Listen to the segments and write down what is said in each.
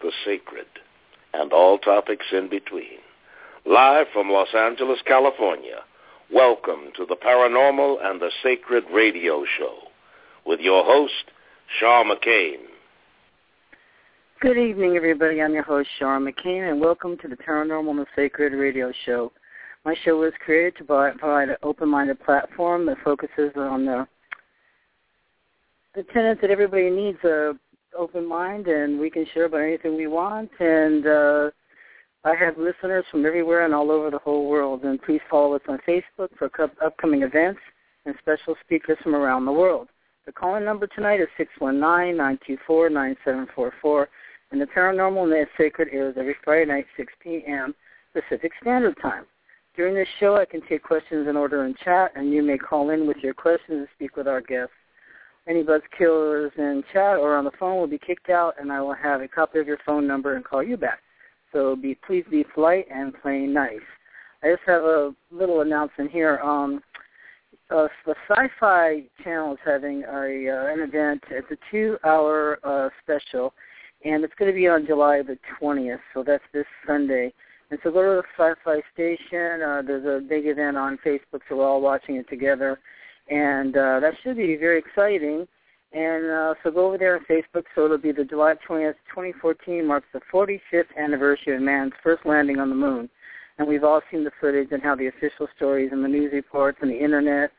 The sacred, and all topics in between. Live from Los Angeles, California, welcome to the Paranormal and the Sacred Radio Show with your host, Shaw McCain. Good evening, everybody. I'm your host, Sharon McCain, and welcome to the Paranormal and the Sacred Radio Show. My show was created to provide an open-minded platform that focuses on the the tenets that everybody needs a open mind, and we can share about anything we want. And uh, I have listeners from everywhere and all over the whole world. And please follow us on Facebook for upcoming events and special speakers from around the world. The call-in number tonight is six one nine nine two four nine seven four four, and the Paranormal Net Sacred airs every Friday night, 6 p.m. Pacific Standard Time. During this show, I can take questions in order in chat, and you may call in with your questions and speak with our guests. Any buzz killers in chat or on the phone will be kicked out, and I will have a copy of your phone number and call you back. So be please be polite and play nice. I just have a little announcement here. Um, uh, the Sci-Fi Channel is having a uh, an event. It's a two-hour uh, special, and it's going to be on July the 20th. So that's this Sunday. And so go to the Sci-Fi station. Uh, there's a big event on Facebook, so we're all watching it together and uh, that should be very exciting. And uh, so go over there on Facebook. So it'll be the July 20th, 2014 marks the 45th anniversary of man's first landing on the moon. And we've all seen the footage and how the official stories and the news reports and the internet,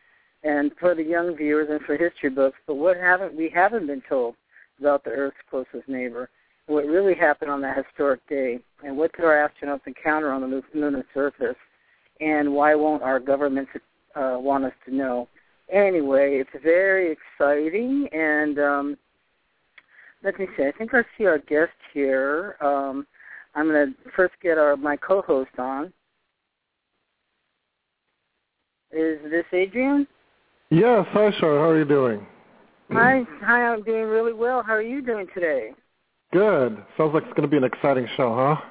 and for the young viewers and for history books. But what haven't we haven't been told about the Earth's closest neighbor? What really happened on that historic day, and what did our astronauts encounter on the lunar surface, and why won't our governments uh, want us to know? Anyway, it's very exciting. And um, let me see. I think I see our guest here. Um, I'm going to first get our my co-host on. Is this Adrian? Yes. Hi, Char. How are you doing? Hi. Hi. I'm doing really well. How are you doing today? Good. Sounds like it's going to be an exciting show, huh?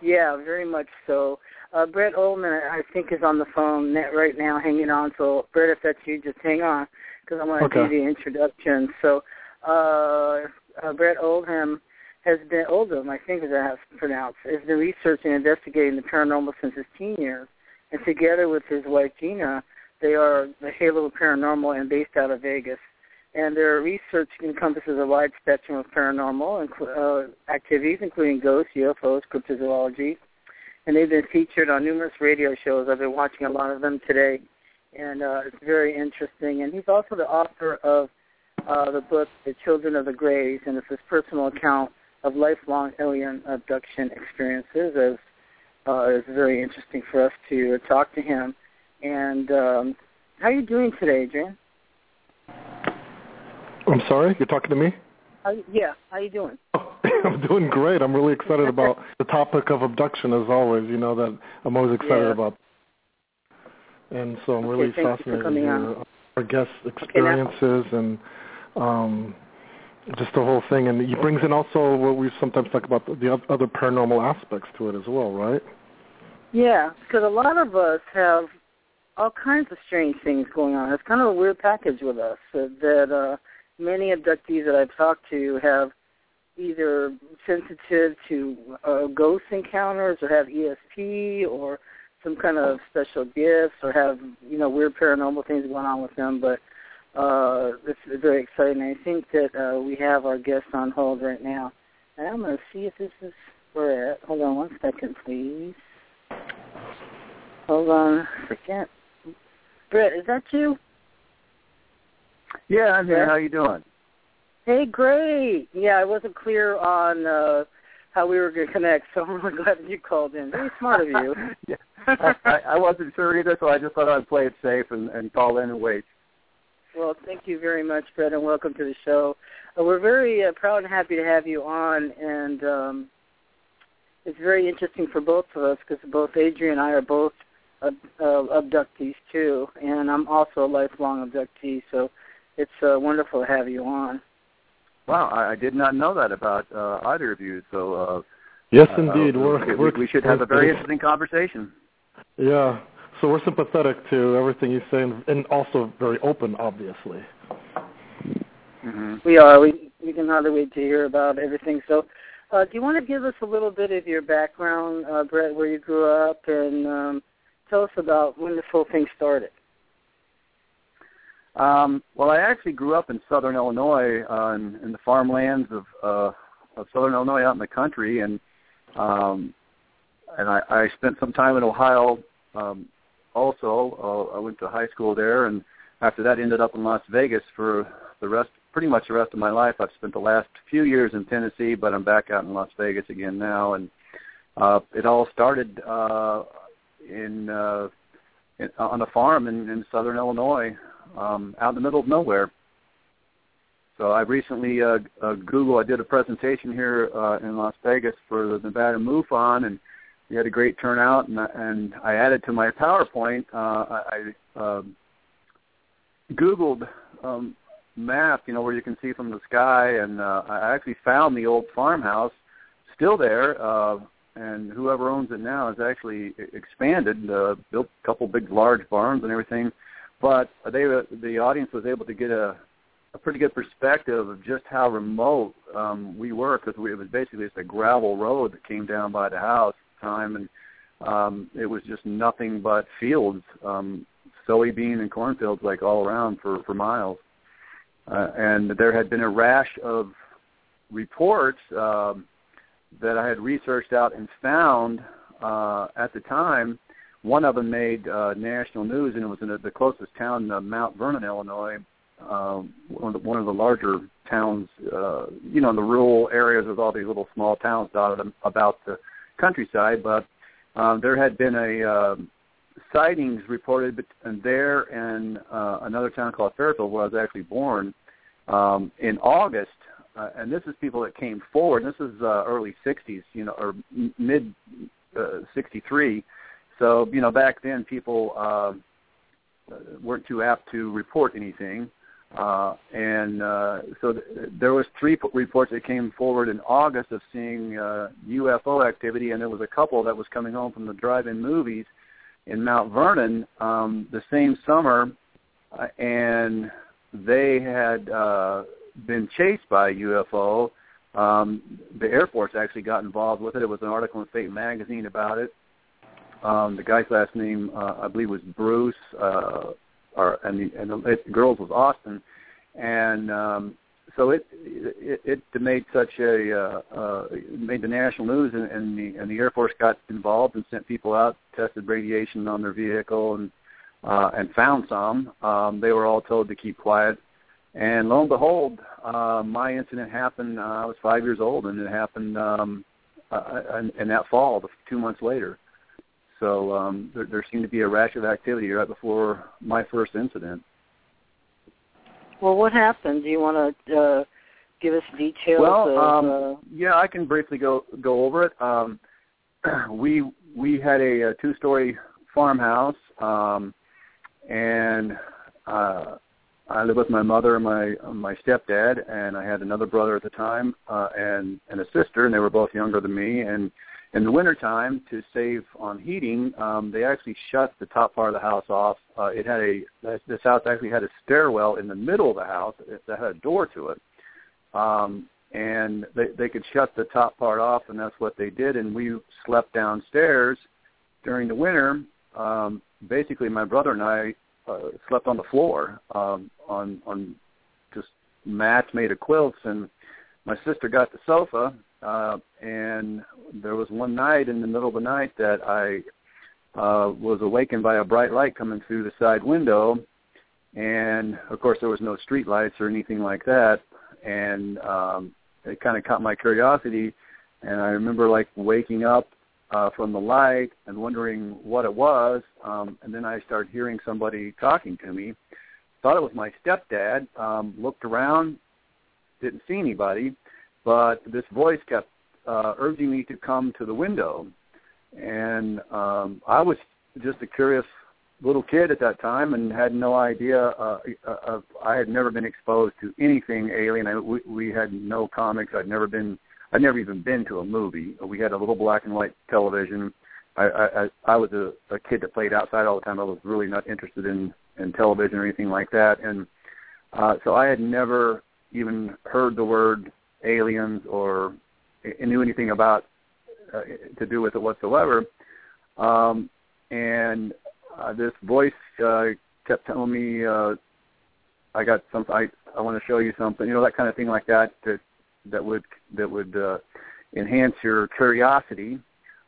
Yeah, very much so. Uh, Bret Oldman, I think, is on the phone right now, hanging on. So, Bret, if that's you, just hang on because I want to okay. do the introduction. So, uh, uh, Bret Oldham has been Oldham, I think is how it's pronounced, has been researching and investigating the paranormal since his teen years. And together with his wife Gina, they are the Halo Paranormal and based out of Vegas. And their research encompasses a wide spectrum of paranormal uh, activities, including ghosts, UFOs, cryptozoology, and they've been featured on numerous radio shows. I've been watching a lot of them today, and uh, it's very interesting. And he's also the author of uh, the book The Children of the Greys, and it's his personal account of lifelong alien abduction experiences. As uh, it's very interesting for us to talk to him. And um, how are you doing today, Adrian? I'm sorry, you're talking to me? Uh, yeah, how you doing? I'm doing great. I'm really excited about the topic of abduction, as always. You know that I'm always excited yeah. about, and so I'm really fascinated you for coming on. hear our guests' experiences okay, and um, just the whole thing. And he brings in also what we sometimes talk about the other paranormal aspects to it as well, right? Yeah, because a lot of us have all kinds of strange things going on. It's kind of a weird package with us uh, that uh, many abductees that I've talked to have either sensitive to uh, ghost encounters or have ESP or some kind of special gifts or have you know weird paranormal things going on with them, but uh, this is very exciting. I think that uh, we have our guest on hold right now, and I'm going to see if this is where. Hold on one second, please. Hold on, forget. Bret, is that you? Yeah, I'm here. How you doing? Hey, great. Yeah, I wasn't clear on uh, how we were going to connect, so I'm really glad that you called in. Very smart of you. yeah. I, I wasn't sure either, so I just thought I'd play it safe and, and call in and wait. Well, thank you very much, Bret, and welcome to the show. Uh, we're very uh, proud and happy to have you on, and um, it's very interesting for both of us because both Adrian and I are both uh, abductees too, and I'm also a lifelong abductee. So it's uh, wonderful to have you on. Wow, I, I did not know that about uh, either of you. So uh, yes, uh, indeed, we're, we, we're, we should have a very interesting conversation. Yeah, so we're sympathetic to everything you say, and, and also very open, obviously. Mm-hmm. We are. We we can hardly wait to hear about everything. So, uh, do you want to give us a little bit of your background, uh, Bret, where you grew up, and um, tell us about when this whole thing started? Um, well, I actually grew up in southern Illinois, uh, in, in the farmlands of uh, of southern Illinois, out in the country, and um, and I, I spent some time in Ohio. Um, also, uh, I went to high school there, and after that, ended up in Las Vegas for the rest, pretty much the rest of my life. I've spent the last few years in Tennessee, but I'm back out in Las Vegas again now, and uh, it all started uh, in, uh, in on a farm in, in southern Illinois um, out in the middle of nowhere. So I recently uh, uh, Google. I did a presentation here uh, in Las Vegas for the Nevada MUFON, and we had a great turnout. And, and I added to my PowerPoint. Uh, I uh, Googled um, map, you know, where you can see from the sky, and uh, I actually found the old farmhouse still there. Uh, and whoever owns it now has actually expanded, uh, built a couple big, large barns and everything but they the audience was able to get a a pretty good perspective of just how remote um, we were because it was basically just a gravel road that came down by the house at the time, and um, it was just nothing but fields, um, soybean and cornfields like all around for for miles. Uh, and there had been a rash of reports um, that I had researched out and found uh, at the time one of them made uh, national news, and it was in the, closest town, uh, Mount Vernon, Illinois, uh, one, of the, one of the larger towns, uh, you know, in the rural areas with all these little small towns dotted about the countryside. But um, there had been a uh, sightings reported there and uh, another town called Fairfield, where I was actually born, um, in August. Uh, and this is people that came forward. This is uh, early '60s, you know, or mid uh, '63 so, you know, back then people uh, weren't too apt to report anything. Uh, and uh, so th- there was three p- reports that came forward in August of seeing uh, UFO activity, and there was a couple that was coming home from the drive-in movies in Mount Vernon um, the same summer, uh, and they had uh, been chased by a UFO. Um, the Air Force actually got involved with it. It was an article in Fate magazine about it. Um, the guy's last name, uh, I believe, was Bruce, uh, or and the, and the, the girl's was Austin, and um, so it, it it made such a uh, uh, made the national news, and, and the and the Air Force got involved and sent people out, tested radiation on their vehicle, and uh, and found some. Um, they were all told to keep quiet, and lo and behold, uh, my incident happened. Uh, I was five years old, and it happened um, uh, in, in that fall, two months later. So um, there, there seemed to be a rash of activity right before my first incident. Well, what happened? Do you want to uh, give us details? Well, of, um, uh... yeah, I can briefly go go over it. Um, we we had a, a two-story farmhouse, um, and uh, I lived with my mother and my my stepdad, and I had another brother at the time, uh, and and a sister, and they were both younger than me, and in the wintertime, to save on heating, um, they actually shut the top part of the house off. Uh, it had a this house actually had a stairwell in the middle of the house that had a door to it, um, and they they could shut the top part off, and that's what they did. And we slept downstairs during the winter, um, basically my brother and I uh, slept on the floor um, on on just mats made of quilts, and my sister got the sofa. Uh, and there was one night in the middle of the night that I uh, was awakened by a bright light coming through the side window, and of course there was no street lights or anything like that, and um, it kind of caught my curiosity, and I remember like waking up uh, from the light and wondering what it was, um, and then I started hearing somebody talking to me. Thought it was my stepdad. Um, looked around, didn't see anybody, but this voice kept uh, urging me to come to the window, and um, I was just a curious little kid at that time and had no idea. Uh, uh, I had never been exposed to anything alien. I, we, we had no comics. I'd never been I'd never even been to a movie. We had a little black and white television. I I, I was a, a kid that played outside all the time. I was really not interested in in television or anything like that, and uh, so I had never even heard the word aliens or knew anything about uh, to do with it whatsoever. Um, and uh, this voice uh, kept telling me, uh, "I got some. I I want to show you something. You know that kind of thing like that. that that would that would uh, enhance your curiosity.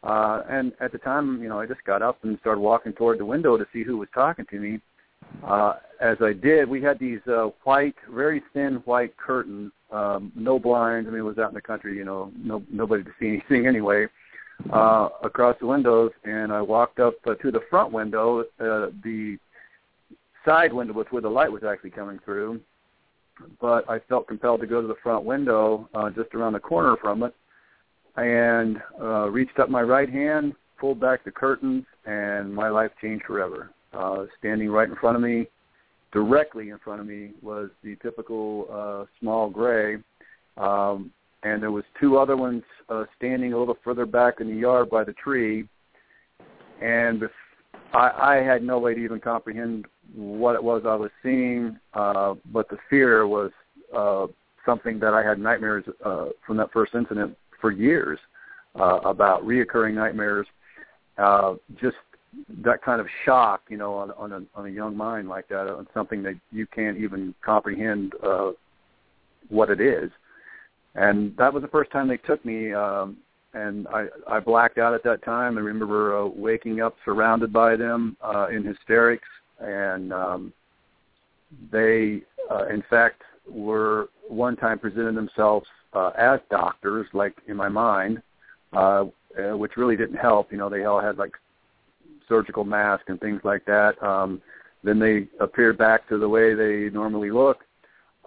Uh, and at the time, you know, I just got up and started walking toward the window to see who was talking to me. Uh, as I did, we had these uh, white, very thin white curtains, um, no blinds. I mean, it was out in the country, you know, no nobody to see anything anyway. Uh, across the windows, and I walked up uh, to the front window, uh, the side window was where the light was actually coming through, but I felt compelled to go to the front window uh, just around the corner from it and uh, reached up my right hand, pulled back the curtains, and my life changed forever. Uh, standing right in front of me, directly in front of me, was the typical uh, small gray, um, and there was two other ones uh, standing a little further back in the yard by the tree. And bef- I, I had no way to even comprehend what it was I was seeing, uh, but the fear was uh, something that I had nightmares uh, from that first incident for years uh, about reoccurring nightmares. Uh, just that kind of shock, you know, on, on a on a young mind like that, on something that you can't even comprehend uh, what it is. And that was the first time they took me um, and I I blacked out at that time. I remember uh, waking up surrounded by them uh, in hysterics, and um, they uh, in fact were one time presented themselves uh, as doctors, like in my mind, uh, uh, which really didn't help. You know, they all had like surgical masks and things like that. Um, then they appeared back to the way they normally look.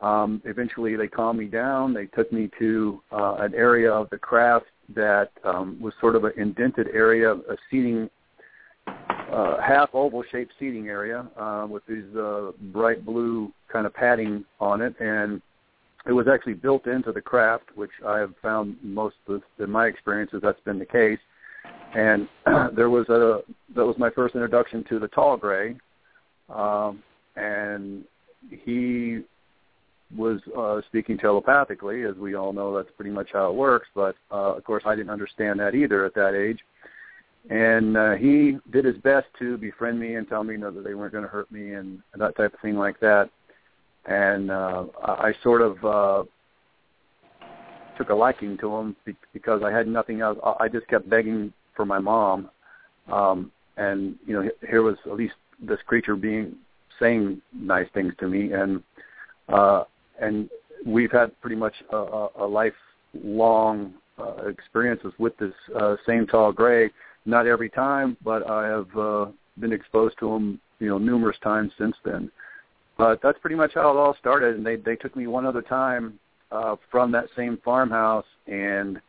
Um, eventually, they calmed me down. They took me to uh, an area of the craft that um, was sort of an indented area, a seating, uh, half oval shaped seating area uh, with these uh, bright blue kind of padding on it, and it was actually built into the craft, which I have found most of in my experiences that's been the case. And there was a that was my first introduction to the tall gray, um, and he was uh, speaking telepathically, as we all know that's pretty much how it works. But uh, of course, I didn't understand that either at that age. And uh, he did his best to befriend me and tell me you know, that they weren't going to hurt me and that type of thing like that. And uh, I sort of uh, took a liking to him because I had nothing else. I just kept begging for my mom, um, and you know, here was at least this creature being saying nice things to me, and uh, and we've had pretty much a, a lifelong uh, experiences with this uh, same tall gray. Not every time, but I have uh, been exposed to him, you know, numerous times since then. But that's pretty much how it all started. And they they took me one other time uh, from that same farmhouse, and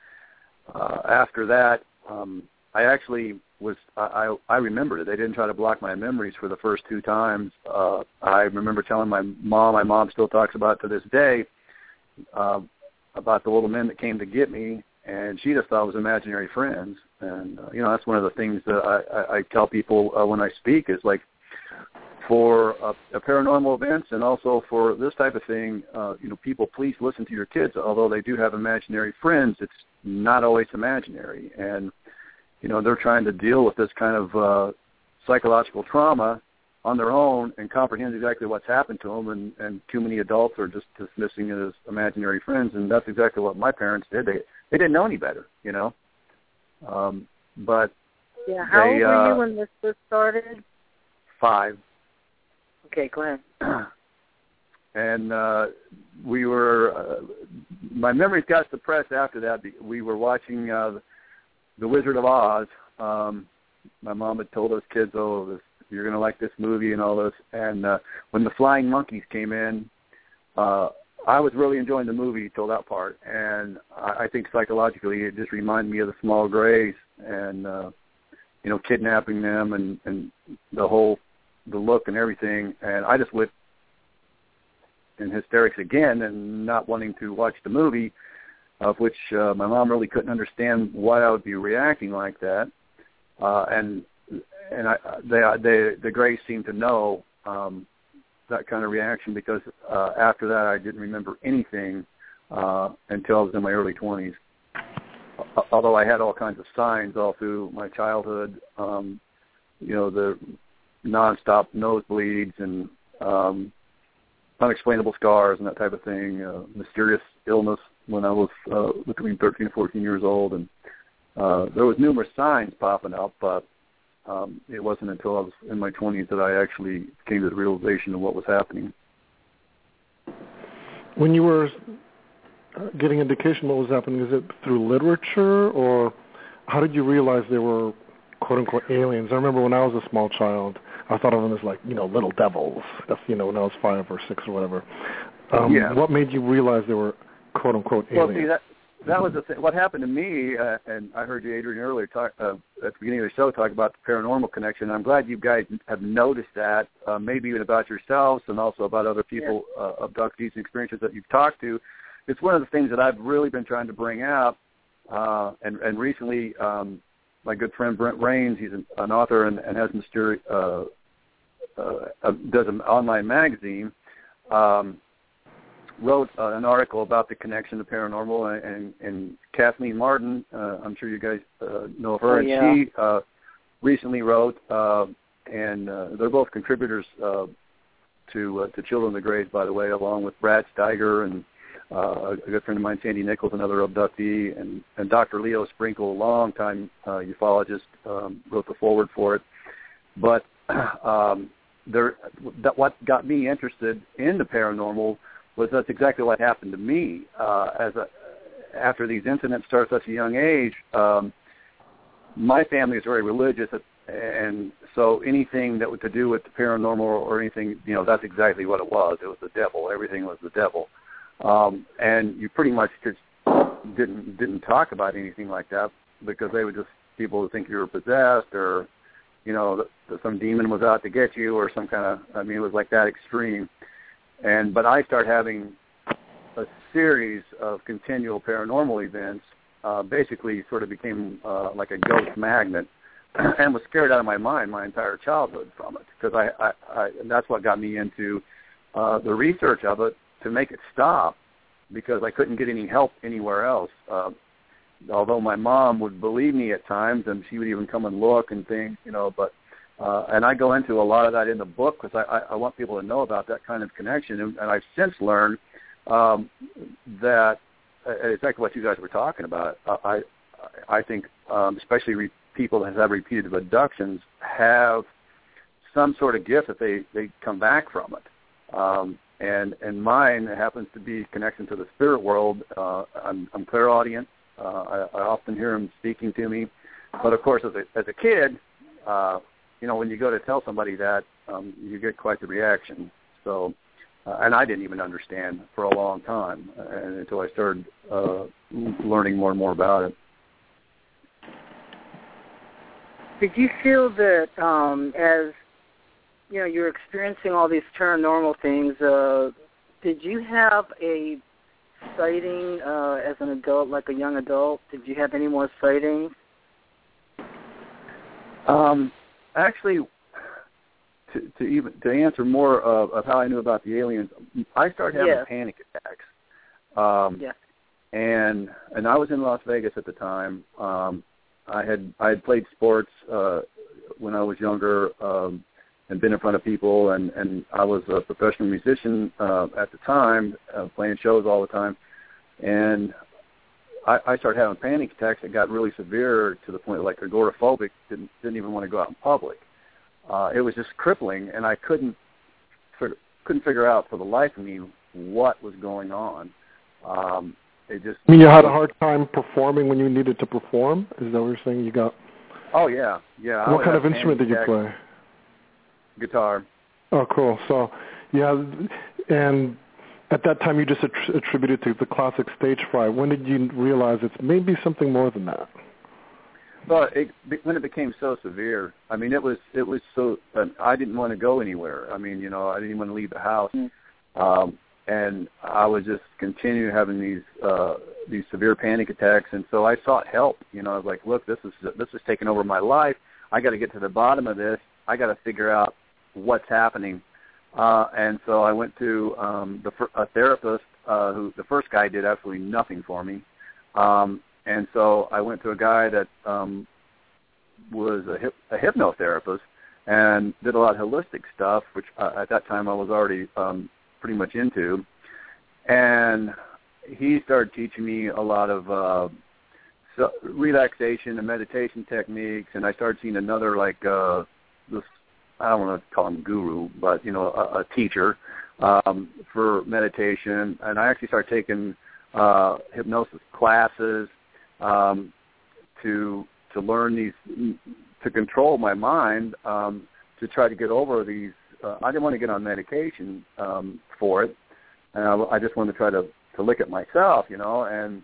uh, after that, um, I actually was I I remembered it. They didn't try to block my memories for the first two times. Uh, I remember telling my mom. My mom still talks about to this day uh, about the little men that came to get me, and she just thought it was imaginary friends. And uh, you know that's one of the things that I, I, I tell people uh, when I speak is like for uh, paranormal events and also for this type of thing, uh, you know, people please listen to your kids. Although they do have imaginary friends, it's not always imaginary. And you know they're trying to deal with this kind of uh, psychological trauma on their own and comprehend exactly what's happened to them, and, and too many adults are just dismissing it as imaginary friends, and that's exactly what my parents did. They they didn't know any better, you know. Um, but yeah, how they, old were uh, you when this first started? five, Okay, go ahead. and uh, we were. Uh, my memories got suppressed after that. We were watching uh, The Wizard of Oz. Um, my mom had told us kids, "Oh, this, you're to like this movie and all this." And uh, when the flying monkeys came in, uh, I was really enjoying the movie till that part, and I, I think psychologically it just reminded me of the Small Grays and uh, you know kidnapping them and and the whole the look and everything. And I just went in hysterics again and not wanting to watch the movie, of which uh, my mom really couldn't understand why I would be reacting like that. Uh, and and I, they they the Grays seemed to know um, that kind of reaction because uh, after that I didn't remember anything uh, until I was in my early 20s. Uh, Although I had all kinds of signs all through my childhood, um, you know the nonstop nosebleeds and um, unexplainable scars and that type of thing, uh, mysterious illness when I was uh, between 13 and 14 years old, and uh, there was numerous signs popping up, but um, it wasn't until I was in my 20s that I actually came to the realization of what was happening. When you were uh, getting indication what was happening, is it through literature or how did you realize they were quote unquote aliens? I remember when I was a small child, I thought of them as like you know little devils. That's you know when I was five or six or whatever. Um, Yeah. What made you realize they were quote unquote Well, see that that was the thing. What happened to me, uh, and I heard you, Adrian, earlier talk uh, at the beginning of the show talk about the paranormal connection. I'm glad you guys have noticed that, uh, maybe even about yourselves and also about other people, uh, abductees and experiences that you've talked to. It's one of the things that I've really been trying to bring out. Uh, and, and recently, um, my good friend Brent Raynes, he's an, an author and, and has Mysteri- uh, uh, does an online magazine. Um, wrote uh, an article about the connection to paranormal, and, and, Kathleen Marden, uh, I'm sure you guys uh, know of her, Oh, and she uh, recently wrote, uh, and uh, they're both contributors uh, to uh, to Children of the Greys, by the way, along with Brad Steiger and uh, a good friend of mine, Sandy Nichols, another abductee, and, and Dr. Leo Sprinkle, a longtime uh, ufologist, um, wrote the foreword for it. But um, there, that what got me interested in the paranormal was that's exactly what happened to me. Uh, as a, after these incidents started at such a young age, um, my family is very religious, and so anything that was to do with the paranormal or anything, you know, that's exactly what it was. It was the devil. Everything was the devil, um, and you pretty much just didn't didn't talk about anything like that because they were just people who think you were possessed or you know that, that some demon was out to get you or some kind of I mean it was like that extreme and but I start having a series of continual paranormal events. Uh, basically, sort of became uh, like a ghost magnet, and was scared out of my mind my entire childhood from it. Because I, I, I, and that's what got me into uh, the research of it to make it stop, because I couldn't get any help anywhere else. Uh, although my mom would believe me at times, and she would even come and look and things, you know, but uh, and I go into a lot of that in the book because I, I, I want people to know about that kind of connection. And, and I've since learned um, that uh, exactly what you guys were talking about. I I think um, especially re- people that have repeated abductions have some sort of gift that they they come back from it. Um, and and mine happens to be connection to the spirit world. Uh, I'm, I'm clairaudient. Uh, I, I often hear him speaking to me, but of course, as a as a kid, uh, you know, when you go to tell somebody that, um, you get quite the reaction. So, uh, and I didn't even understand for a long time uh, until I started uh, learning more and more about it. Did you feel that um, as you know you're experiencing all these paranormal things? Uh, did you have a sighting uh, as an adult, like a young adult? Did you have any more sightings? Um, actually, to, to even to answer more of, of how I knew about the aliens, I started having Yes. panic attacks. Um, Yeah. and and I was in Las Vegas at the time. Um, I had I had played sports uh, when I was younger um, and been in front of people, and and I was a professional musician uh, at the time, uh, playing shows all the time, and I, I started having panic attacks that got really severe to the point like agoraphobic, didn't didn't even want to go out in public. Uh, it was just crippling, and I couldn't figure, couldn't figure out for the life of me what was going on. Um, it just. I mean, you had a hard time performing when you needed to perform. Is that what you're saying? You got. Oh yeah, yeah. What kind of instrument did you play? Guitar. Oh, cool. So, yeah, and at that time you just attributed to the classic stage fright. When did you realize it's maybe something more than that? Well, it, when it became so severe, I mean, it was it was so. Uh, I didn't want to go anywhere. I mean, you know, I didn't want to leave the house, mm-hmm. um, and I was just continuing having these uh, these severe panic attacks. And so I sought help. You know, I was like, look, this is this is taking over my life. I got to get to the bottom of this. I got to figure out what's happening. Uh, and so I went to um, the, a therapist uh, who the first guy did absolutely nothing for me. Um, and so I went to a guy that um, was a, hip, a hypnotherapist and did a lot of holistic stuff, which uh, at that time I was already um, pretty much into. And he started teaching me a lot of uh, relaxation and meditation techniques, and I started seeing another like uh, this I don't want to call him guru, but you know, a, a teacher um, for meditation. And I actually started taking uh, hypnosis classes um, to to learn these to control my mind um, to try to get over these. Uh, I didn't want to get on medication um, for it, and I, I just wanted to try to to look at myself, you know, and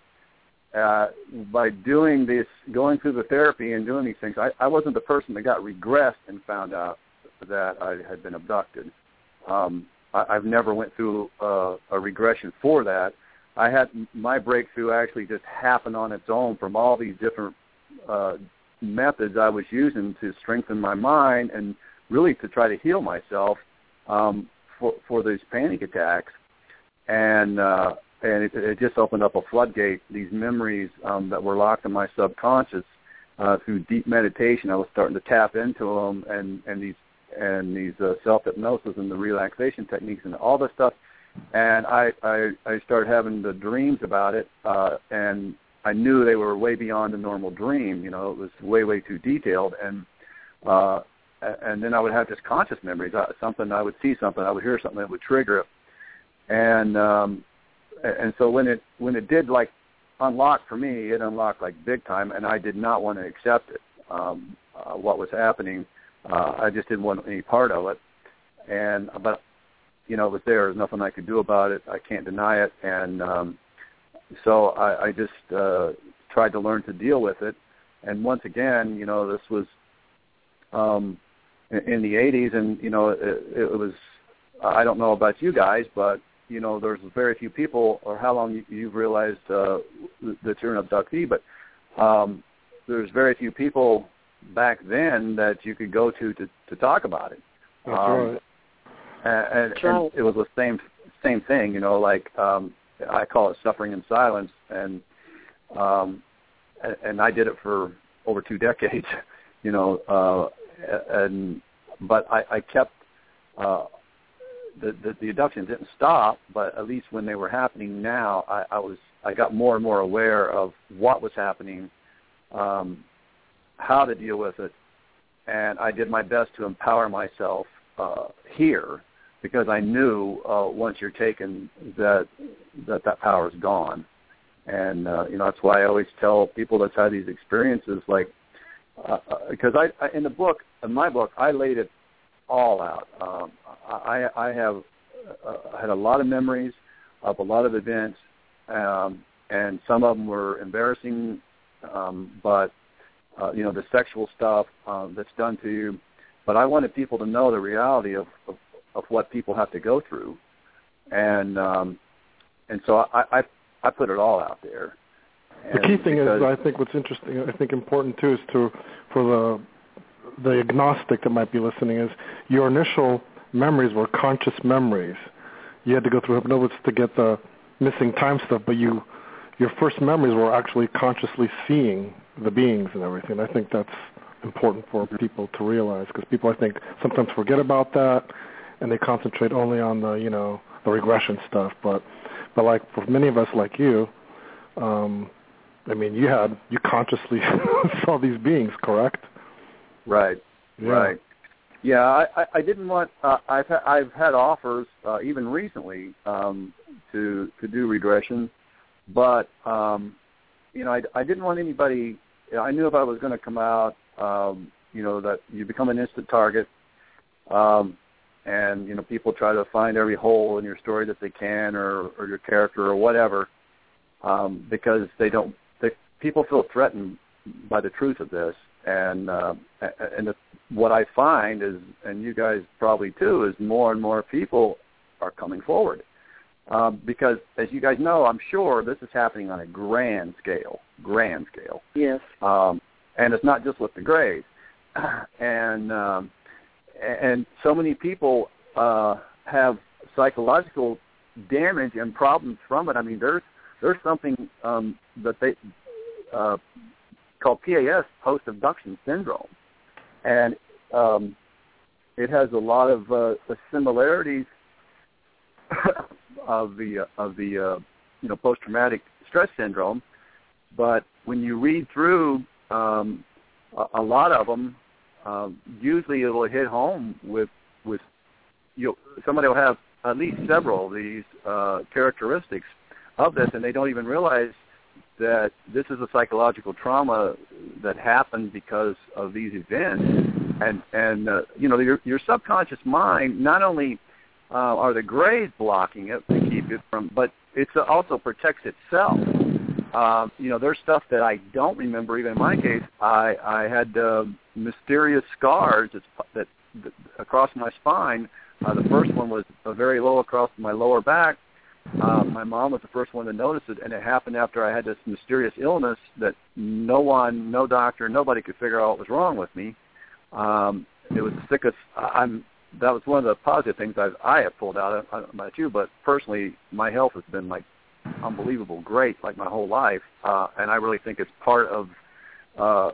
uh, by doing this, going through the therapy and doing these things, I, I wasn't the person that got regressed and found out that I had been abducted. Um, I, I've never went through a, a regression for that. I had my breakthrough actually just happened on its own from all these different uh, methods I was using to strengthen my mind and really to try to heal myself um, for for these panic attacks, and uh, and it, it just opened up a floodgate. These memories um, that were locked in my subconscious uh, through deep meditation, I was starting to tap into them, and and these and these uh, self hypnosis and the relaxation techniques and all this stuff. And I, I I started having the dreams about it, uh, and I knew they were way beyond a normal dream. You know, it was way way too detailed, and uh, and then I would have just conscious memories. Uh, something I would see something, I would hear something that would trigger it, and um, and so when it when it did like unlock for me, it unlocked like big time, and I did not want to accept it. Um, uh, what was happening, uh, I just didn't want any part of it. And but you know, it was there. There's nothing I could do about it. I can't deny it. And um, so I, I just uh, tried to learn to deal with it. And once again, you know, this was um, in, the 80s, and you know, it, it was. I don't know about you guys, but you know, there's very few people, or how long you, you've realized uh, that you're an abductee, but um, there's very few people back then that you could go to to, to talk about it. That's um, right. And, and, and it was the same same thing, you know, like um, I call it suffering in silence, and um, and I did it for over two decades, you know, uh, and but I, I kept uh, the, the the abductions didn't stop, but at least when they were happening now, I, I was I got more and more aware of what was happening um, how to deal with it, and I did my best to empower myself uh, here because I knew uh, once you're taken that that that power is gone, and uh, you know that's why I always tell people that's had these experiences like because uh, uh I, I in the book in my book I laid it all out. Um, I I have uh, had a lot of memories of a lot of events, um, and some of them were embarrassing, um, but uh, you know, the sexual stuff uh, that's done to you. But I wanted people to know the reality of, of, of what people have to go through, and um, and so I, I I put it all out there. And the key thing is, I think what's interesting, I think important too, is to for the the agnostic that might be listening is your initial memories were conscious memories. You had to go through hypnosis to get the missing time stuff, but you your first memories were actually consciously seeing the beings and everything. I think that's important for people to realize because people I think sometimes forget about that and they concentrate only on the you know the regression stuff. But but like for many of us like you, um, I mean you had you consciously saw these beings, correct? Right. Yeah. Right. Yeah, I, I, I didn't want. Uh, I've ha- I've had offers uh, even recently um, to to do regression, but um, you know I, I didn't want anybody. I knew if I was going to come out, um, you know that you become an instant target, um, and you know people try to find every hole in your story that they can, or or your character, or whatever, um, because they don't. They, people feel threatened by the truth of this, and uh, and the, what I find is, and you guys probably too, is more and more people are coming forward. Um, because as you guys know, I'm sure this is happening on a grand scale, grand scale. Yes. Um, and it's not just with the Greys. And um, and so many people uh, have psychological damage and problems from it. I mean, there's there's something um, that they uh, called PAS, post abduction syndrome, and um, it has a lot of uh, similarities of the uh, of the uh, you know post traumatic stress syndrome. But when you read through um, a, a lot of them, um, usually it'll hit home with with you somebody will have at least several of these uh, characteristics of this, and they don't even realize that this is a psychological trauma that happened because of these events, and and uh, you know your your subconscious mind not only uh, are the grays blocking it to keep it from, but it also protects itself. Um, you know, there's stuff that I don't remember. Even in my case, I I had uh, mysterious scars that, that, that across my spine. Uh, the first one was uh, very low across my lower back, uh, my mom was the first one to notice it, and it happened after I had this mysterious illness that no one, no doctor, nobody could figure out what was wrong with me. Um, it was the sickest. I'm. That was one of the positive things I've, I have pulled out. I don't know about you, but personally, my health has been like unbelievable, great, like my whole life, uh, and I really think it's part of uh,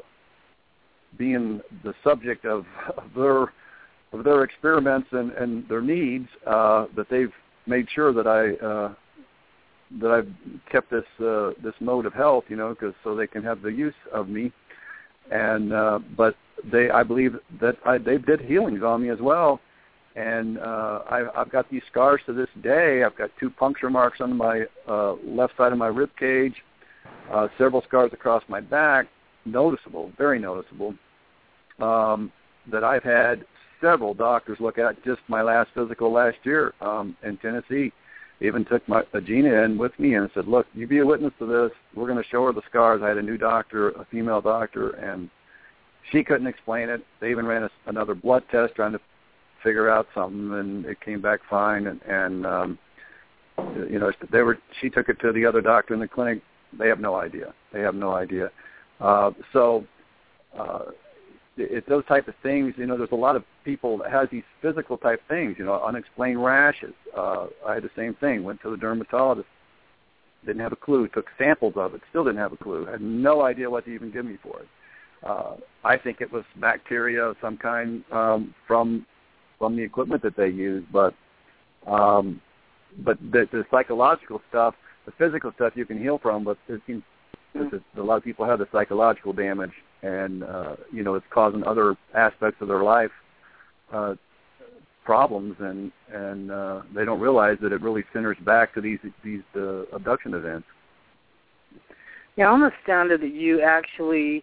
being the subject of, of their of their experiments and, and their needs uh, that they've made sure that I uh, that I've kept this uh, this mode of health, you know, because so they can have the use of me. And uh, but they, I believe that I, they did healings on me as well. And uh, I, I've got these scars to this day. I've got two puncture marks on my uh, left side of my rib cage, uh, several scars across my back, noticeable, very noticeable. Um, that I've had several doctors look at just my last physical last year um, in Tennessee. Even took my uh, Gina in with me and said, "Look, you be a witness to this. We're going to show her the scars." I had a new doctor, a female doctor, and she couldn't explain it. They even ran a, another blood test trying to figure out something, and it came back fine. And, and um, you know, they were. She took it to the other doctor in the clinic. They have no idea. They have no idea. Uh, so uh, it's those type of things. You know, there's a lot of people that has these physical type things. You know, unexplained rashes. Uh, I had the same thing. Went to the dermatologist. Didn't have a clue. Took samples of it. Still didn't have a clue. Had no idea what to even give me for it. Uh, I think it was bacteria of some kind um, from from the equipment that they use, but um, but the, the psychological stuff, the physical stuff, you can heal from. But it seems a lot of people have the psychological damage and uh, you know it's causing other aspects of their life uh, problems, and and uh, they don't realize that it really centers back to these these uh, abduction events. Yeah, I'm astounded that you actually,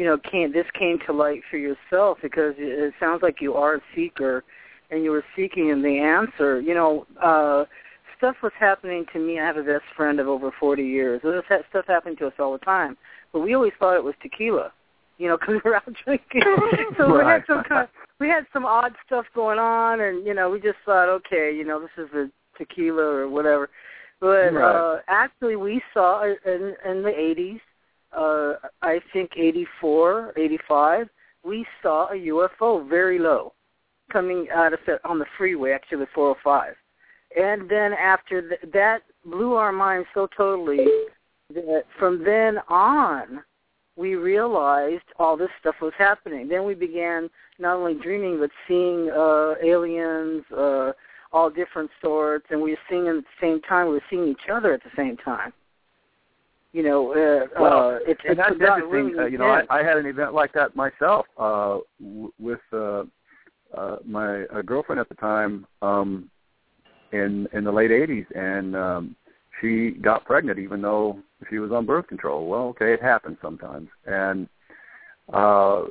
you know, came. This came to light for yourself because it, it sounds like you are a seeker, and you were seeking the answer. You know, uh, stuff was happening to me. I have a best friend of over 40 years. This stuff happened to us all the time, but we always thought it was tequila you know, because we were out drinking. so right. we had some kind of, we had some odd stuff going on, and you know, we just thought, okay, you know, this is a tequila or whatever. But right. uh actually, we saw in in the 80s, uh I think 84, 85, we saw a UFO very low coming out of on the freeway, actually 405. And then after th- that blew our minds so totally that from then on we realized all this stuff was happening. Then we began not only dreaming but seeing uh, aliens, uh, all different sorts, and we were seeing them at the same time. We were seeing each other at the same time. You know, uh, well, uh, it's, and it's that's interesting. Really uh, you know, I. I had an event like that myself uh, w- with uh, uh, my uh, girlfriend at the time um, in in the late '80s, and um, she got pregnant even though she was on birth control. Well, okay, it happens sometimes, and uh,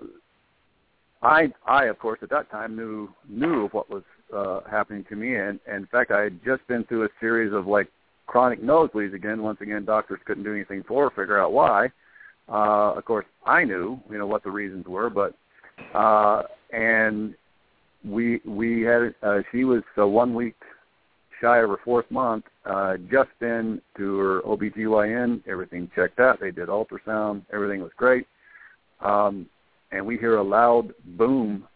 I I of course at that time knew knew of what was uh, happening to me, and, and in fact I had just been through a series of like chronic nosebleeds again. Once again, doctors couldn't do anything for her, figure out why. Uh, of course, I knew, you know, what the reasons were, but uh, and we we had uh, she was uh, one week shy of her fourth month. Uh, just been to her OBGYN, everything checked out. They did ultrasound, everything was great. Um, and we hear a loud boom,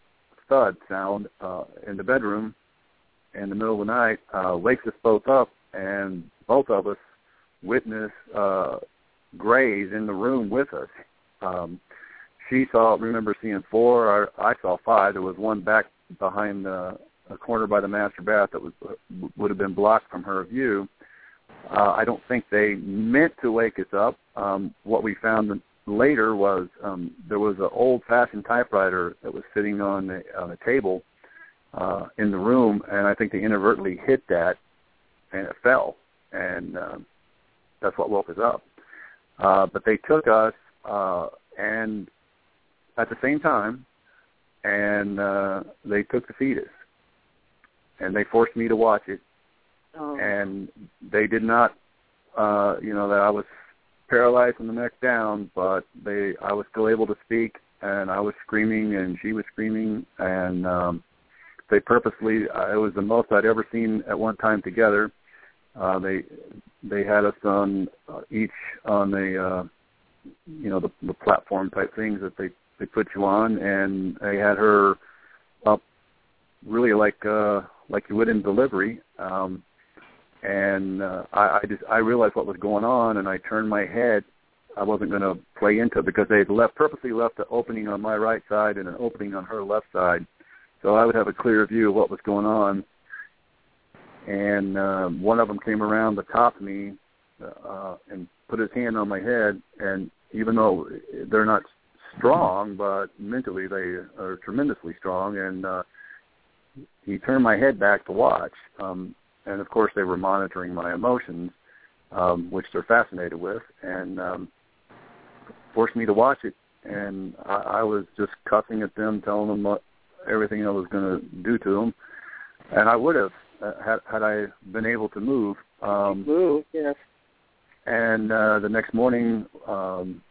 thud sound uh, in the bedroom in the middle of the night. Uh, wakes us both up, and both of us witness uh, grays in the room with us. Um, she saw, remember seeing four. I, I saw five. There was one back behind the a corner by the master bath that was would have been blocked from her view. Uh, I don't think they meant to wake us up. Um, what we found later was um, there was an old-fashioned typewriter that was sitting on the on a table uh, in the room, and I think they inadvertently hit that, and it fell, and um, that's what woke us up. Uh, but they took us, uh, and at the same time, and uh, they took the fetus, and they forced me to watch it, Oh. and they did not, uh, you know, that I was paralyzed from the neck down, but they, I was still able to speak, and I was screaming, and she was screaming, and um, they purposely, uh, it was the most I'd ever seen at one time together. Uh, they they had us on uh, each on the uh, you know the, the platform type things that they they put you on, and they had her up really like uh, like you would in delivery. Um, and uh, I, I just I realized what was going on, and I turned my head. I wasn't going to play into it because they had left purposely left an opening on my right side and an opening on her left side, so I would have a clear view of what was going on. And um, one of them came around the top of me uh, and put his hand on my head, and even though they're not strong, but mentally they are tremendously strong, and uh, he turned my head back to watch. Um, and of course, they were monitoring my emotions, um, which they're fascinated with, and um, forced me to watch it. And I, I was just cussing at them, telling them what everything I was going to do to them, and I would have uh, had had I been able to move. Um, Move, yes. and uh, the next morning, um,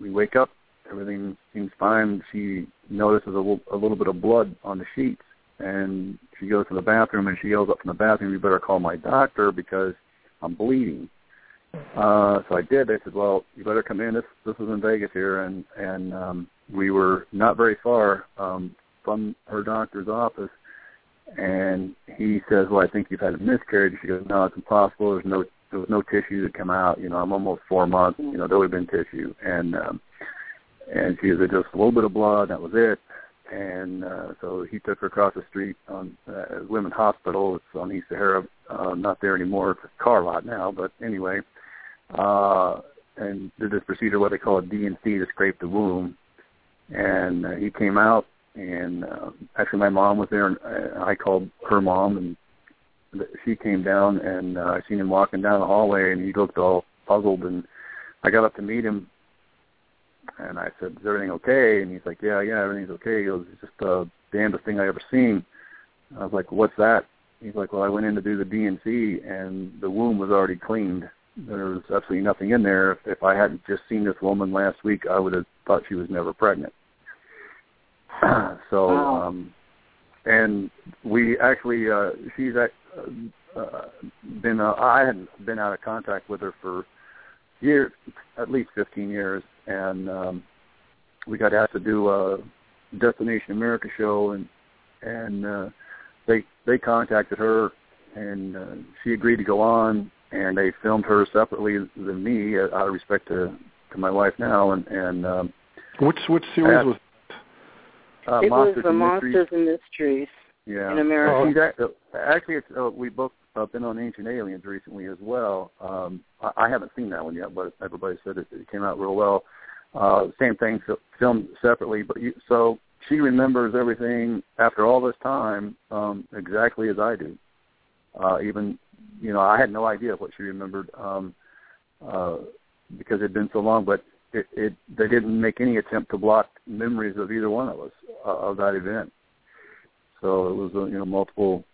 we wake up. Everything seems fine. She notices a little, a little bit of blood on the sheets, and she goes to the bathroom and she yells up from the bathroom, "You better call my doctor because I'm bleeding." Uh, so I did. They said, "Well, you better come in. This this is in Vegas here," and and um, we were not very far um, from her doctor's office. And he says, "Well, I think you've had a miscarriage." She goes, "No, it's impossible. There's no there was no tissue to come out. You know, I'm almost four months. You know, there would have been tissue." And um, and she said, "Just a little bit of blood. That was it." And uh, so he took her across the street on uh, Women's Hospital. It's on East Sahara. Uh, not there anymore. It's a car lot now. But anyway, uh, and did this procedure, what they call a DNC, to scrape the womb. And uh, he came out, and uh, actually my mom was there, and I called her mom, and she came down, and uh, I seen him walking down the hallway, and he looked all puzzled, and I got up to meet him, and I said, "Is everything okay?" And he's like, "Yeah, yeah, everything's okay." He goes, "It's just the damnedest thing I ever seen." I was like, "What's that?" He's like, "Well, I went in to do the DNC, and the womb was already cleaned. There was absolutely nothing in there. If, if I hadn't just seen this woman last week, I would have thought she was never pregnant." so, Wow. um, and we actually, uh, she's at, uh, been, uh, I hadn't been out of contact with her for years, at least 15 years, and um, we got asked to do a Destination America show, and and uh, they they contacted her, and uh, she agreed to go on, and they filmed her separately than me uh, out of respect to to my wife now, and and um, which which series was? Uh, it Monsters was the and Monsters and Mysteries Yeah. in America. Uh, actually, it's, uh, we both uh, been on Ancient Aliens recently as well. Um, I, I haven't seen that one yet, but everybody said it, it came out real well. Uh, same thing, fil- filmed separately, but you, so she remembers everything after all this time um, exactly as I do. Uh, even, you know, I had no idea what she remembered um, uh, because it had been so long, but it, it they didn't make any attempt to block memories of either one of us uh, of that event. So it was a you know multiple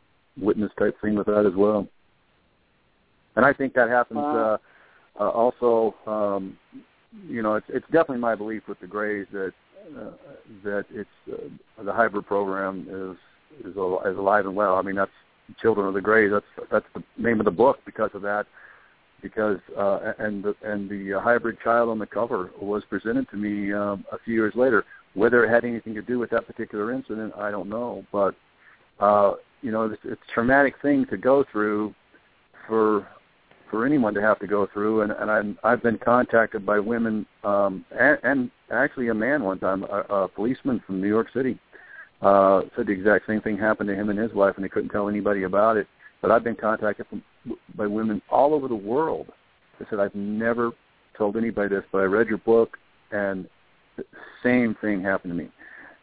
witness type thing with that as well. And I think that happens Wow. uh, uh, also. Um, you know, it's it's definitely my belief with the Greys that uh, that it's uh, the hybrid program is is, al- is alive and well. I mean, that's Children of the Greys. That's that's the name of the book because of that. Because uh, and the and the uh, hybrid child on the cover was presented to me um, a few years later. Whether it had anything to do with that particular incident, I don't know. But uh, you know, it's, it's a traumatic thing to go through for for anyone to have to go through. And, and I'm, I've been contacted by women um, and, and actually a man one time, a, a policeman from New York City, uh, said the exact same thing happened to him and his wife, and they couldn't tell anybody about it. But I've been contacted from, by women all over the world that said I've never told anybody this, but I read your book, and the same thing happened to me.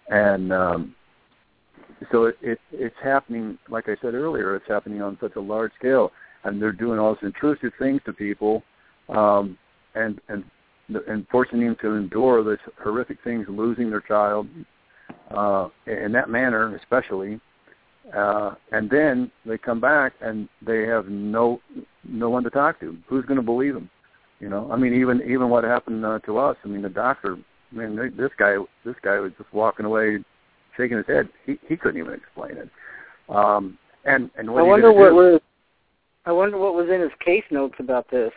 And um, so it, it it's happening, like I said earlier, it's happening on such a large scale, and they're doing all these intrusive things to people, um, and and and forcing them to endure this horrific things, losing their child, uh, in that manner, especially. Uh, and then they come back and they have no no one to talk to. Who's going to believe them? You know, I mean, even even what happened uh, to us. I mean, the doctor. I mean, they, this guy this guy was just walking away, shaking his head. He he couldn't even explain it. Um, and and what I wonder what do? was. I wonder what was in his case notes about this.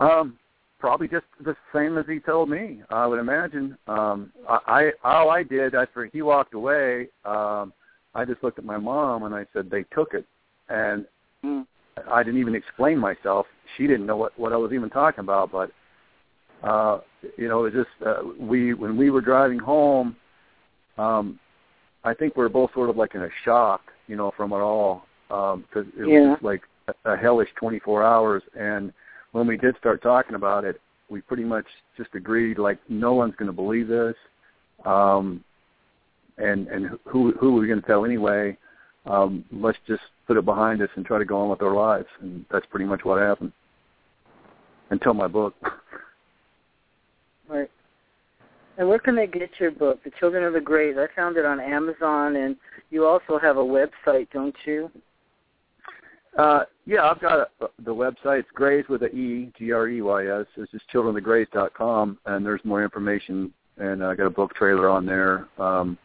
Um, probably just the same as he told me. I would imagine. Um, I, I all I did after he walked away, um, I just looked at my mom and I said they took it, and Hmm. I didn't even explain myself. She didn't know what what I was even talking about, but uh, you know, it was just uh, we when we were driving home. Um, I think we were both sort of like in a shock, you know, from it all because it was Yeah. just like a, a hellish 24 hours. And when we did start talking about it, we pretty much just agreed like no one's going to believe this, um, and and who who are we going to tell anyway? Um, let's just put it behind us and try to go on with our lives. And that's pretty much what happened until my book. Right. And where can they get your book, The Children of the Greys? I found it on Amazon, and you also have a website, don't you? Uh, yeah, I've got a, the website. It's Greys with a E, G R E Y S. It's just childrenofthegreys.com, and there's more information. And I got a book trailer on there. Um,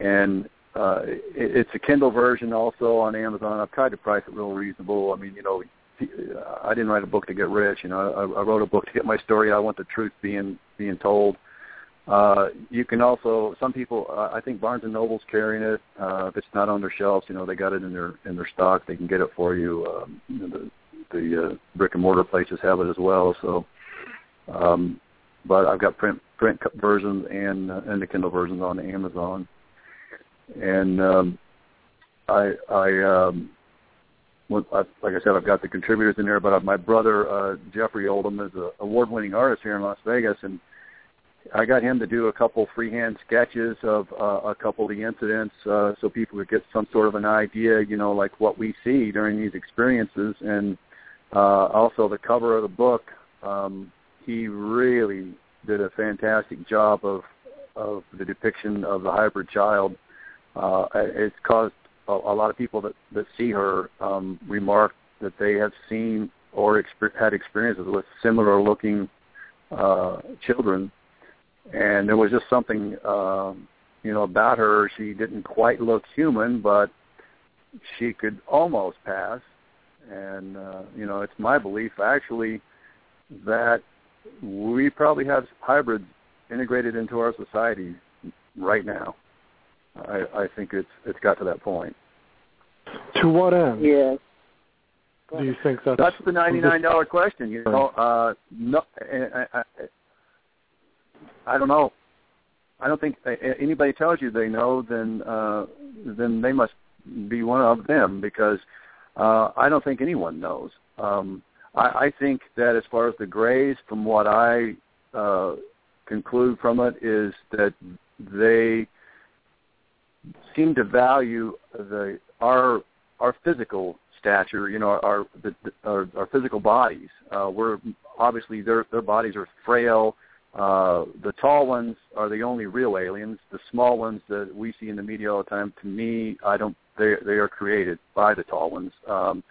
and uh, it, it's a Kindle version also on Amazon. I've tried to price it real reasonable. I mean, you know, I didn't write a book to get rich. You know, I, I wrote a book to get my story. I want the truth being being told. Uh, you can also some people. I think Barnes and Noble's carrying it. Uh, if it's not on their shelves, you know they got it in their in their stock. They can get it for you. Um, you know, the the uh, brick and mortar places have it as well. So, um, but I've got print print versions and uh, and the Kindle versions on Amazon. And um, I I um, well, I, like I said, I've got the contributors in there, but my brother uh, Jeffrey Oldham is an award-winning artist here in Las Vegas, and I got him to do a couple freehand sketches of uh, a couple of the incidents, uh, so people could get some sort of an idea, you know, like what we see during these experiences, and uh, also the cover of the book. Um, he really did a fantastic job of of the depiction of the hybrid child. Uh, it's caused a, a lot of people that that see her um, remark that they have seen or exper- had experiences with similar looking uh, children. And there was just something um you know about her. She didn't quite look human but she could almost pass. And uh you know it's my belief actually that we probably have hybrids integrated into our society right now i i think it's it's got to that point To what end? Yes. Do you think that's that's the ninety nine dollar question? You know, uh, no, I, I, I don't know. I don't think anybody tells you they know, then uh, then they must be one of them because uh, I don't think anyone knows. Um, I, I think that as far as the Greys, from what I uh, conclude from it, is that they seem to value the our our physical stature, you know, our the, our, our physical bodies. Uh, we're obviously their their bodies are frail. Uh, the tall ones are the only real aliens. The small ones that we see in the media all the time, to me, I don't. They they are created by the tall ones. Um,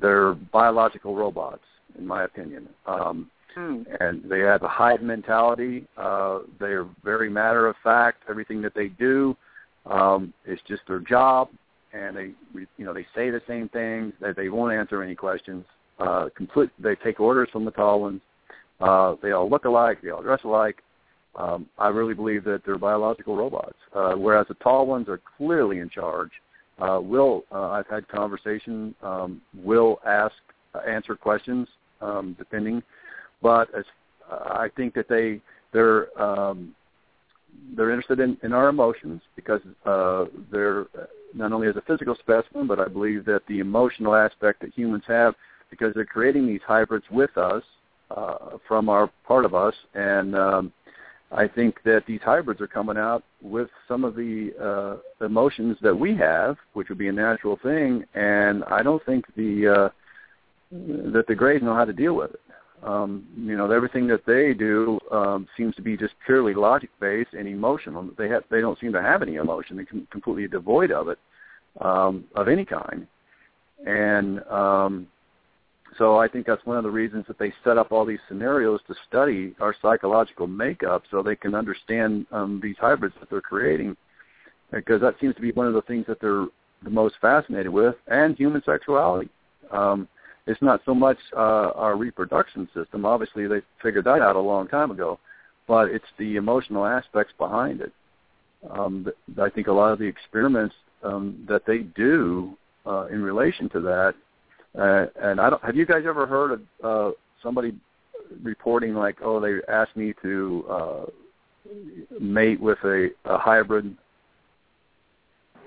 they're biological robots, in my opinion. Um, hmm. And they have a hive mentality. Uh, they are very matter of fact. Everything that they do um, is just their job and they you know they say the same things. That they won't answer any questions. Uh, complete. They take orders from the tall ones. Uh, they all look alike. They all dress alike. Um, I really believe that they're biological robots, uh, whereas the tall ones are clearly in charge. Uh, will uh, I've had conversation. Um, will ask uh, answer questions um, depending, but as uh, I think that they they're um, they're interested in, in our emotions because uh, they're not only as a physical specimen, but I believe that the emotional aspect that humans have, because they're creating these hybrids with us uh, from our part of us, and um, I think that these hybrids are coming out with some of the uh, emotions that we have, which would be a natural thing, and I don't think the uh, that the Greys know how to deal with it. Um, you know, everything that they do um, seems to be just purely logic based and emotional. They have they don't seem to have any emotion. They're completely devoid of it, um, of any kind. And um, so I think that's one of the reasons that they set up all these scenarios to study our psychological makeup, so they can understand um, these hybrids that they're creating. Because that seems to be one of the things that they're the most fascinated with, and human sexuality. Um, it's not so much uh, our reproduction system. Obviously, they figured that out a long time ago, but it's the emotional aspects behind it. Um, I think a lot of the experiments um, that they do uh, in relation to that, uh, and I don't. Have you guys ever heard of uh, somebody reporting like, oh, they asked me to uh, mate with a, a hybrid?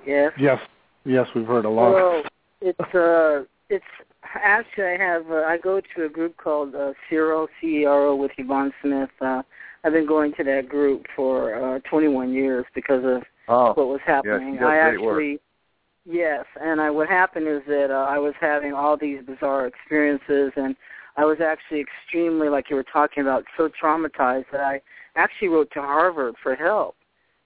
Yes. Yes. Yes, we've heard a lot. Well, it's uh, it's actually, I have. Uh, I go to a group called uh, CERO, C-E-R-O, with Yvonne Smith. Uh, I've been going to that group for uh, 21 years because of oh, what was happening. Yes, I actually, work. yes, and I, what happened is that uh, I was having all these bizarre experiences, and I was actually extremely, like you were talking about, so traumatized that I actually wrote to Harvard for help.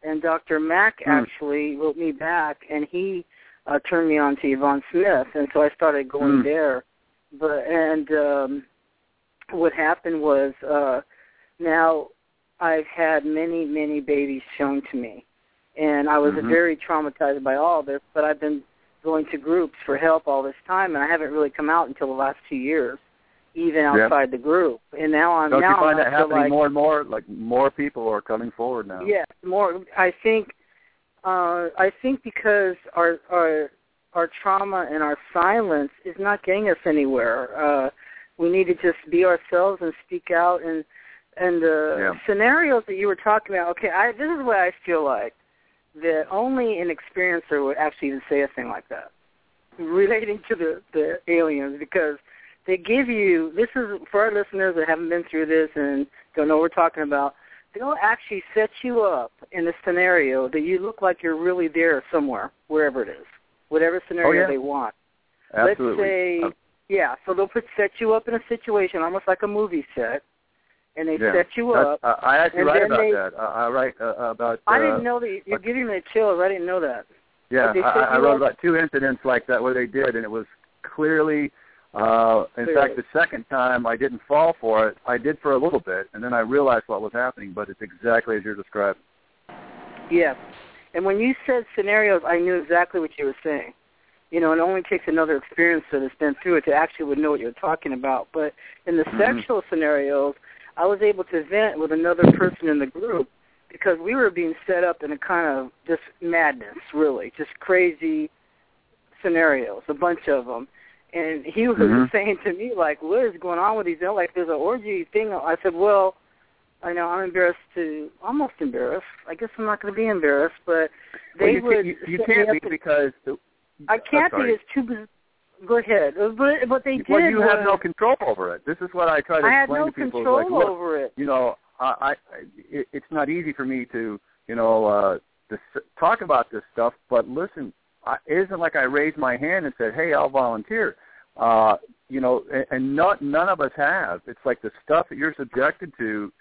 And Dr. Mack hmm. actually wrote me back, and he uh, turned me on to Yvonne Smith, and so I started going mm. there. But and um, what happened was uh, now I've had many many babies shown to me, and I was mm-hmm. very traumatized by all this. But I've been going to groups for help all this time, and I haven't really come out until the last two years, even outside yep. the group. And now I'm Don't now you find I'm that happening like, more and more? Like more people are coming forward now. Yes, more. I think uh, I think because our our our trauma and our silence is not getting us anywhere. Uh, we need to just be ourselves and speak out. And and the yeah. scenarios that you were talking about. Okay, I, this is what I feel like that only an experiencer would actually even say a thing like that relating to the the aliens because they give you this is for our listeners that haven't been through this and don't know what we're talking about they'll actually set you up in a scenario that you look like you're really there somewhere, wherever it is, whatever scenario oh, yeah. they want. Absolutely. Let's say, uh, yeah, so they'll put set you up in a situation almost like a movie set, and they yeah. set you up. Uh, I actually write about they, that. Uh, I write uh, about. I uh, didn't know that you're giving me the chills. I didn't know that. Yeah, I, I wrote up- about two incidents like that where they did, and it was clearly. Uh, in Clearly. fact, the second time I didn't fall for it. I did for a little bit, and then I realized what was happening. But it's exactly as you're describing. Yeah. And when you said scenarios, I knew exactly what you were saying. You know, it only takes another experience that has been through it to actually would know what you're talking about. But in the Mhm. sexual scenarios, I was able to vent with another person in the group because we were being set up in a kind of just madness, really, just crazy scenarios, a bunch of them. And he was Mhm. saying to me, like, what is going on with these? They're like, there's an orgy thing. I said, well, I know I'm embarrassed to, almost embarrassed. I guess I'm not going to be embarrassed, but Well, they you would. can't, you, you can't be to- because the, I can't be. It's too. Go ahead. Uh, But what they did well, you have no control over it. This is what I try to I explain no to people. I control like, over it. you know, I, I it, it's not easy for me to, you know, uh, to talk about this stuff. But listen, It isn't like I raised my hand and said, "Hey, I'll volunteer." Uh, you know, and, and not none of us have. It's like the stuff that you're subjected to,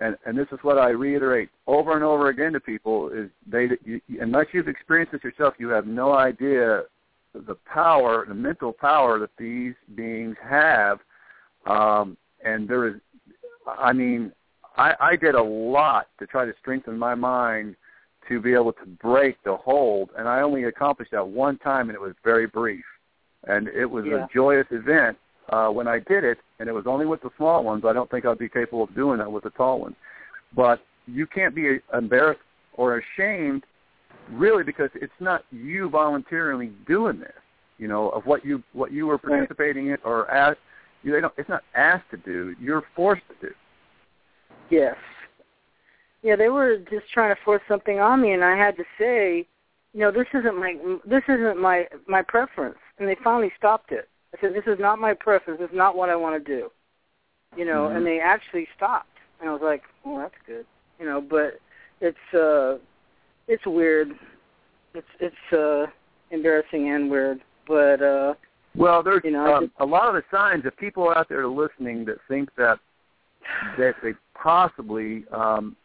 and and this is what I reiterate over and over again to people: is they you, unless you've experienced this yourself, you have no idea the power, the mental power that these beings have. Um, and there is, I mean, I, I did a lot to try to strengthen my mind to be able to break the hold, and I only accomplished that one time, and it was very brief. And it was Yeah. a joyous event uh, when I did it, and it was only with the small ones. I don't think I'd be capable of doing that with the tall ones. But you can't be embarrassed or ashamed really because it's not you voluntarily doing this you know of what you what you were participating in or asked you they don't it's not asked to do you're forced to do Yes. Yeah, they were just trying to force something on me, and I had to say, you know, this isn't my this isn't my my preference. And they finally stopped it. I said, this is not my preference. This is not what I want to do. You know, Mhm. and they actually stopped. And I was like, oh, that's good. You know, but it's uh, it's weird. It's it's uh, embarrassing and weird. But uh, well there's You know, um, a lot of the signs if people out there listening that think that that they possibly um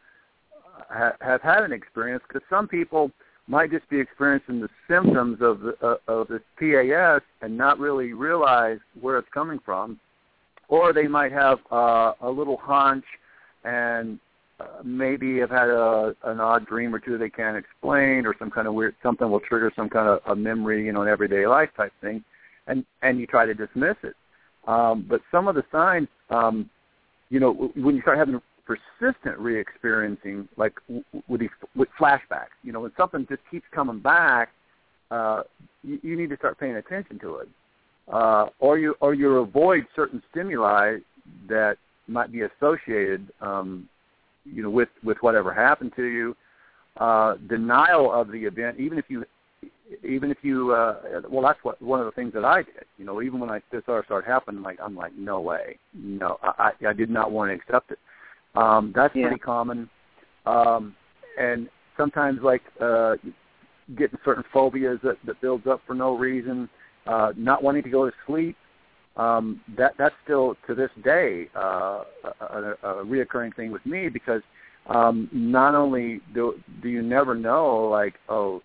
ha- have had an experience because some people might just be experiencing the symptoms of the uh, of the PAS and not really realize where it's coming from, or they might have uh, a little hunch and uh, maybe have had a an odd dream or two they can't explain, or some kind of weird something will trigger some kind of a memory, you know, an everyday life type thing, and and you try to dismiss it. Um, but some of the signs, um, you know, when you start having persistent re-experiencing, like with these with flashbacks, you know, when something just keeps coming back, uh, you, you need to start paying attention to it, uh, or you or you avoid certain stimuli that might be associated, um, you know, with with whatever happened to you. Uh, denial of the event, even if you even if you uh well that's what one of the things that I did. You know, even when I this started happening, like I'm like, no way. No, I I did not want to accept it. Um that's Yeah. pretty common. Um and sometimes like uh getting certain phobias that, that builds up for no reason, uh not wanting to go to sleep. Um that that's still to this day uh a, a, a reoccurring thing with me because um not only do do you never know like, oh,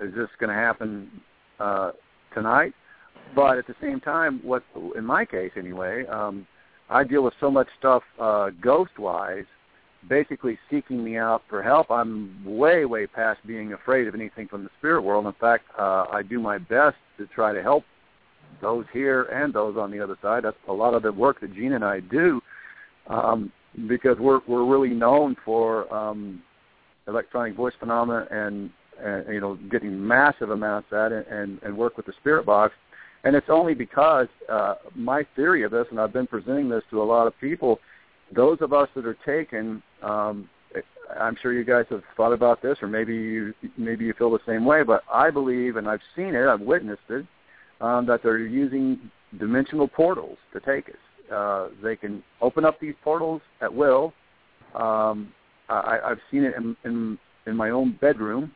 is this going to happen uh, tonight? But at the same time, what in my case anyway, um, I deal with so much stuff uh, ghost-wise, basically seeking me out for help. I'm way, way past being afraid of anything from the spirit world. In fact, uh, I do my best to try to help those here and those on the other side. That's a lot of the work that Gina and I do, um, because we're we're really known for um, electronic voice phenomena and and you know getting massive amounts of that and, and, and work with the spirit box and it's only because uh, my theory of this and i've been presenting this to a lot of people those of us that are taken um, i'm sure you guys have thought about this or maybe you maybe you feel the same way but i believe and i've seen it i've witnessed it um, that they're using dimensional portals to take us. Uh, they can open up these portals at will. Um, I, I've seen it in, in in my own bedroom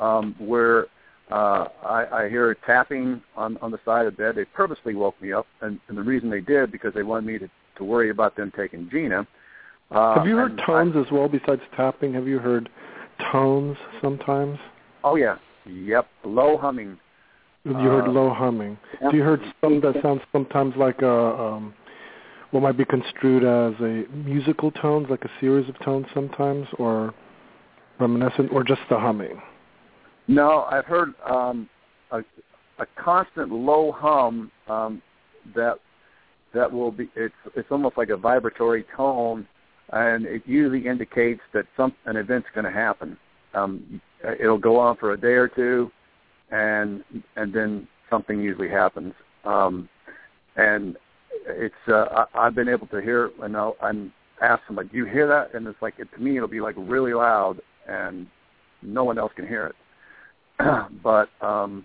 um, where uh, I, I hear tapping on, on the side of the bed. They purposely woke me up, and, and the reason they did because they wanted me to, to worry about them taking Gina. Uh, Have you heard tones as well besides tapping? Have you heard tones sometimes? Oh yeah, yep, low humming. You heard Uh, low humming. Do you heard some that sounds sometimes like a um, what might be construed as a musical tones, like a series of tones sometimes, or reminiscent, or just the humming? No, I've heard um, a, a constant low hum um, that that will be. It's it's almost like a vibratory tone, and it usually indicates that some an event's going to happen. Um, it'll go on for a day or two, and and then something usually happens. um, and it's uh, I, I've been able to hear and I'll, I'm asked like, "Do you hear that?" And it's like it, to me, it'll be like really loud, and no one else can hear it. but um,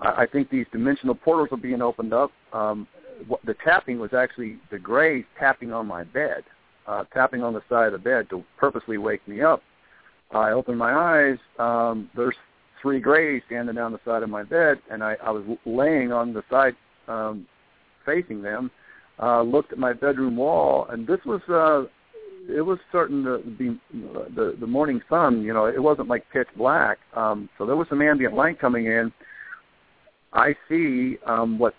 I, I think these dimensional portals are being opened up. Um, what, the tapping was actually the Greys tapping on my bed, uh, tapping on the side of the bed to purposely wake me up. I opened my eyes. Um, there's three Greys standing down the side of my bed, and I, I was laying on the side um, facing them. Uh, looked at my bedroom wall, and this was uh, it was starting to be the the morning sun. You know, it wasn't like pitch black, um, so there was some ambient light coming in. I see um, what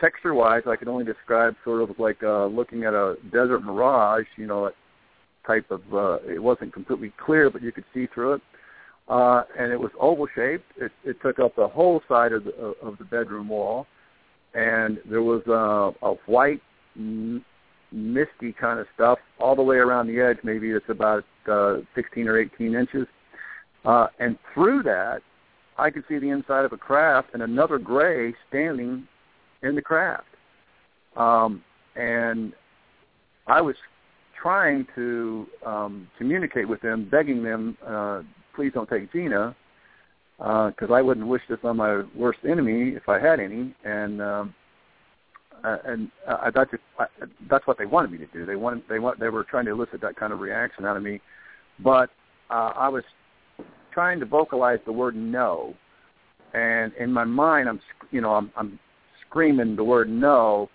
texture-wise I could only describe sort of like uh, looking at a desert mirage. You know, type of uh, it wasn't completely clear, but you could see through it. Uh, and it was oval shaped. It, it took up the whole side of the, of the bedroom wall, and there was uh, a white misty kind of stuff all the way around the edge. Maybe it's about uh, 16 or 18 inches. Uh, and through that, I could see the inside of a craft and another gray standing in the craft. Um, and I was trying to um, communicate with them, begging them, uh, please don't take Gina, because uh, I wouldn't wish this on my worst enemy if I had any. And um, uh, and uh, that's just, I, that's what they wanted me to do. They wanted they want they were trying to elicit that kind of reaction out of me, but uh, I was trying to vocalize the word no, and in my mind I'm you know I'm, I'm screaming the word no,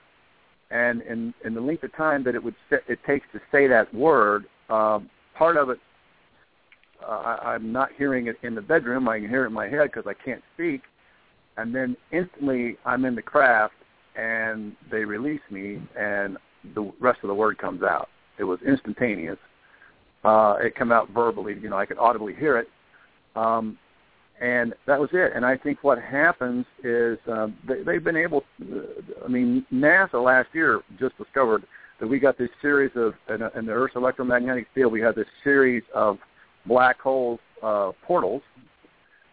and in in the length of time that it would it takes to say that word, um, part of it uh, I, I'm not hearing it in the bedroom. I can hear it in my head because I can't speak, and then instantly I'm in the craft and they release me, and the rest of the word comes out. It was instantaneous. Uh, it came out verbally. You know, I could audibly hear it, um, and that was it. And I think what happens is um, they, they've been able. Uh, I mean, NASA last year just discovered that we got this series of in, in the Earth's electromagnetic field. We had this series of black hole uh, portals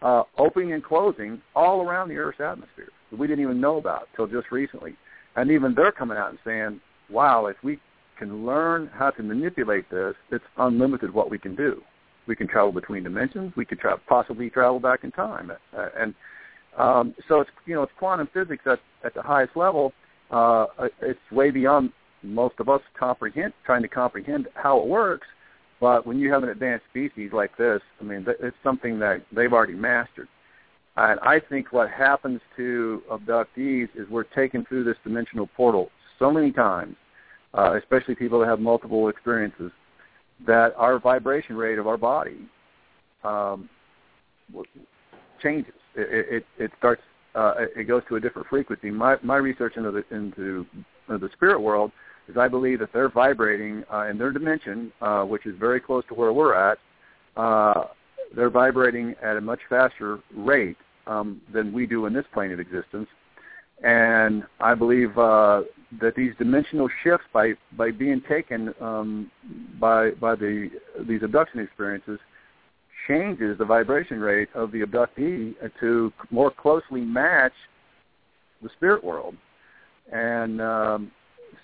uh, opening and closing all around the Earth's atmosphere that we didn't even know about till just recently. And even they're coming out and saying, wow, if we can learn how to manipulate this, it's unlimited what we can do. We can travel between dimensions. We could tra- possibly travel back in time. Uh, and um, so it's you know it's quantum physics at, at the highest level. Uh, it's way beyond most of us comprehend trying to comprehend how it works. But when you have an advanced species like this, I mean, it's something that they've already mastered. And I think what happens to abductees is we're taken through this dimensional portal so many times, uh, especially people that have multiple experiences, that our vibration rate of our body um, changes. It, it, it starts. Uh, it goes to a different frequency. My my research into the into the spirit world is I believe that they're vibrating uh, in their dimension, uh, which is very close to where we're at. Uh, they're vibrating at a much faster rate um, than we do in this plane of existence. And I believe uh, that these dimensional shifts, by by being taken um, by by the these abduction experiences, changes the vibration rate of the abductee to more closely match the spirit world. And um,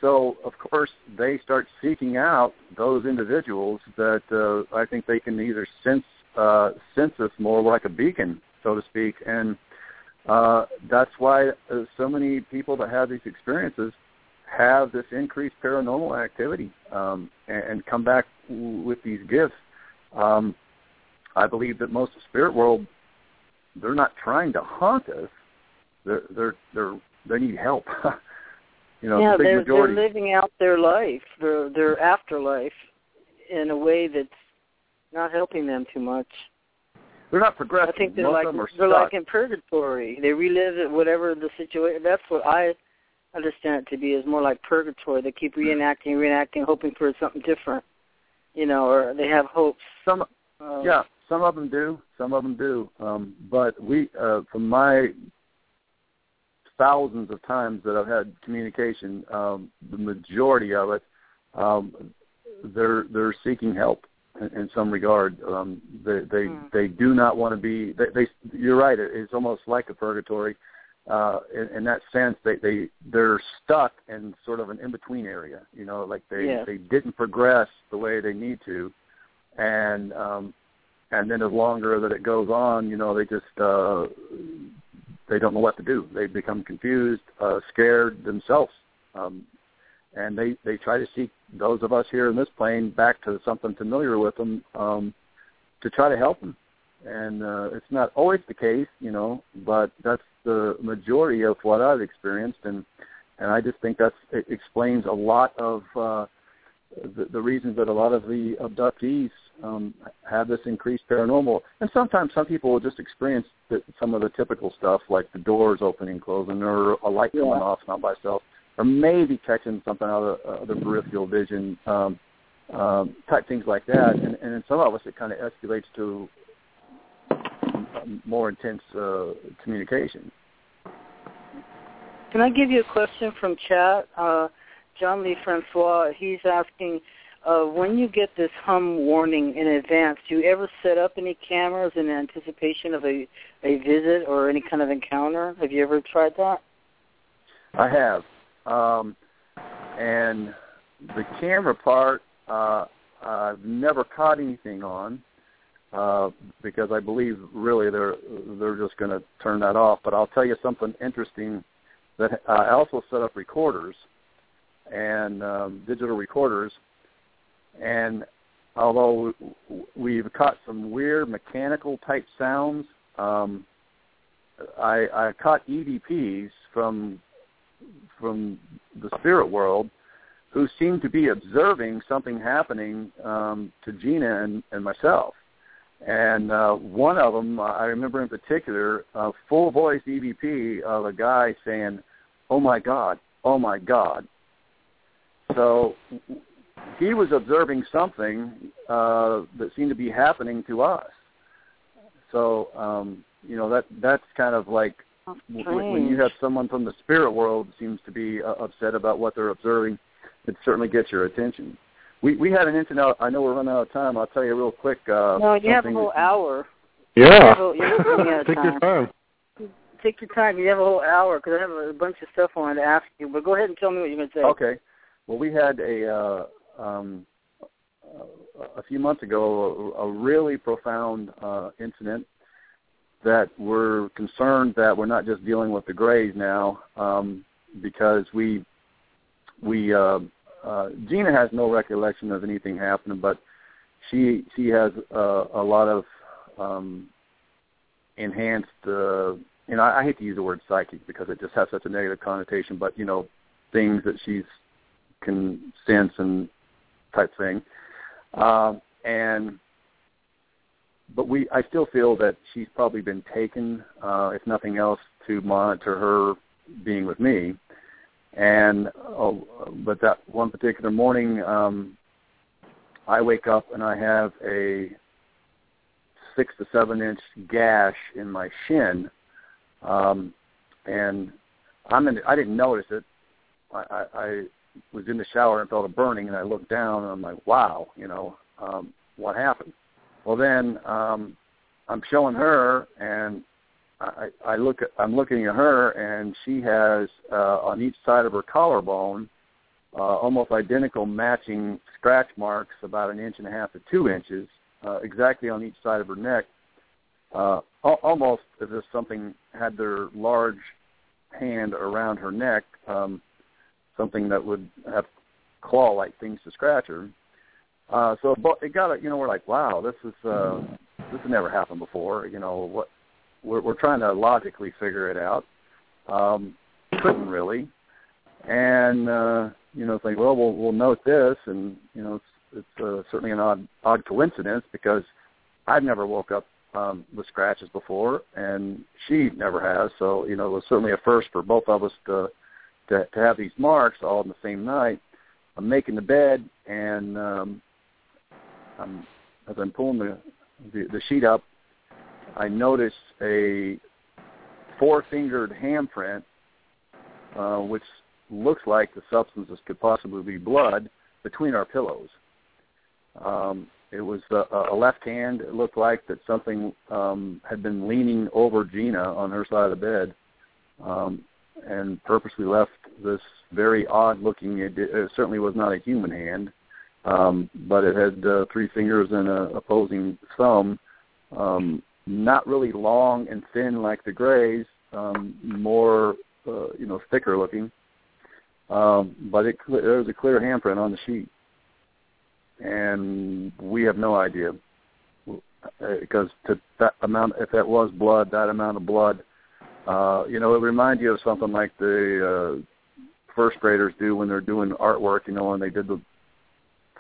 so, of course, they start seeking out those individuals that uh, I think they can either sense uh, sense us more like a beacon so to speak. And uh, that's why uh, so many people that have these experiences have this increased paranormal activity um, and, and come back w- with these gifts. Um, I believe that most of the spirit world, they're not trying to haunt us. They're they're they're they need help. you know, yeah, the they're, majority. they're living out their life, their their afterlife, in a way that's not helping them too much. They're not progressive. I think they're Most like of them are they're stuck. like in purgatory. They relive it, whatever the situation. That's what I understand it to be. Is more like purgatory. They keep reenacting, reenacting, hoping for something different. You know, or they have hopes. Some, uh, yeah, some of them do. Some of them do. Um, but we, uh, from my thousands of times that I've had communication, um, the majority of it, um, they're they're seeking help in, in some regard. Um, they they Hmm. they do not want to be. They, they you're right. It's almost like a purgatory. uh, in, in that sense, they they they're stuck in sort of an in between area. You know, like they Yeah. they didn't progress the way they need to, and um, and then the longer that it goes on, you know, they just uh, they don't know what to do. They become confused, uh, scared themselves, um, and they they try to seek those of us here in this plane back to something familiar with them um, to try to help them. And uh, it's not always the case, you know, but that's the majority of what I've experienced, and and I just think that's it explains a lot of uh, the, the reasons that a lot of the abductees um, have this increased paranormal. And sometimes some people will just experience the, some of the typical stuff, like the doors opening, closing, or a light Yeah. off not by itself, or maybe catching something out of uh, the peripheral vision, um, um, type things like that. And, and in some of us, it kind of escalates to um, more intense uh, communication. Can I give you a question from chat? Uh, John Lee Francois, he's asking, uh, when you get this hum warning in advance, do you ever set up any cameras in anticipation of a, a visit or any kind of encounter? Have you ever tried that? I have. Um, and the camera part, uh, I've never caught anything on uh, because I believe really they're they're just going to turn that off. But I'll tell you something interesting that uh, I also set up recorders and um, digital recorders, and although we've caught some weird mechanical type sounds, um, I, I caught EVPs from from the spirit world who seem to be observing something happening um, to Gina and, and myself. And uh, one of them, uh, I remember in particular, a full voice EVP of a guy saying, "Oh my God, oh my God." So he was observing something uh, that seemed to be happening to us. So um, you know that that's kind of like w- when you have someone from the spirit world seems to be uh, upset about what they're observing, it certainly gets your attention. We we had an incident. I know we're running out of time. I'll tell you real quick. Uh, no, you have a whole that- hour. Yeah. You you're running Take your time. Take your time. You have a whole hour because I have a bunch of stuff I wanted to ask you. But go ahead and tell me what you're going to say. Okay. Well, we had a uh, um, a few months ago a, a really profound uh, incident that we're concerned that we're not just dealing with the Greys now um, because we we uh, uh, Gina has no recollection of anything happening, but she she has uh, a lot of um, enhanced. Uh, you know, I, I hate to use the word psychic because it just has such a negative connotation, but you know, things that she's can sense and type thing. Um, and but we, I still feel that she's probably been taken, uh, if nothing else, to monitor her being with me. And oh, but that one particular morning, um, I wake up and I have a six to seven inch gash in my shin, um, and I'm in. I didn't notice it. I, I, I was in the shower and felt a burning, and I looked down and I'm like, wow, you know, um, what happened? Well, then um, I'm showing her, and I, I look at I'm looking at her, and she has uh, on each side of her collarbone uh, almost identical matching scratch marks, about an inch and a half to two inches, uh, exactly on each side of her neck, uh, al- almost as if something had their large hand around her neck, um, something that would have claw-like things to scratch her. Uh, so it got you know we're like wow this is uh, this has never happened before you know what we're, we're trying to logically figure it out. Um, couldn't really. And uh, you know think well we'll we'll note this and you know it's it's uh, certainly an odd odd coincidence because I've never woke up um, with scratches before and she never has. So you know it was certainly a first for both of us to to, to have these marks all in the same night I'm making the bed and um, I'm, as I'm pulling the, the the sheet up, I notice a four-fingered handprint, uh, which looks like the substances could possibly be blood between our pillows. Um, it was a, a left hand. It looked like that something um, had been leaning over Gina on her side of the bed, um, and purposely left this very odd-looking. It, it certainly was not a human hand, um, but it had uh, three fingers and a opposing thumb. Um, not really long and thin like the Greys, um, more uh, you know thicker looking. Um, but it, there was a clear handprint on the sheet, and we have no idea because to that amount, if that was blood, that amount of blood, uh, you know, it reminds you of something like the uh, first graders do when they're doing artwork. You know, when they did the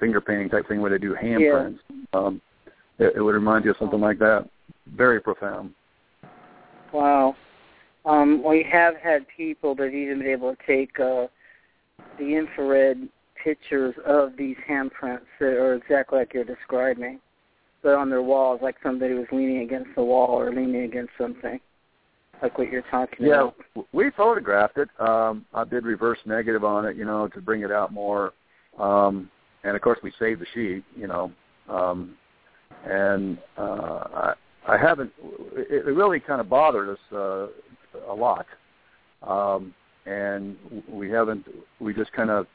finger painting type thing where they do handprints. Yeah. Um, it, it would remind you of something like that. Very profound. Wow. Um, we have had people that even been able to take uh, the infrared pictures of these handprints that are exactly like you're describing but on their walls, like somebody was leaning against the wall or leaning against something, like what you're talking yeah, about. Yeah, we photographed it. Um, I did reverse negative on it, you know, to bring it out more. Um, and of course, we saved the sheet, you know. Um, and uh, I, I haven't. It, it really kind of bothered us uh, a lot. Um, and we haven't. We just kind of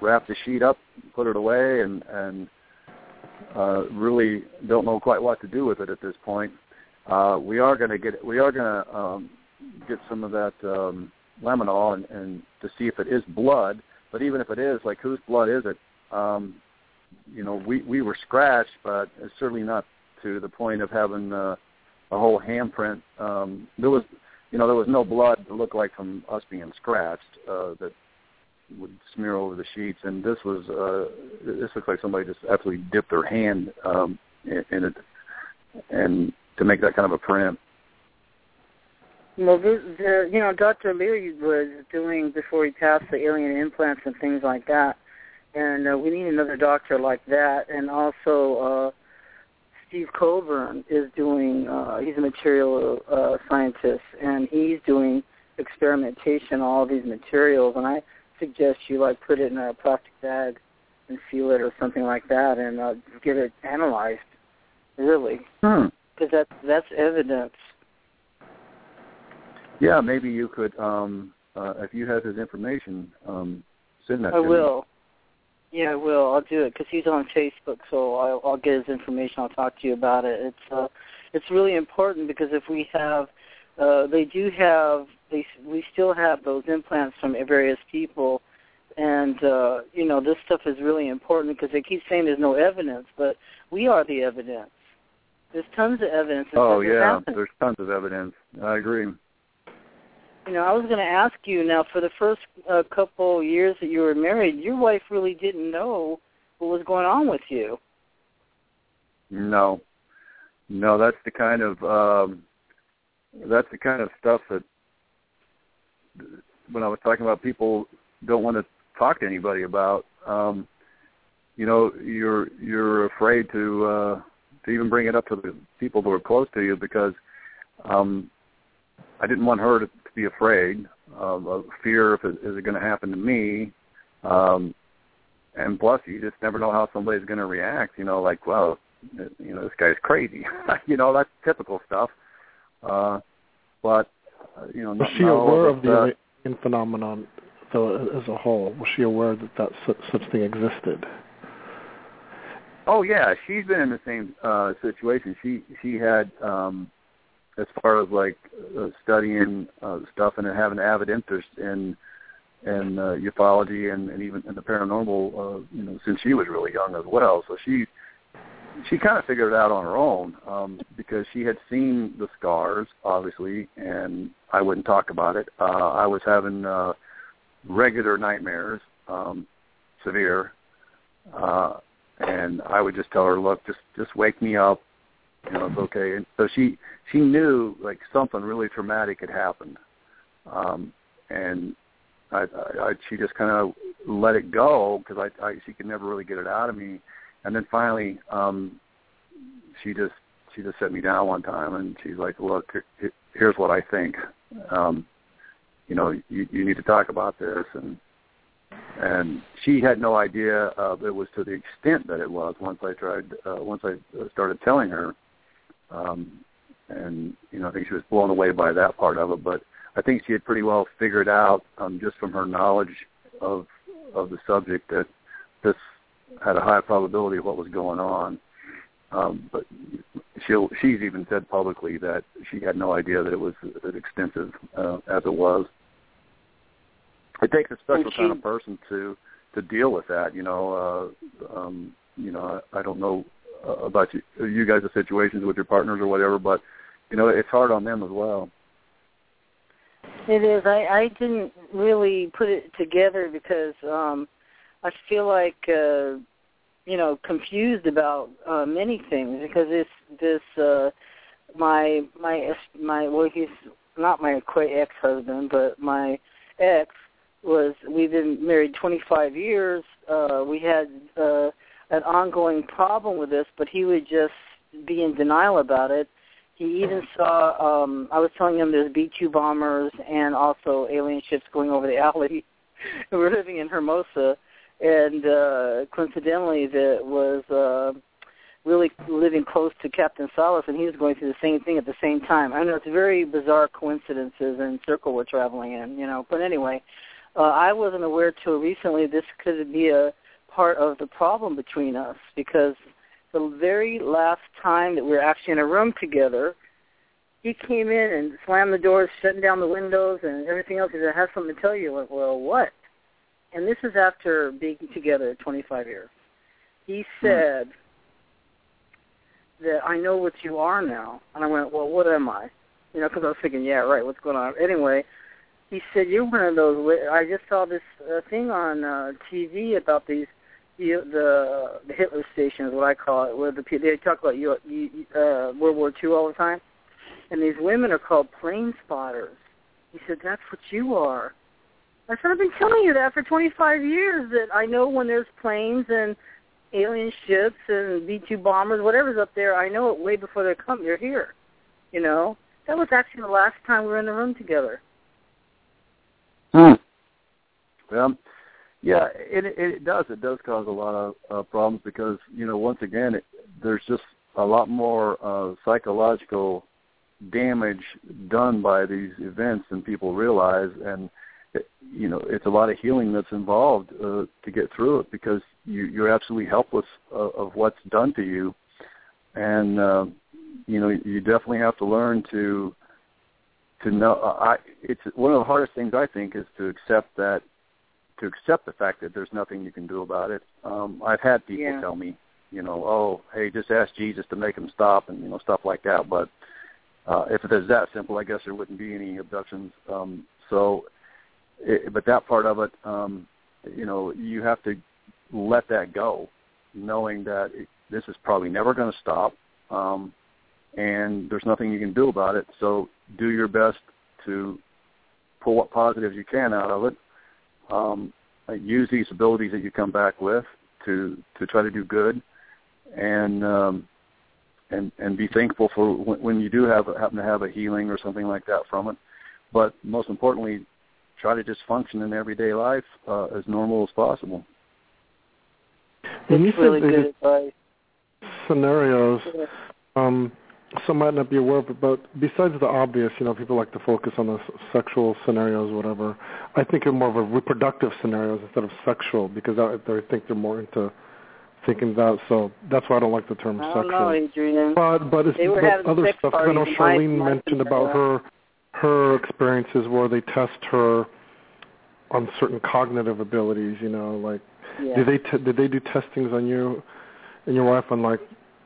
wrapped the sheet up, put it away, and and uh, really don't know quite what to do with it at this point. Uh, we are going to get we are going to um, get some of that um, luminol and, and to see if it is blood. But even if it is, like whose blood is it? Um, you know, we we were scratched, but certainly not to the point of having uh, a whole handprint. Um, there was, you know, there was no blood to look like from us being scratched uh, that would smear over the sheets, and this was uh, this looked like somebody just absolutely dipped their hand um, in, in it, and to make that kind of a print. Well, the, the you know Dr. Leir was doing before he passed the alien implants and things like that, and uh, we need another doctor like that, and also. uh Steve Colbern is doing. Uh, he's a material uh, scientist, and he's doing experimentation on all these materials. And I suggest you like put it in a plastic bag and seal it or something like that, and uh, get it analyzed. Really, because hmm. that's that's evidence. Yeah, maybe you could, um, uh, if you have his information, um, send that. To I to will. Me. Yeah, I will. I'll do it because he's on Facebook, so I'll, I'll get his information. I'll talk to you about it. It's uh, it's really important because if we have, uh, they do have they we still have those implants from various people, and uh, you know this stuff is really important because they keep saying there's no evidence, but we are the evidence. There's tons of evidence. Oh yeah, there's tons of evidence. I agree. You know, I was going to ask you now. For the first uh, couple years that you were married, your wife really didn't know what was going on with you. No, no, that's the kind of um, that's the kind of stuff that when I was talking about people don't want to talk to anybody about, um, you know, you're you're afraid to uh, to even bring it up to the people who are close to you because um, I didn't want her to, to be afraid of, of fear if it is it going to happen to me. Um, and plus, you just never know how somebody's going to react. You know, like, well, you know, this guy's crazy. you know, that's typical stuff. Uh, but uh, you know, was she aware of the alien phenomenon, though, as a whole? Was she aware that that such, such thing existed? Oh yeah, she's been in the same uh situation. She she had um as far as like uh, studying uh, stuff and having an avid interest in in uh, ufology and, and even in the paranormal, uh, you know, since she was really young as well. So she she kind of figured it out on her own um, because she had seen the scars, obviously, and I wouldn't talk about it. Uh, I was having uh, regular nightmares, um, severe, uh, and I would just tell her, "Look, just just wake me up. You know, it's okay." And so she she knew like something really traumatic had happened, um, and I, I, I she just kind of let it go because I, I she could never really get it out of me. And then finally um she just she just set me down one time and she's like look here's what i think. Um you know you you need to talk about this. And and she had no idea uh, it was to the extent that it was once i tried uh, once i started telling her um and you know i think she was blown away by that part of it but I think she had pretty well figured out um, just from her knowledge of of the subject that this had a high probability of what was going on. Um, but she she's even said publicly that she had no idea that it was as extensive uh, as it was. It takes a special she, kind of person to to deal with that. You know, uh, um, you know, I, I don't know about you, you guys' situations with your partners or whatever, but you know, it's hard on them as well. It is. I I didn't really put it together because um I feel like uh you know confused about uh many things because this this uh my my my well he's not my ex husband but my ex was we've been married 25 years uh we had uh an ongoing problem with this but he would just be in denial about it he even saw um I was telling him there's B two bombers and also alien ships going over the alley. We're living in Hermosa and uh coincidentally that was uh really living close to Captain Salas and he was going through the same thing at the same time. I know it's very bizarre coincidences and circle we're traveling in, you know. But anyway, uh I wasn't aware till recently this could be a part of the problem between us because the very last time that we were actually in a room together, he came in and slammed the doors, shutting down the windows and everything else. He said, I have something to tell you. I went, well, what? And this is after being together 25 years. He hmm. said hmm. that I know what you are now. And I went, well, what am I? You know, because I was thinking, yeah, right, what's going on? Anyway, he said, you're one of those, I just saw this uh, thing on uh, TV about these the the, the Hitler station is what I call it, where the they talk about you, uh, World War II all the time, and these women are called plane spotters. He said, "That's what you are." I said, "I've been telling you that for 25 years. That I know when there's planes and alien ships and B-2 bombers, whatever's up there. I know it way before they come. They're here. You know, that was actually the last time we were in the room together." Hmm. Well, yeah, it it does. It does cause a lot of uh, problems because you know once again it, there's just a lot more uh, psychological damage done by these events than people realize, and it, you know it's a lot of healing that's involved uh, to get through it because you, you're absolutely helpless uh, of what's done to you, and uh, you know you definitely have to learn to to know. I it's one of the hardest things I think is to accept that to accept the fact that there's nothing you can do about it. Um, I've had people yeah. tell me, you know, oh, hey, just ask Jesus to make him stop, and you know, stuff like that. But uh, if it is that simple, I guess there wouldn't be any abductions. Um, so, it, but that part of it, um, you know, you have to let that go, knowing that it, this is probably never going to stop, um, and there's nothing you can do about it. So, do your best to pull what positives you can out of it, um, use these abilities that you come back with to to try to do good, and um, and and be thankful for when, when you do have happen to have a healing or something like that from it. But most importantly, try to just function in everyday life uh, as normal as possible. When you really said good advice. scenarios, um, some might not be aware of it, but besides the obvious, you know, people like to focus on the sexual scenarios, whatever. I think of more of a reproductive scenarios instead of sexual because I, I think they're more into thinking that. So that's why I don't like the term I sexual. Know, Adrian. But but it's they were but other sex stuff. I know Charlene mentioned about her her experiences where they test her on certain cognitive abilities. You know, like yeah. did they t- did they do testings on you and your wife on like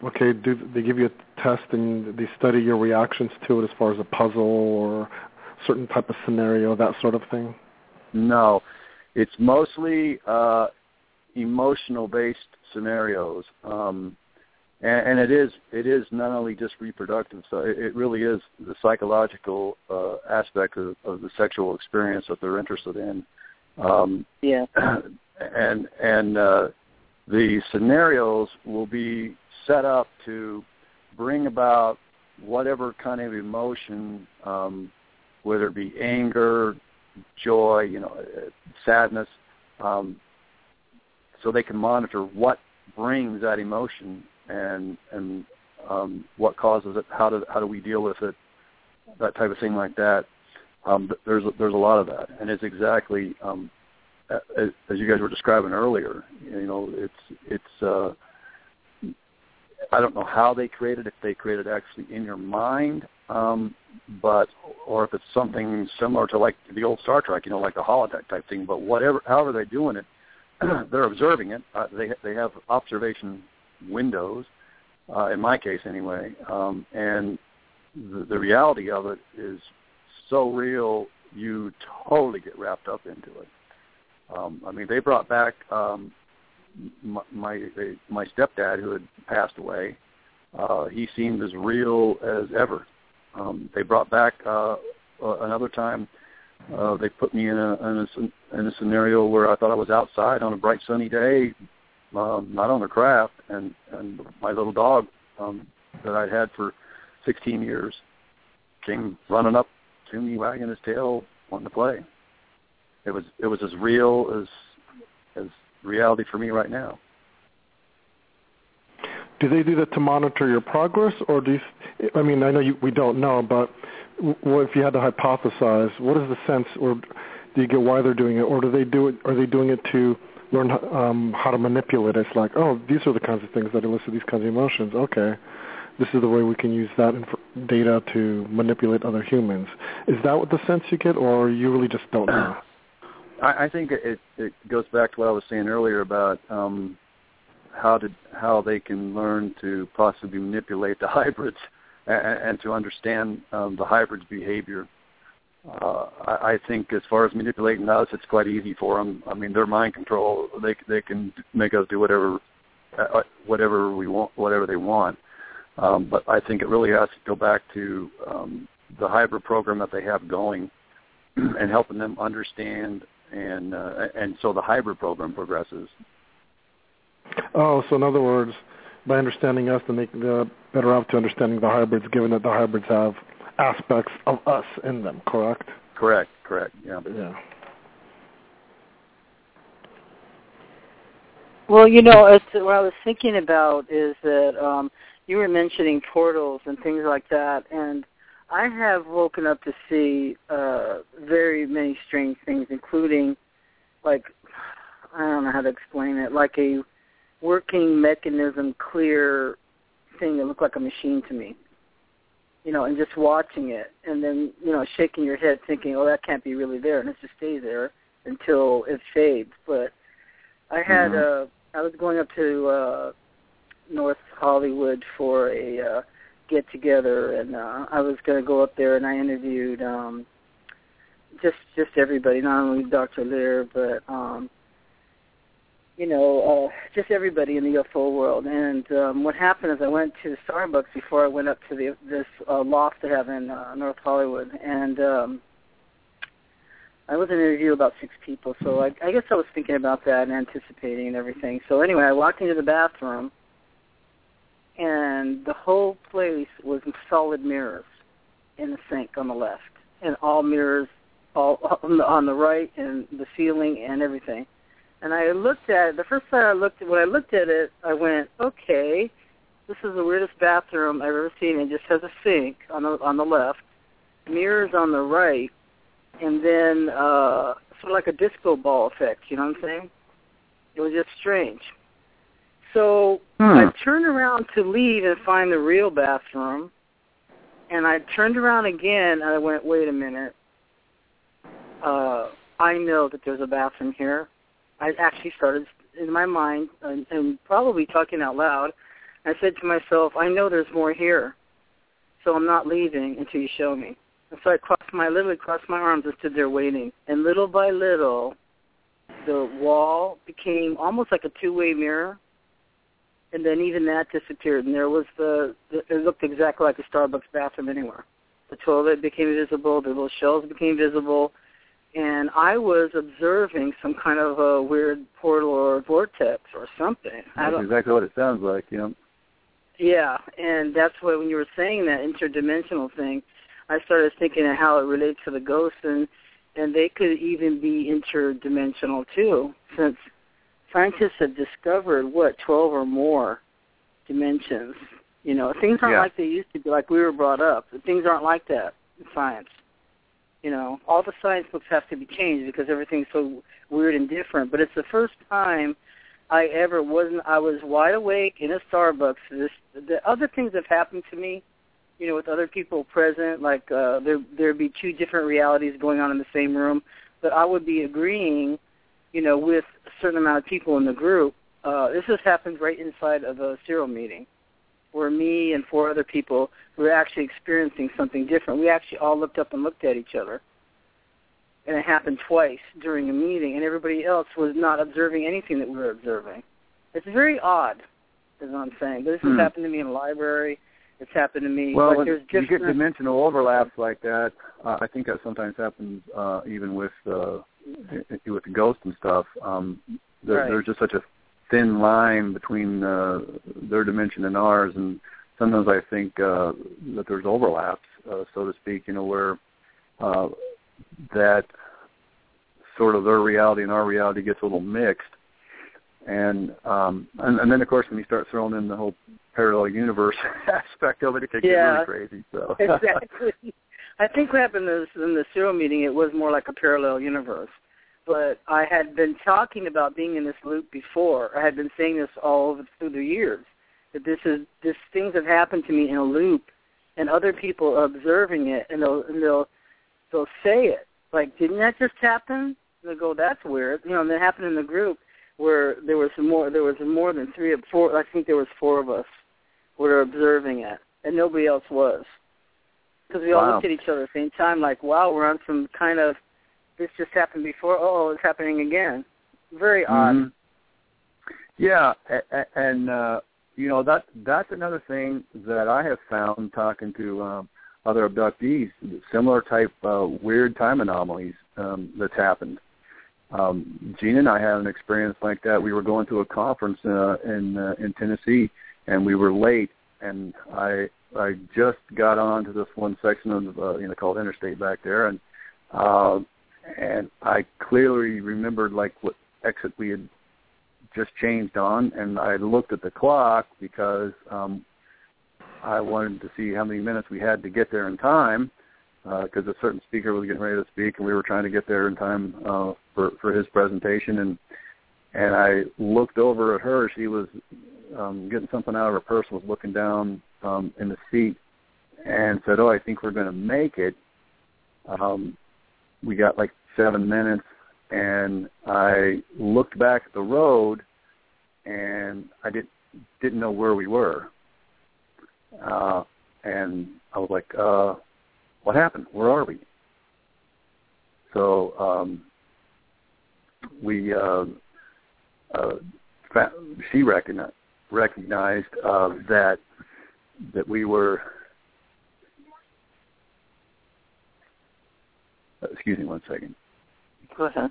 okay, do they give you a test and they study your reactions to it as far as a puzzle or certain type of scenario, that sort of thing? No, it's mostly uh, emotional-based scenarios, um, and, and it is it is not only just reproductive. So it, it really is the psychological uh, aspect of, of the sexual experience that they're interested in. Um, yeah, and and uh, the scenarios will be set up to bring about whatever kind of emotion, um, whether it be anger, joy, you know, sadness, um, so they can monitor what brings that emotion and and um, what causes it. How do how do we deal with it? That type of thing like that. um, there's there's a lot of that, and it's exactly um, as, as you guys were describing earlier. You know, it's it's. Uh, I don't know how they created, if they created actually in your mind, um, but or if it's something similar to like the old Star Trek, you know, like the holodeck type thing. But whatever, however they're doing it, they're observing it. Uh, they they have observation windows, uh, in my case anyway, um, and the, the reality of it is so real, you totally get wrapped up into it. Um, I mean, they brought back um, my my, stepdad who had passed away. Uh, he seemed as real as ever. Um, they brought back uh, uh, another time. Uh, they put me in a, in a in a scenario where I thought I was outside on a bright sunny day, um, not on the craft, and and my little dog um, that I'd had for 16 years came running up to me, wagging his tail, wanting to play. It was it was as real as as reality for me right now. Do they do that to monitor your progress, or do you? I mean, I know you, we don't know, but what if you had to hypothesize? What is the sense, or do you get why they're doing it, or do they do it? Are they doing it to learn um, how to manipulate? It's like, oh, these are the kinds of things that elicit these kinds of emotions. Okay, this is the way we can use that inf- data to manipulate other humans. Is that what the sense you get, or you really just don't know? I, I think it, it goes back to what I was saying earlier about um, how to how they can learn to possibly manipulate the hybrids and, and to understand um, the hybrids' behavior. Uh, I, I think as far as manipulating us, it's quite easy for them. I mean, they're mind control. They they can make us do whatever uh, whatever we want, whatever they want. Um, but I think it really has to go back to um, the hybrid program that they have going and helping them understand and uh, and so the hybrid program progresses. Oh, so in other words, by understanding us, then they the better off to understanding the hybrids, given that the hybrids have aspects of us in them. Correct. Correct. Correct. Yeah. Yeah. Well, you know, it's, what I was thinking about is that um, you were mentioning portals and things like that, and I have woken up to see uh, very many strange things, including like I don't know how to explain it, like a working mechanism, clear thing that looked like a machine to me. You know, and just watching it, and then you know, shaking your head, thinking, "Oh, that can't be really there," and it just stays there until it fades. But I had mm-hmm. uh, I was going up to uh, North Hollywood for a uh, get together, and uh, I was going to go up there, and I interviewed um, just just everybody, not only Dr. Lear, but um, you know, uh, just everybody in the UFO world. And um, what happened is I went to Starbucks before I went up to the this uh, loft they have in uh, North Hollywood, and um, I was interviewing about six people. So I, I guess I was thinking about that and anticipating and everything. So anyway, I walked into the bathroom and the whole place was solid mirrors in the sink on the left, and all mirrors all on the, on the right, and the ceiling and everything. And I looked at it. The first time I looked at when I looked at it, I went, okay, this is the weirdest bathroom I've ever seen. It just has a sink on the on the left, mirrors on the right, and then uh sort of like a disco ball effect. You know what I'm saying? It was just strange. So hmm. I turned around to leave and find the real bathroom, and I turned around again and I went, wait a minute. Uh, I know that there's a bathroom here. I actually started in my mind and, and probably talking out loud. I said to myself, I know there's more here, so I'm not leaving until you show me. And so I crossed my, literally crossed my arms and stood there waiting. And little by little, the wall became almost like a two-way mirror and then even that disappeared, and there was the, the it looked exactly like a Starbucks bathroom anywhere. The toilet became visible, the little shelves became visible, and I was observing some kind of a weird portal or vortex or something. That's exactly what it sounds like, you know. Yeah, and that's why when you were saying that interdimensional thing, I started thinking of how it relates to the ghosts, and and they could even be interdimensional too, since scientists have discovered what twelve or more dimensions. You know, things aren't yeah. like they used to be. Like we were brought up, things aren't like that in science. You know, all the science books have to be changed because everything's so weird and different. But it's the first time I ever wasn't. I was wide awake in a Starbucks. This the other things have happened to me, you know, with other people present. Like uh, there there'd be two different realities going on in the same room, but I would be agreeing, you know, with a certain amount of people in the group. Uh, this has happened right inside of a serial meeting, where me and four other people were actually experiencing something different. We actually all looked up and looked at each other and it happened twice during a meeting, and everybody else was not observing anything that we were observing. It's very odd, is what I'm saying. But this has Hmm. happened to me in a library. It's happened to me. Well, like there's you get dimensional overlaps like that, uh, I think that sometimes happens uh, even with uh, with the ghosts and stuff. Um, there, Right. There's just such a thin line between uh, their dimension and ours, and sometimes I think uh, that there's overlaps, uh, so to speak. You know, where uh, that sort of their reality and our reality gets a little mixed. And um and, and then of course when you start throwing in the whole parallel universe aspect of it, it can get really crazy. So exactly. I think what happened is in the serial meeting, it was more like a parallel universe. But I had been talking about being in this loop before. I had been saying this all over through the years that this is this things have happened to me in a loop, and other people are observing it, and they'll and they'll they'll say it like, "Didn't that just happen?" And they go, "That's weird." You know, and that happened in the group where there was more there was more than three or four. I think there was four of us were observing it, and nobody else was because we all Wow. looked at each other at the same time, like, "Wow, we're on some kind of this just happened before. Oh, it's happening again." Very odd. Mhm. Yeah, and uh, you know that that's another thing that I have found talking to um, other abductees, similar type uh, weird time anomalies um, that's happened. Um, Gina and I had an experience like that. We were going to a conference uh, in uh, in Tennessee, and we were late. And I I just got on to this one section of uh, you know called Interstate back there, and uh, and I clearly remembered like what exit we had just changed on, and I looked at the clock because um, I wanted to see how many minutes we had to get there in time because a certain speaker was getting ready to speak, and we were trying to get there in time uh, for for his presentation. And and I looked over at her; she was um, getting something out of her purse, was looking down um, in the seat, and said, "Oh, I think we're going to make it." Um, we got like seven minutes, and I looked back at the road, and I didn't didn't know where we were. Uh, and I was like, uh, "What happened? Where are we?" So um, we uh, uh, she recognized recognized uh, that that we were. uh, Excuse me one second. Go ahead.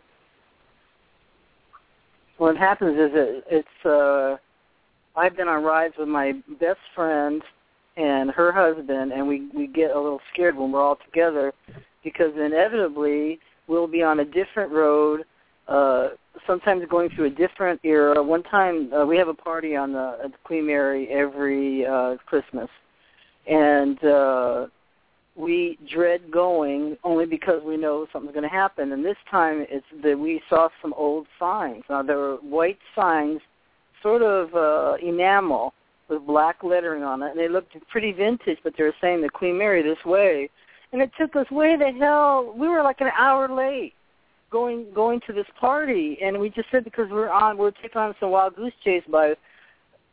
What happens is it, it's uh I've been on rides with my best friend and her husband and we we get a little scared when we're all together because inevitably we'll be on a different road uh sometimes going through a different era one time uh, we have a party on the at Queen Mary every uh Christmas and uh we dread going only because we know something's going to happen. And this time it's that we saw some old signs. Now there were white signs, sort of uh, enamel with black lettering on it, and they looked pretty vintage. But they were saying the Queen Mary this way, and it took us way the hell. We were like an hour late going going to this party, and we just said because we're on we're taking on some wild goose chase by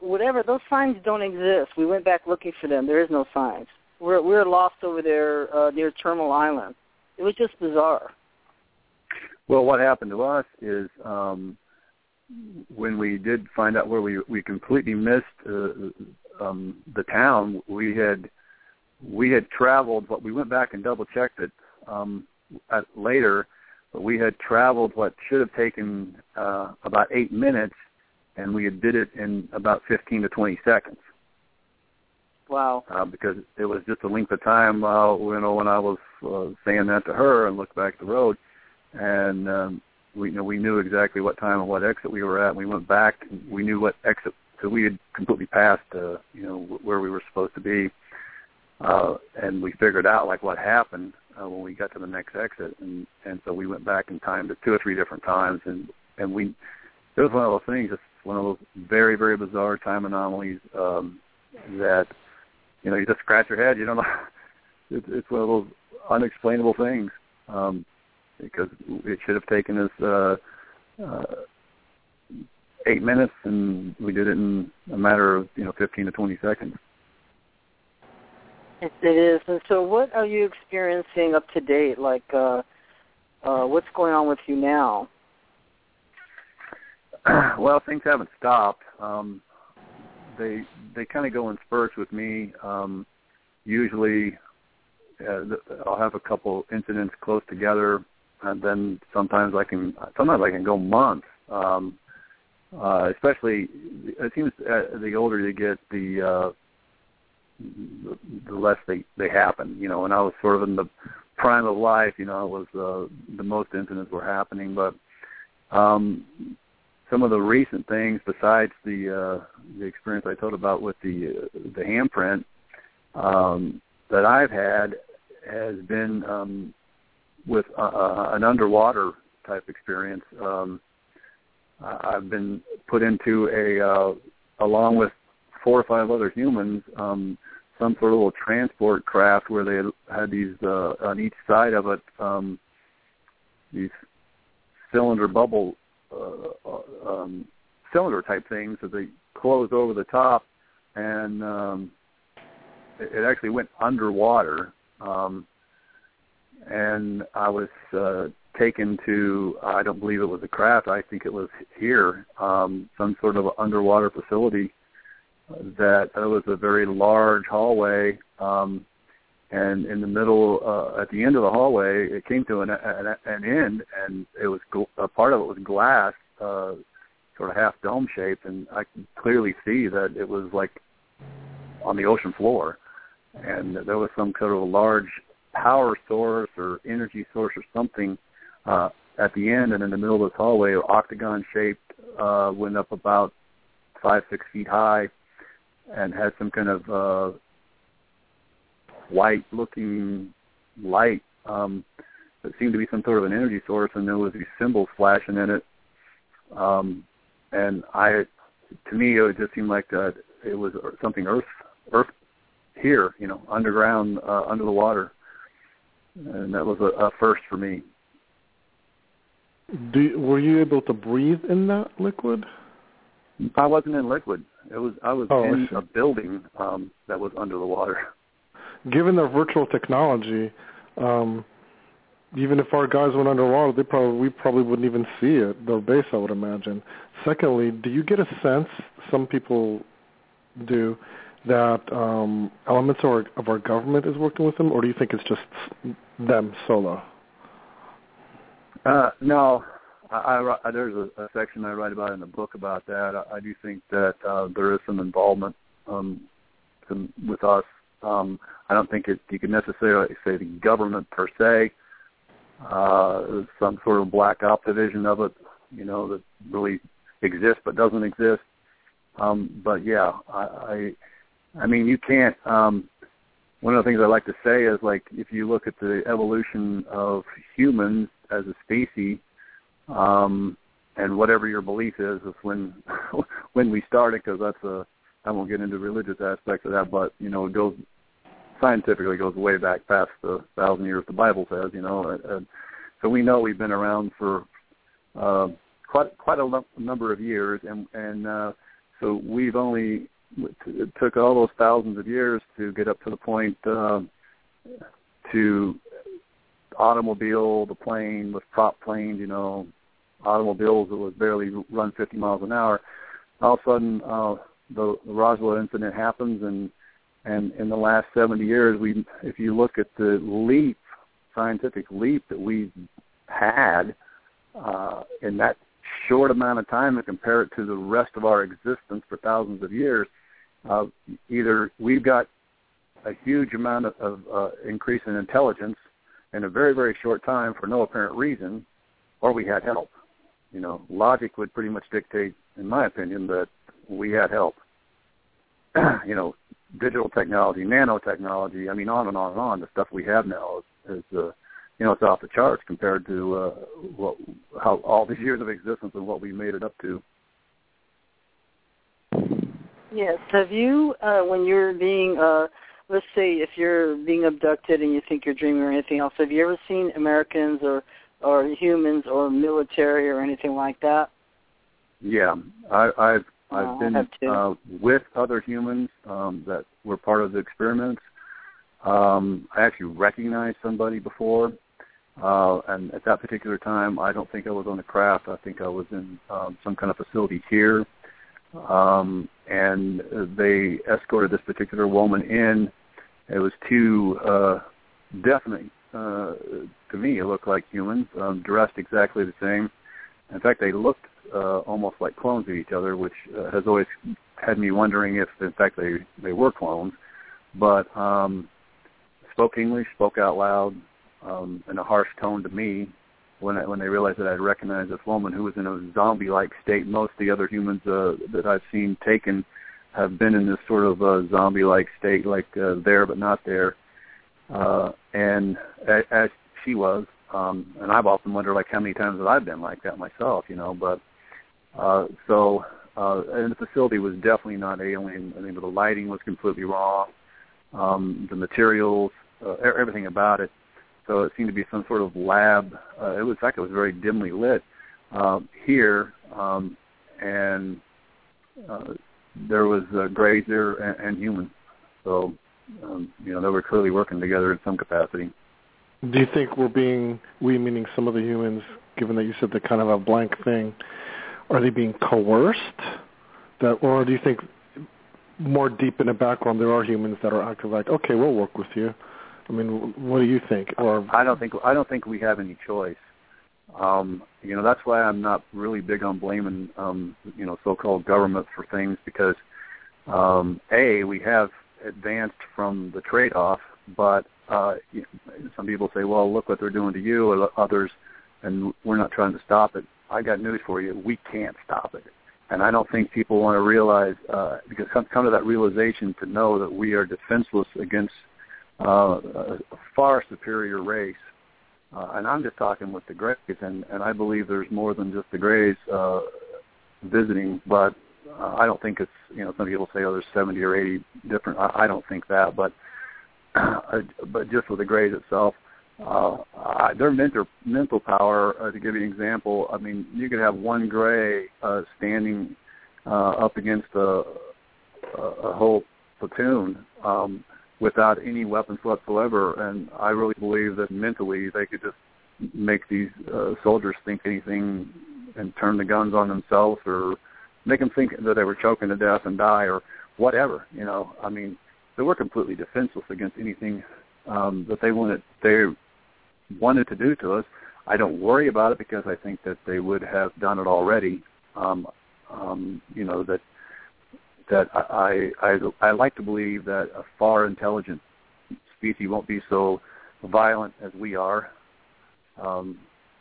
whatever. Those signs don't exist. We went back looking for them. There is no signs we're we're lost over there uh, near Terminal Island. It was just bizarre. Well, what happened to us is um, when we did find out where we we completely missed uh, um, the town. We had we had traveled, but we went back and double checked it um, at, later. But we had traveled what should have taken uh, about eight minutes, and we had did it in about fifteen to twenty seconds. Wow. Uh, because it was just a length of time, uh, you know, when I was uh, saying that to her and looked back the road, and um, we you know we knew exactly what time and what exit we were at. And we went back, and we knew what exit because we had completely passed, uh, you know, where we were supposed to be, uh, and we figured out like what happened. Uh, when we got to the next exit, and and so we went back in time to two or three different times, and and we it was one of those things. It's one of those very very bizarre time anomalies um, that you know you just scratch your head. You don't know. It's, it's one of those unexplainable things um, because it should have taken us uh, uh, eight minutes, and we did it in a matter of you know 15 to 20 seconds. It, is. And so, what are you experiencing up to date? Like, uh, uh, what's going on with you now? well, things haven't stopped. Um, they they kind of go in spurts with me. Um, usually, uh, I'll have a couple incidents close together, and then sometimes I can sometimes I can go months. Um, uh, especially, it seems uh, the older you get, the uh, the, less they they happen. You know, and I was sort of in the prime of life. You know, it was uh, the most incidents were happening, but um, some of the recent things besides the uh, the experience I told about with the uh, the handprint um, that I've had has been um, with uh, uh, an underwater type experience. Um, I've been put into a uh, along with four or five other humans um, some sort of little transport craft where they had these uh, on each side of it um, these cylinder bubble uh, uh, um, cylinder type things that they closed over the top, and um, it, actually went underwater. Um, and I was uh, taken to I don't believe it was a craft. I think it was here, um, some sort of underwater facility. That it was a very large hallway, um, and in the middle, uh, at the end of the hallway, it came to an, an, an end, and it was a part of it was glass, uh, sort of half dome shaped, and I could clearly see that it was like on the ocean floor, and there was some kind of a large power source or energy source or something uh, at the end, and in the middle of this hallway, octagon shaped, uh, went up about five six feet high, and had some kind of uh, white looking light um, that seemed to be some sort of an energy source, and there was these symbols flashing in it. Um, and I, to me, it just seemed like that it was something Earth, Earth here, you know, underground, uh, under the water, and that was a, a first for me. Do, were you able to breathe in that liquid? I wasn't in liquid. It was I was oh, in I a building um, that was under the water given the virtual technology, um, even if our guys went underwater, they probably we probably wouldn't even see it. Their base, I would imagine. Secondly, do you get a sense? Some people do that um, elements of our, of our government is working with them, or do you think it's just them solo? Uh, no, I, I, there's a, a section I write about in the book about that. I, I do think that uh, there is some involvement um, some, with us um, I don't think it, you can necessarily say the government per se. Uh, some sort of black op division of it, you know, that really exists but doesn't exist. Um, but yeah, I, I, I mean, you can't. Um, one of the things I like to say is like if you look at the evolution of humans as a species, um, and whatever your belief is, is when when we started, because that's a I won't get into religious aspects of that, but you know, it goes scientifically goes way back past the thousand years the Bible says, you know. And so we know we've been around for uh, quite quite a number of years, and and uh, so we've only it took all those thousands of years to get up to the point uh, to automobile, the plane with prop planes, you know, automobiles that would barely run 50 miles an hour. All of a sudden, uh, the, the Roswell incident happens, and and in the last 70 years, we, if you look at the leap, scientific leap that we've had uh, in that short amount of time and compare it to the rest of our existence for thousands of years, uh, either we've got a huge amount of, of uh, increase in intelligence in a very, very short time for no apparent reason, or we had help. You know, logic would pretty much dictate, in my opinion, that we had help. you know, digital technology, nanotechnology. I mean, on and on and on. The stuff we have now is, is uh, you know, it's off the charts compared to uh, what how all these years of existence and what we made it up to. Yes. Have you, uh, when you're being, uh, let's say, if you're being abducted and you think you're dreaming or anything else, have you ever seen Americans or or humans or military or anything like that? Yeah, I, I've I've Oh, been uh, with other humans um, that were part of the experiments. Um, I actually recognized somebody before, uh, and at that particular time, I don't think I was on the craft. I think I was in um, some kind of facility here, um, and they escorted this particular woman in. It was two uh, definitely uh, to me, it looked like humans, um, dressed exactly the same. In fact, they looked uh, almost like clones of each other, which uh, has always had me wondering if, in fact, they they were clones. But um, spoke English, spoke out loud um, in a harsh tone to me when I, when they realized that I'd recognized this woman who was in a zombie-like state. Most of the other humans uh, that I've seen taken have been in this sort of uh, zombie-like state, like uh, there but not there. Uh, and as, as she was, um, and I've often wondered like how many times have I been like that myself, you know. But uh, so, uh, and the facility was definitely not alien. I mean, the lighting was completely wrong. Um, the materials, uh, everything about it. So it seemed to be some sort of lab. Uh, it was like it was very dimly lit uh, here, um, and uh, there was uh, Greys there and, and humans. So um, you know they were clearly working together in some capacity. Do you think we're being we meaning some of the humans, given that you said they're kind of a blank thing, are they being coerced? That, or do you think more deep in the background there are humans that are active, like okay, we'll work with you. I mean, what do you think? Or I don't think I don't think we have any choice. Um, you know, that's why I'm not really big on blaming um, you know so-called government for things because um, a we have advanced from the trade-off, but uh, some people say, well, look what they're doing to you, or others, and we're not trying to stop it. I got news for you: we can't stop it. And I don't think people want to realize uh, because come, come to that realization to know that we are defenseless against uh, a far superior race. Uh, and I'm just talking with the Greys, and, and I believe there's more than just the Greys uh, visiting, but uh, I don't think it's, you know, some people say, oh, there's 70 or 80 different, I, I don't think that, but uh, but just with the Greys itself, uh, I, their mental mental power. Uh, to give you an example, I mean, you could have one Grey uh, standing uh, up against a, a, a whole platoon um, without any weapons whatsoever, and I really believe that mentally they could just make these uh, soldiers think anything and turn the guns on themselves, or make them think that they were choking to death and die, or whatever. You know, I mean, they were completely defenseless against anything um, that they wanted. They wanted to do to us. I don't worry about it because I think that they would have done it already. Um, um, you know that that I, I I like to believe that a far intelligent species won't be so violent as we are. Um,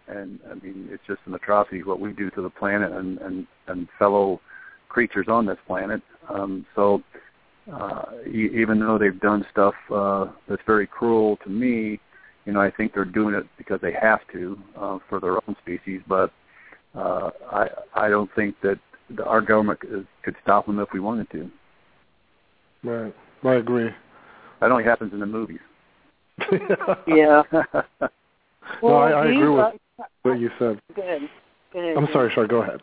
and I mean, it's just an atrocity what we do to the planet and and, and fellow creatures on this planet. Um, so uh, even though they've done stuff uh, that's very cruel to me, you know, I think they're doing it because they have to uh, for their own species. But uh, I I don't think that our government could, could stop them if we wanted to. right, I agree. That only happens in the movies. Yeah. no, Well, I, I agree you, with uh, what you said. Go ahead. Go ahead. I'm sorry, Shar. Go ahead.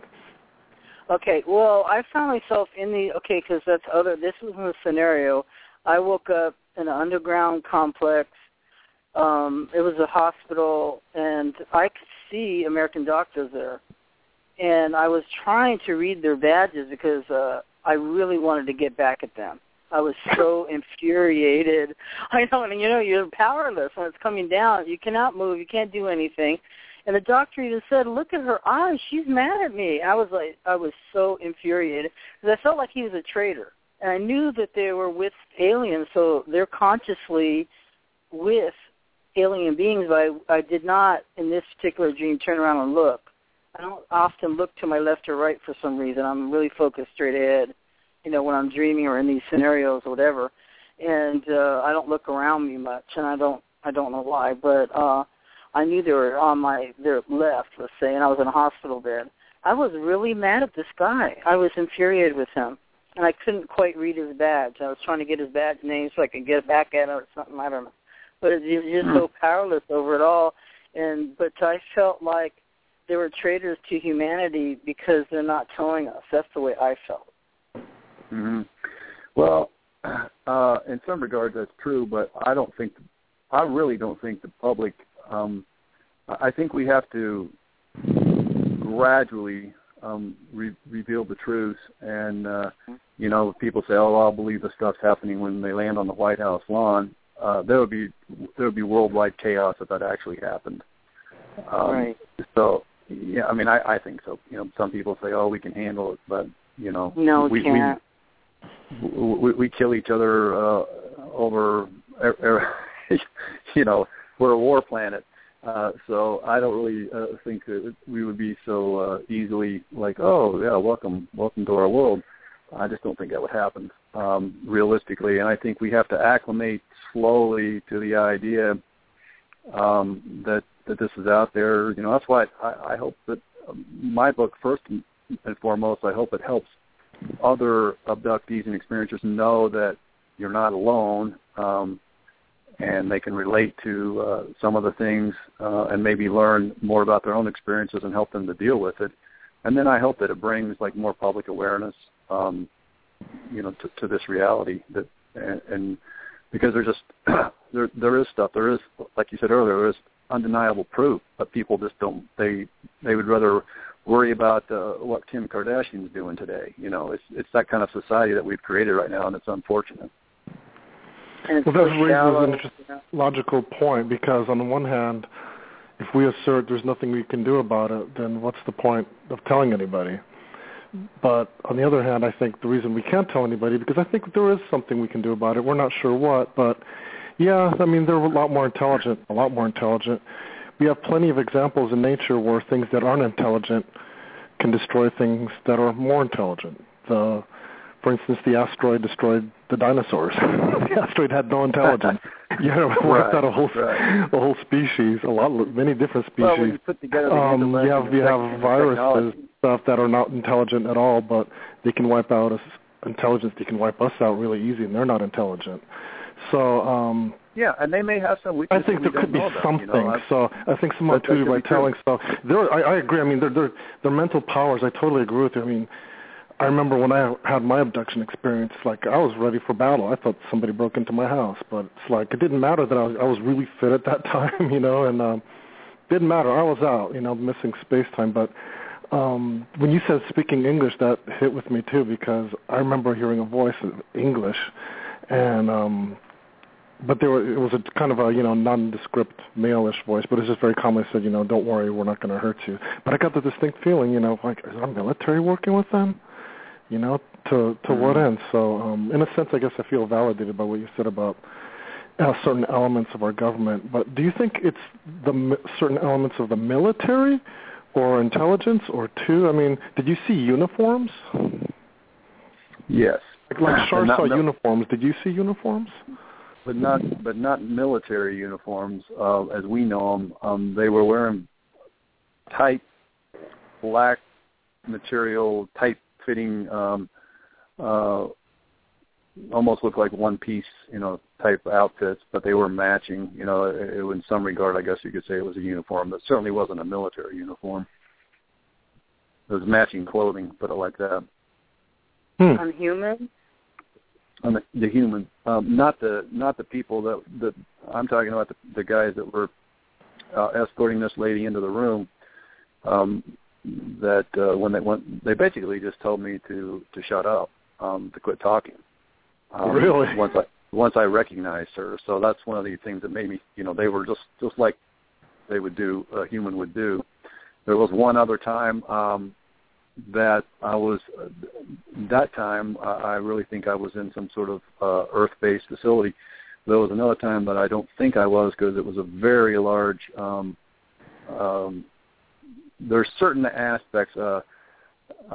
Okay, well, I found myself in the okay because that's other. This was in the scenario. I woke up in an underground complex. Um, it was a hospital, and I could see American doctors there. And I was trying to read their badges because uh, I really wanted to get back at them. I was so infuriated. I know, and you know, you're powerless when it's coming down. You cannot move. You can't do anything. And the doctor even said, "Look at her eyes. She's mad at me." I was like, I was so infuriated because I felt like he was a traitor, and I knew that they were with aliens, so they're consciously with alien beings. But I, I did not, in this particular dream, turn around and look. I don't often look to my left or right for some reason. I'm really focused straight ahead, you know, when I'm dreaming or in these scenarios or whatever. And uh, I don't look around me much, and I don't I don't know why, but uh, I knew they were on my their left, let's say, and I was in a hospital bed. I was really mad at this guy. I was infuriated with him, and I couldn't quite read his badge. I was trying to get his badge name so I could get back at him or something. I don't know, but it was just so powerless over it all. And but I felt like they were traitors to humanity because they're not telling us. That's the way I felt. Mm-hmm. Well, uh, in some regards that's true, but I don't think, I really don't think the public. Um, I think we have to gradually um, re- reveal the truth, and uh, you know, people say, "Oh, I'll believe the stuff's happening when they land on the White House lawn." Uh, there would be there would be worldwide chaos if that actually happened. Um, right. So yeah, I mean, I, I think so. You know, some people say, "Oh, we can handle it," but you know, no, we can't. we, we we kill each other uh, over, er, er, you know, we're a war planet. Uh, so I don't really uh, think that we would be so uh, easily like, oh yeah, welcome, welcome to our world. I just don't think that would happen um, realistically, and I think we have to acclimate slowly to the idea um, that that this is out there. You know, that's why I, I hope that um, my book, first and foremost, I hope it helps other abductees and experiencers know that you're not alone, um, and they can relate to uh, some of the things uh, and maybe learn more about their own experiences and help them to deal with it. And then I hope that it brings like more public awareness, um, you know, to, to this reality that and, and because there's just there there is stuff there is like you said earlier there is undeniable proof, but people just don't. They they would rather worry about uh, what Kim Kardashian's doing today. You know, it's it's that kind of society that we've created right now, and it's unfortunate. And well, that raises shallow, an interesting logical point because on the one hand, if we assert there's nothing we can do about it, then what's the point of telling anybody? But on the other hand, I think the reason we can't tell anybody because I think there is something we can do about it. We're not sure what, but yeah, I mean they're a lot more intelligent, a lot more intelligent. We have plenty of examples in nature where things that aren't intelligent can destroy things that are more intelligent. The, for instance, the asteroid destroyed the dinosaurs. the asteroid had no intelligence. you know, wiped right, out a whole right. a whole species, a lot, many different species. Well, when you put together the um, you have you have viruses stuff that are not intelligent at all, but they can wipe out us intelligence. They can wipe us out really easy, and they're not intelligent. So um, Yeah, and they may have some I think there could be about, something. You know? So I think someone too by telling stuff. There, I, I agree. I mean, their their their mental powers. I totally agree with you. I mean, I remember when I had my abduction experience. Like I was ready for battle. I thought somebody broke into my house, but it's like it didn't matter that I was I was really fit at that time, you know, and um, didn't matter. I was out, you know, missing space time. But um, when you said speaking English, that hit with me too because I remember hearing a voice in English, and um, but there were, it was a kind of a you know nondescript male-ish voice, but it was just very calmly said, you know, don't worry, we're not going to hurt you. But I got the distinct feeling, you know, like is our military working with them? You know, to to what end? So um, in a sense, I guess I feel validated by what you said about uh, certain elements of our government. But do you think it's the mi- certain elements of the military? Or intelligence, or two. I mean, did you see uniforms? yes, Like, like Shar saw mil- uniforms. Did you see uniforms? But not but not military uniforms uh, as we know them. Um, they were wearing tight black material, tight fitting, um, uh, almost looked like one piece, you know, type outfits, but they were matching. You know, it, it, in some regard, I guess you could say it was a uniform. That certainly wasn't a military uniform. It was matching clothing, put it like that. Hmm. Unhuman. On the, the human, um, not the not the people that that I'm talking about the, the guys that were uh, escorting this lady into the room. Um, that uh, when they went, they basically just told me to to shut up, um, to quit talking. Um, Really? Once I once I recognized her, so that's one of the things that made me, you know, they were just just like they would do, a human would do. There was one other time um, that I was that time I really think I was in some sort of uh, earth-based facility. There was another time that I don't think I was because it was a very large. Um, um, certain aspects. Uh,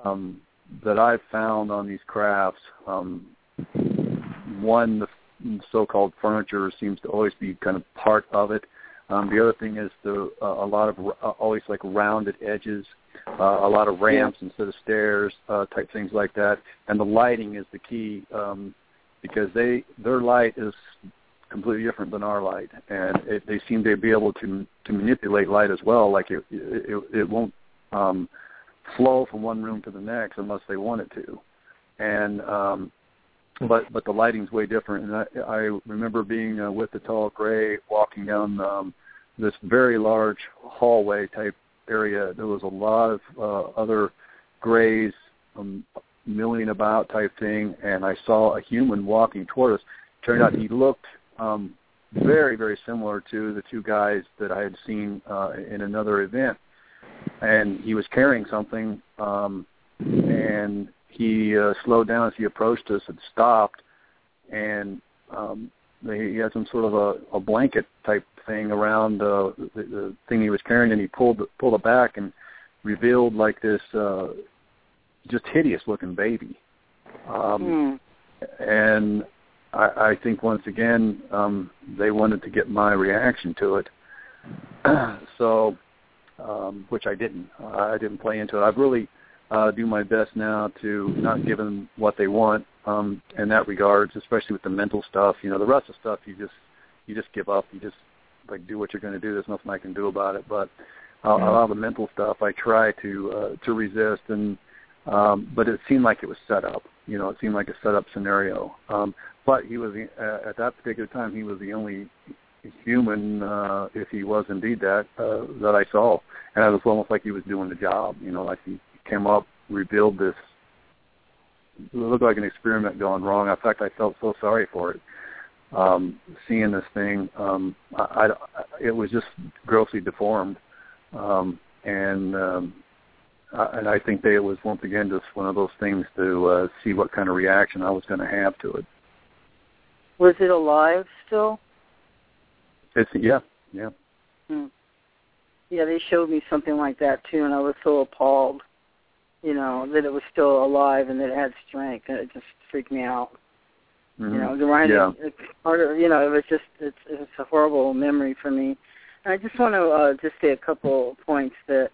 um, that I've found on these crafts, um, one the so-called furniture seems to always be kind of part of it. Um, the other thing is the uh, a lot of uh, always like rounded edges, uh, a lot of ramps yeah. instead of stairs, uh, type things like that. And the lighting is the key um, because they their light is completely different than our light, and it, they seem to be able to to manipulate light as well. Like it it, it won't um, flow from one room to the next unless they want it to. And um, but but the lighting's way different. And I, I remember being uh, with the tall gray walking down um, this very large hallway type area. There was a lot of uh, other grays um, milling about type thing, and I saw a human walking toward us. Turned out he looked um, very very similar to the two guys that I had seen uh, in another event, and he was carrying something. Um, and he uh, slowed down as he approached us and stopped, and um, he had some sort of a, a blanket type thing around uh, the, the thing he was carrying, and he pulled pulled it back and revealed like this uh, just hideous looking baby. Um, mm. And I, I think once again um, they wanted to get my reaction to it, so um, which I didn't. I didn't play into it. I've really uh, do my best now to not give them what they want um, in that regards, especially with the mental stuff. You know, the rest of the stuff you just you just give up. You just like do what you're going to do. There's nothing I can do about it. But uh, yeah. a lot of the mental stuff I try to uh, to resist. And um, but it seemed like it was set up. You know, it seemed like a set up scenario. Um, but he was uh, at that particular time he was the only human, uh, if he was indeed that, uh, that I saw. And it was almost like he was doing the job. You know, like he came up, revealed this. It looked like an experiment gone wrong. In fact, I felt so sorry for it. Um, seeing this thing, um, I, I, it was just grossly deformed, um, and um, I, and I think that it was once again just one of those things to uh, see what kind of reaction I was going to have to it. Was it alive still? It's yeah, yeah. Hmm. Yeah, they showed me something like that too, and I was so appalled you know, that it was still alive and that it had strength, and it just freaked me out. Mm-hmm. You know, the reminded yeah. it's harder. You know, it was just it's it's a horrible memory for me. And I just want to uh, just say a couple points that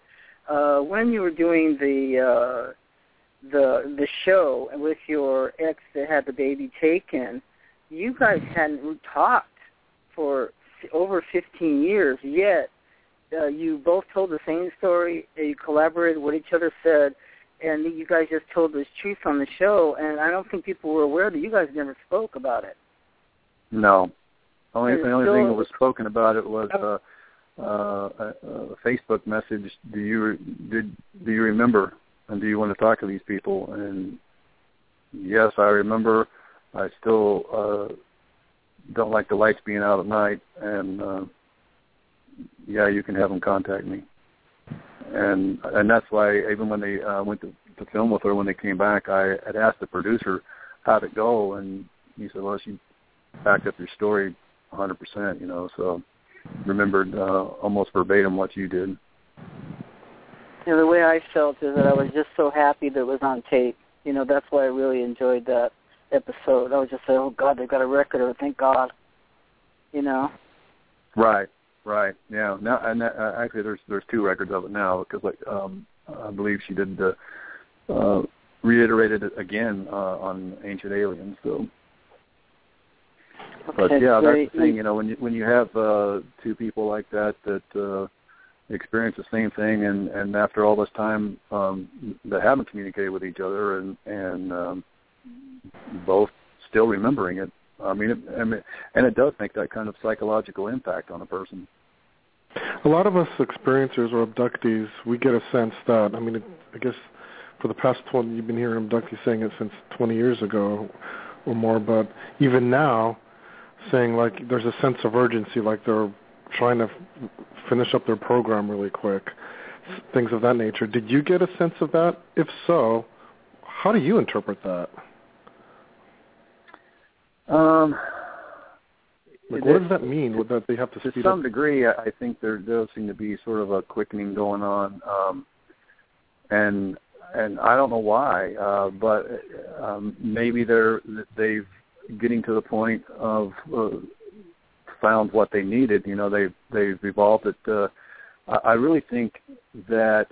uh, when you were doing the uh, the the show with your ex that had the baby taken, you guys hadn't talked for over 15 years yet. Uh, you both told the same story. You collaborated. What each other said and you guys just told this truth on the show, and I don't think people were aware that you guys never spoke about it. No, only the only thing that was spoken about it was uh, uh, a, a Facebook message. Do you did do you remember? And do you want to talk to these people? And yes, I remember. I still uh, don't like the lights being out at night, and uh, yeah, you can have them contact me and and that's why even when they uh, went to, to film with her when they came back, I had asked the producer how'd it go, and he said, well, she backed up your story 100%, you know, so remembered uh, almost verbatim what you did. And the way I felt is that I was just so happy that it was on tape. You know, that's why I really enjoyed that episode. I was just like, oh God, they've got a record of it. Thank God. You know. Right. Right. Yeah. Now, and that, uh, actually, there's there's two records of it now because like um, I believe she did the uh, reiterated it again uh, on Ancient Aliens. So. Okay, but yeah, great. that's the thing. You know, when you when you have uh, two people like that that uh, experience the same thing, and and after all this time um, that haven't communicated with each other, and and um, both still remembering it, I mean, it, I mean, and it does make that kind of psychological impact on a person. A lot of us experiencers or abductees, we get a sense that, I mean, it, I guess for the past 20, you've been hearing abductees saying it since 20 years ago or more, but even now, saying like there's a sense of urgency, like they're trying to f- finish up their program really quick, things of that nature. Did you get a sense of that? If so, how do you interpret that? Um, like, what does that mean? That they have to to some up? degree, I think there does seem to be sort of a quickening going on, um, and and I don't know why, uh, but um, maybe they're they've getting to the point of uh, found what they needed. You know, they've they've evolved it. Uh, I really think that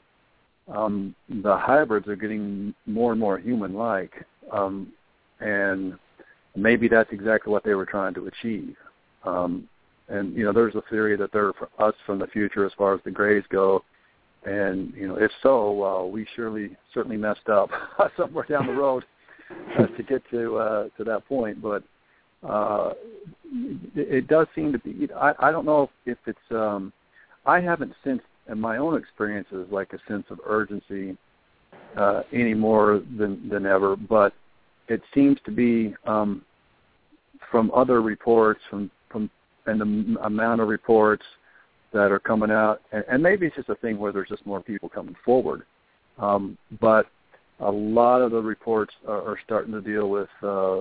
um, the hybrids are getting more and more human-like, um, and maybe that's exactly what they were trying to achieve. Um, and you know, there's a theory that they're us from the future as far as the Greys go. And you know, if so, uh, we surely certainly messed up somewhere down the road uh, to get to uh, to that point. But uh, it, it does seem to be. I, I don't know if, if it's. Um, I haven't sensed in my own experiences like a sense of urgency uh, any more than than ever. But it seems to be um, from other reports from from and the amount of reports that are coming out, and, and maybe it's just a thing where there's just more people coming forward. Um, but a lot of the reports are, are starting to deal with, uh,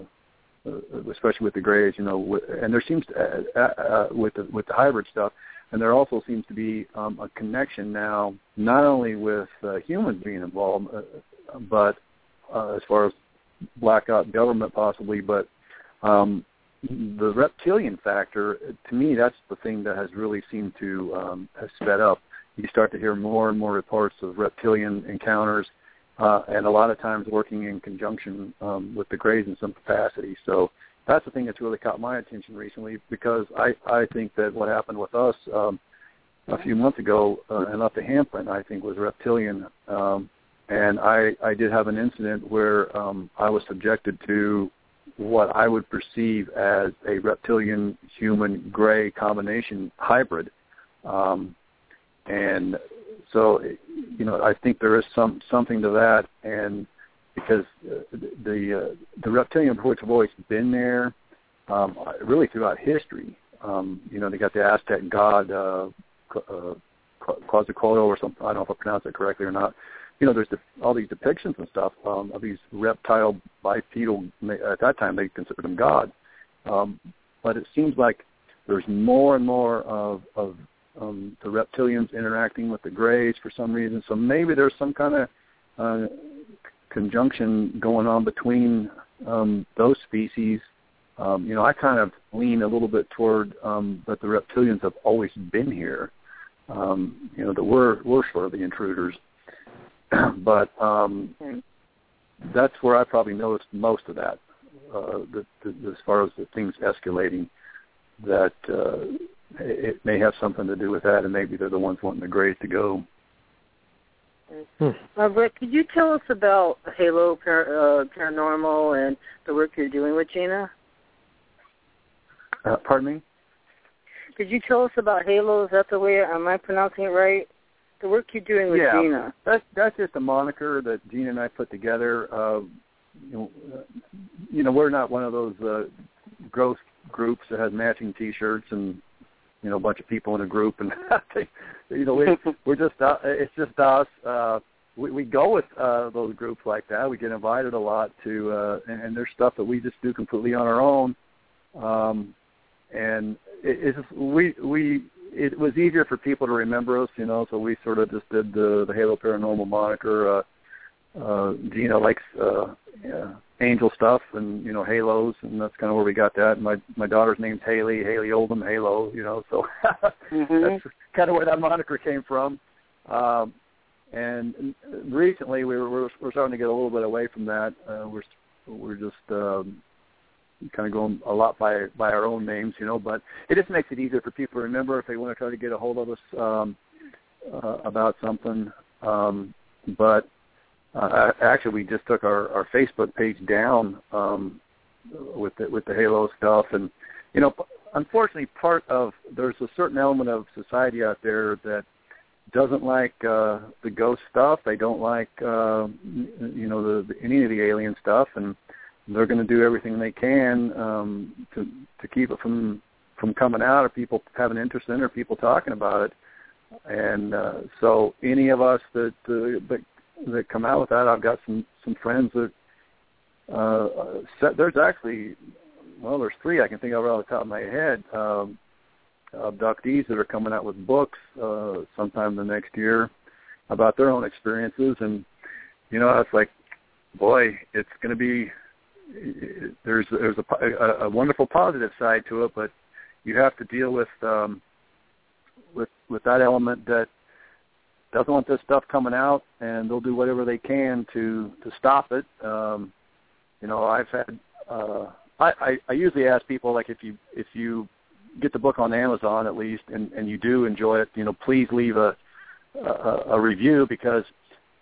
especially with the grays, you know, with, and there seems to, uh, uh, with the with the hybrid stuff, and there also seems to be um, a connection now, not only with uh, humans being involved, uh, but uh, as far as blackout government possibly, but um, the reptilian factor, to me, that's the thing that has really seemed to um, have sped up. You start to hear more and more reports of reptilian encounters, uh, and a lot of times working in conjunction um, with the Greys in some capacity. So that's the thing that's really caught my attention recently because I, I think that what happened with us um, a few months ago uh, and up to Hampton, I think, was reptilian. Um, and I, I did have an incident where um, I was subjected to what I would perceive as a reptilian human gray combination hybrid. Um, and so, you know, I think there is some something to that, and because uh, the uh, the reptilian reports have always been there, um, really throughout history. Um, you know, they got the Aztec god uh, uh, Quetzalcoatl or something. I don't know if I pronounced it correctly or not you know, there's the, all these depictions and stuff um, of these reptile bipedal. At that time, they considered them God, um, but it seems like there's more and more of, of um, the reptilians interacting with the greys for some reason. So maybe there's some kind of uh, conjunction going on between um, those species. Um, you know, I kind of lean a little bit toward um, that the reptilians have always been here. Um, you know, that we're we're sort of the intruders. but um, that's where I probably noticed most of that. Uh, the, the, as far as the things escalating, that uh, it may have something to do with that, and maybe they're the ones wanting the Greys to go. Hmm. Uh, Rick, could you tell us about Halo par- uh, Paranormal and the work you're doing with Gina? Uh, pardon me? Could you tell us about Halo? Is that the way? Am I pronouncing it right? The work you're doing with yeah, Gina. That's that's just a moniker that Gina and I put together. Uh, you know, uh, you know, we're not one of those uh, gross groups that has matching T-shirts and you know a bunch of people in a group and you know we we're just uh, it's just us. Uh, we, we go with uh, those groups like that. We get invited a lot to, uh, and, and there's stuff that we just do completely on our own. Um, and it, it's just, we we it was easier for people to remember us, you know. So we sort of just did the the Halo Paranormal moniker. Uh, uh, Gina likes uh, yeah, angel stuff and you know halos, and that's kind of where we got that. And My my daughter's name's Haley, Haley Oldham, Halo, you know. So mm-hmm. that's kind of where that moniker came from. Um, and recently, we were we're, we're starting to get a little bit away from that. Uh, we're we're just um, kind of going a lot by by our own names, you know. But it just makes it easier for people to remember if they want to try to get a hold of us um, uh, about something. Um, but uh, actually, we just took our, our Facebook page down um, with the, with the Halo stuff, and you know, unfortunately, part of there's a certain element of society out there that doesn't like uh, the ghost stuff. They don't like uh, you know the, the any of the alien stuff, and they're going to do everything they can um, to to keep it from from coming out or people having interest in it or people talking about it. And uh, so any of us that, uh, that that come out with that, I've got some some friends that uh, set, there's actually well, there's three I can think of right off the top of my head. Um, abductees that are coming out with books uh, sometime the next year about their own experiences and you know, it's like, boy, it's going to be there's there's a, a, a wonderful positive side to it, but you have to deal with um, with with that element that doesn't want this stuff coming out, and they'll do whatever they can to to stop it. Um, you know, I've had uh, I, I I usually ask people like if you if you get the book on Amazon at least, and and you do enjoy it, you know, please leave a a, a review because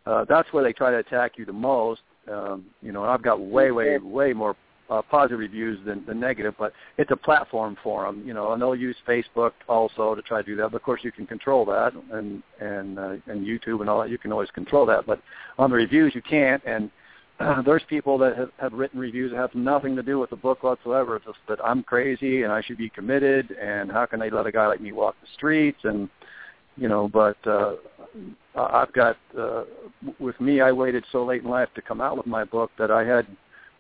uh, that's where they try to attack you the most. Um, you know, I've got way, way, way more uh, positive reviews than, than negative, but it's a platform for them. You know, and they'll use Facebook also to try to do that. But of course, you can control that, and and uh, and YouTube and all that. You can always control that. But on the reviews, you can't. And uh, there's people that have, have written reviews that have nothing to do with the book whatsoever. It's just that I'm crazy and I should be committed, and how can they let a guy like me walk the streets? And you know, but uh, I've got uh, with me. I waited so late in life to come out with my book that I had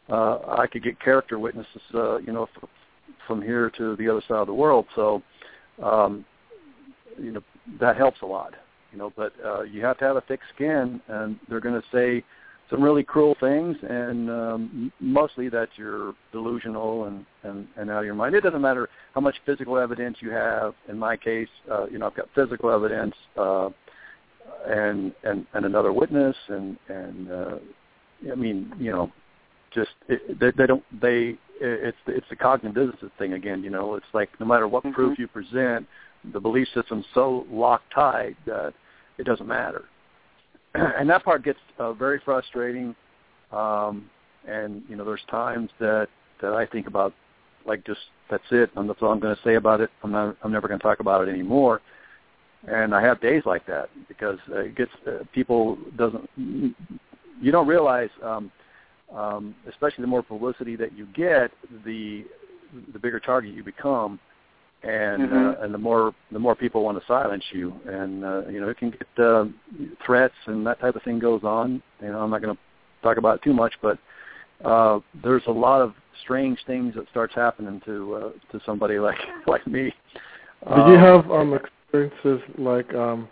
uh, I could get character witnesses, uh, you know, f- from here to the other side of the world. So, um, you know, that helps a lot. You know, but uh, you have to have a thick skin, and they're going to say some really cruel things, and um, mostly that you're delusional and, and and out of your mind. It doesn't matter how much physical evidence you have. In my case, uh, you know, I've got physical evidence. Uh, and and and another witness and and uh i mean you know just it, they, they don't they it's it's the cognitive dissonance thing again you know it's like no matter what mm-hmm. proof you present the belief system's so locked tight that it doesn't matter and that part gets uh, very frustrating um and you know there's times that that i think about like just that's it. And that's all i'm going to say about it. I'm not i'm never going to talk about it anymore. And I have days like that because it gets uh, people doesn't you don't realize um, um, especially the more publicity that you get the the bigger target you become and uh, mm-hmm. uh, and the more the more people want to silence you and uh, you know it can get uh, threats and that type of thing goes on you know I'm not going to talk about it too much but uh, there's a lot of strange things that starts happening to uh, to somebody like like me. Did you have um, experiences like um,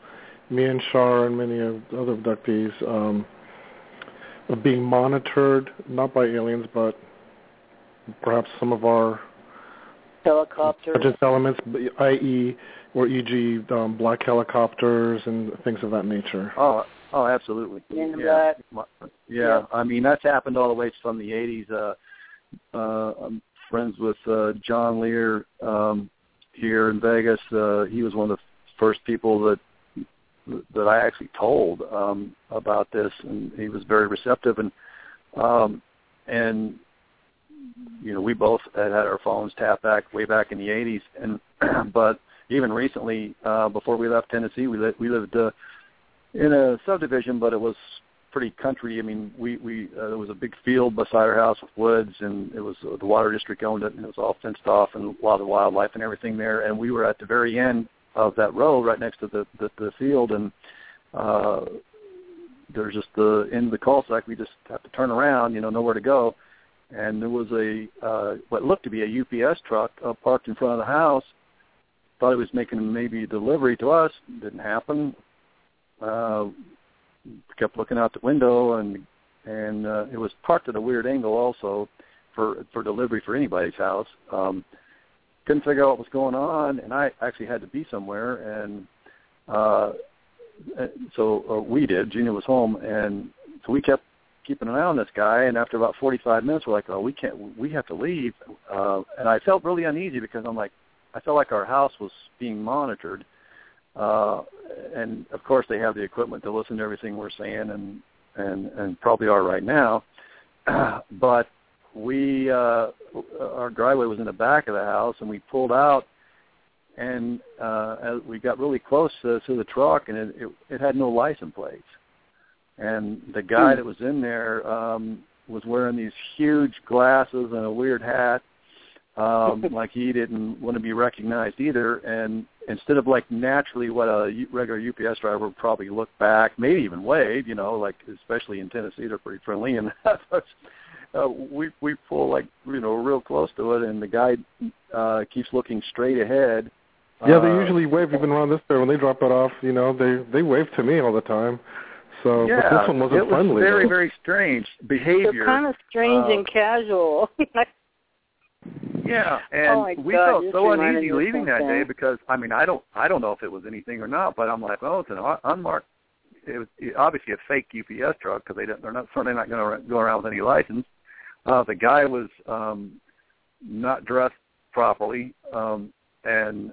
me and Shar and many of the other abductees um, of being monitored, not by aliens, but perhaps some of our helicopters elements, i.e., or e.g., um, black helicopters and things of that nature. Oh, oh, absolutely. In yeah. yeah, yeah. I mean that's happened all the way from the '80s. Uh, uh, I'm friends with uh, John Lear um, here in Vegas. Uh, he was one of the first people that that I actually told um, about this, and he was very receptive. And um, and you know, we both had had our phones tapped back way back in the '80s, and but even recently, uh, before we left Tennessee, we li- we lived uh, in a subdivision, but it was pretty country. I mean, we we uh, there was a big field beside our house with woods, and it was uh, the water district owned it, and it was all fenced off, and a lot of wildlife and everything there. And we were at the very end of that road right next to the the, the field, and uh, there's just the end of the cul-de-sac. We just have to turn around, you know, nowhere to go. And there was a uh, what looked to be a UPS truck uh, parked in front of the house. Thought it was making maybe a delivery to us. Didn't happen. Uh, kept looking out the window, and and uh, it was parked at a weird angle also for for delivery for anybody's house. Um, couldn't figure out what was going on, and I actually had to be somewhere, and uh, so uh, we did. Gina was home, and so we kept keeping an eye on this guy. And after about 45 minutes, we're like, "Oh, we can't. We have to leave." Uh, and I felt really uneasy because I'm like, I felt like our house was being monitored, uh, and of course they have the equipment to listen to everything we're saying, and and and probably are right now. but we uh our driveway was in the back of the house and we pulled out and uh we got really close to, to the truck and it, it it had no license plates and the guy hmm. that was in there um was wearing these huge glasses and a weird hat um like he didn't want to be recognized either and instead of like naturally what a regular UPS driver would probably look back maybe even wave you know like especially in Tennessee they're pretty friendly and uh, we we pull like you know real close to it, and the guy uh, keeps looking straight ahead. Yeah, they uh, usually wave even around this there when they drop it off. You know, they they wave to me all the time. So, yeah, but this one wasn't it was friendly. very though. very strange behavior. They're kind of strange uh, and casual. Yeah, and Oh we God, felt so uneasy leaving that day because I mean I don't I don't know if it was anything or not, but I'm like, oh, it's an unmarked. It was obviously a fake UPS truck because they don't, they're not certainly not going to go around with any license. Uh, the guy was um, not dressed properly, um, and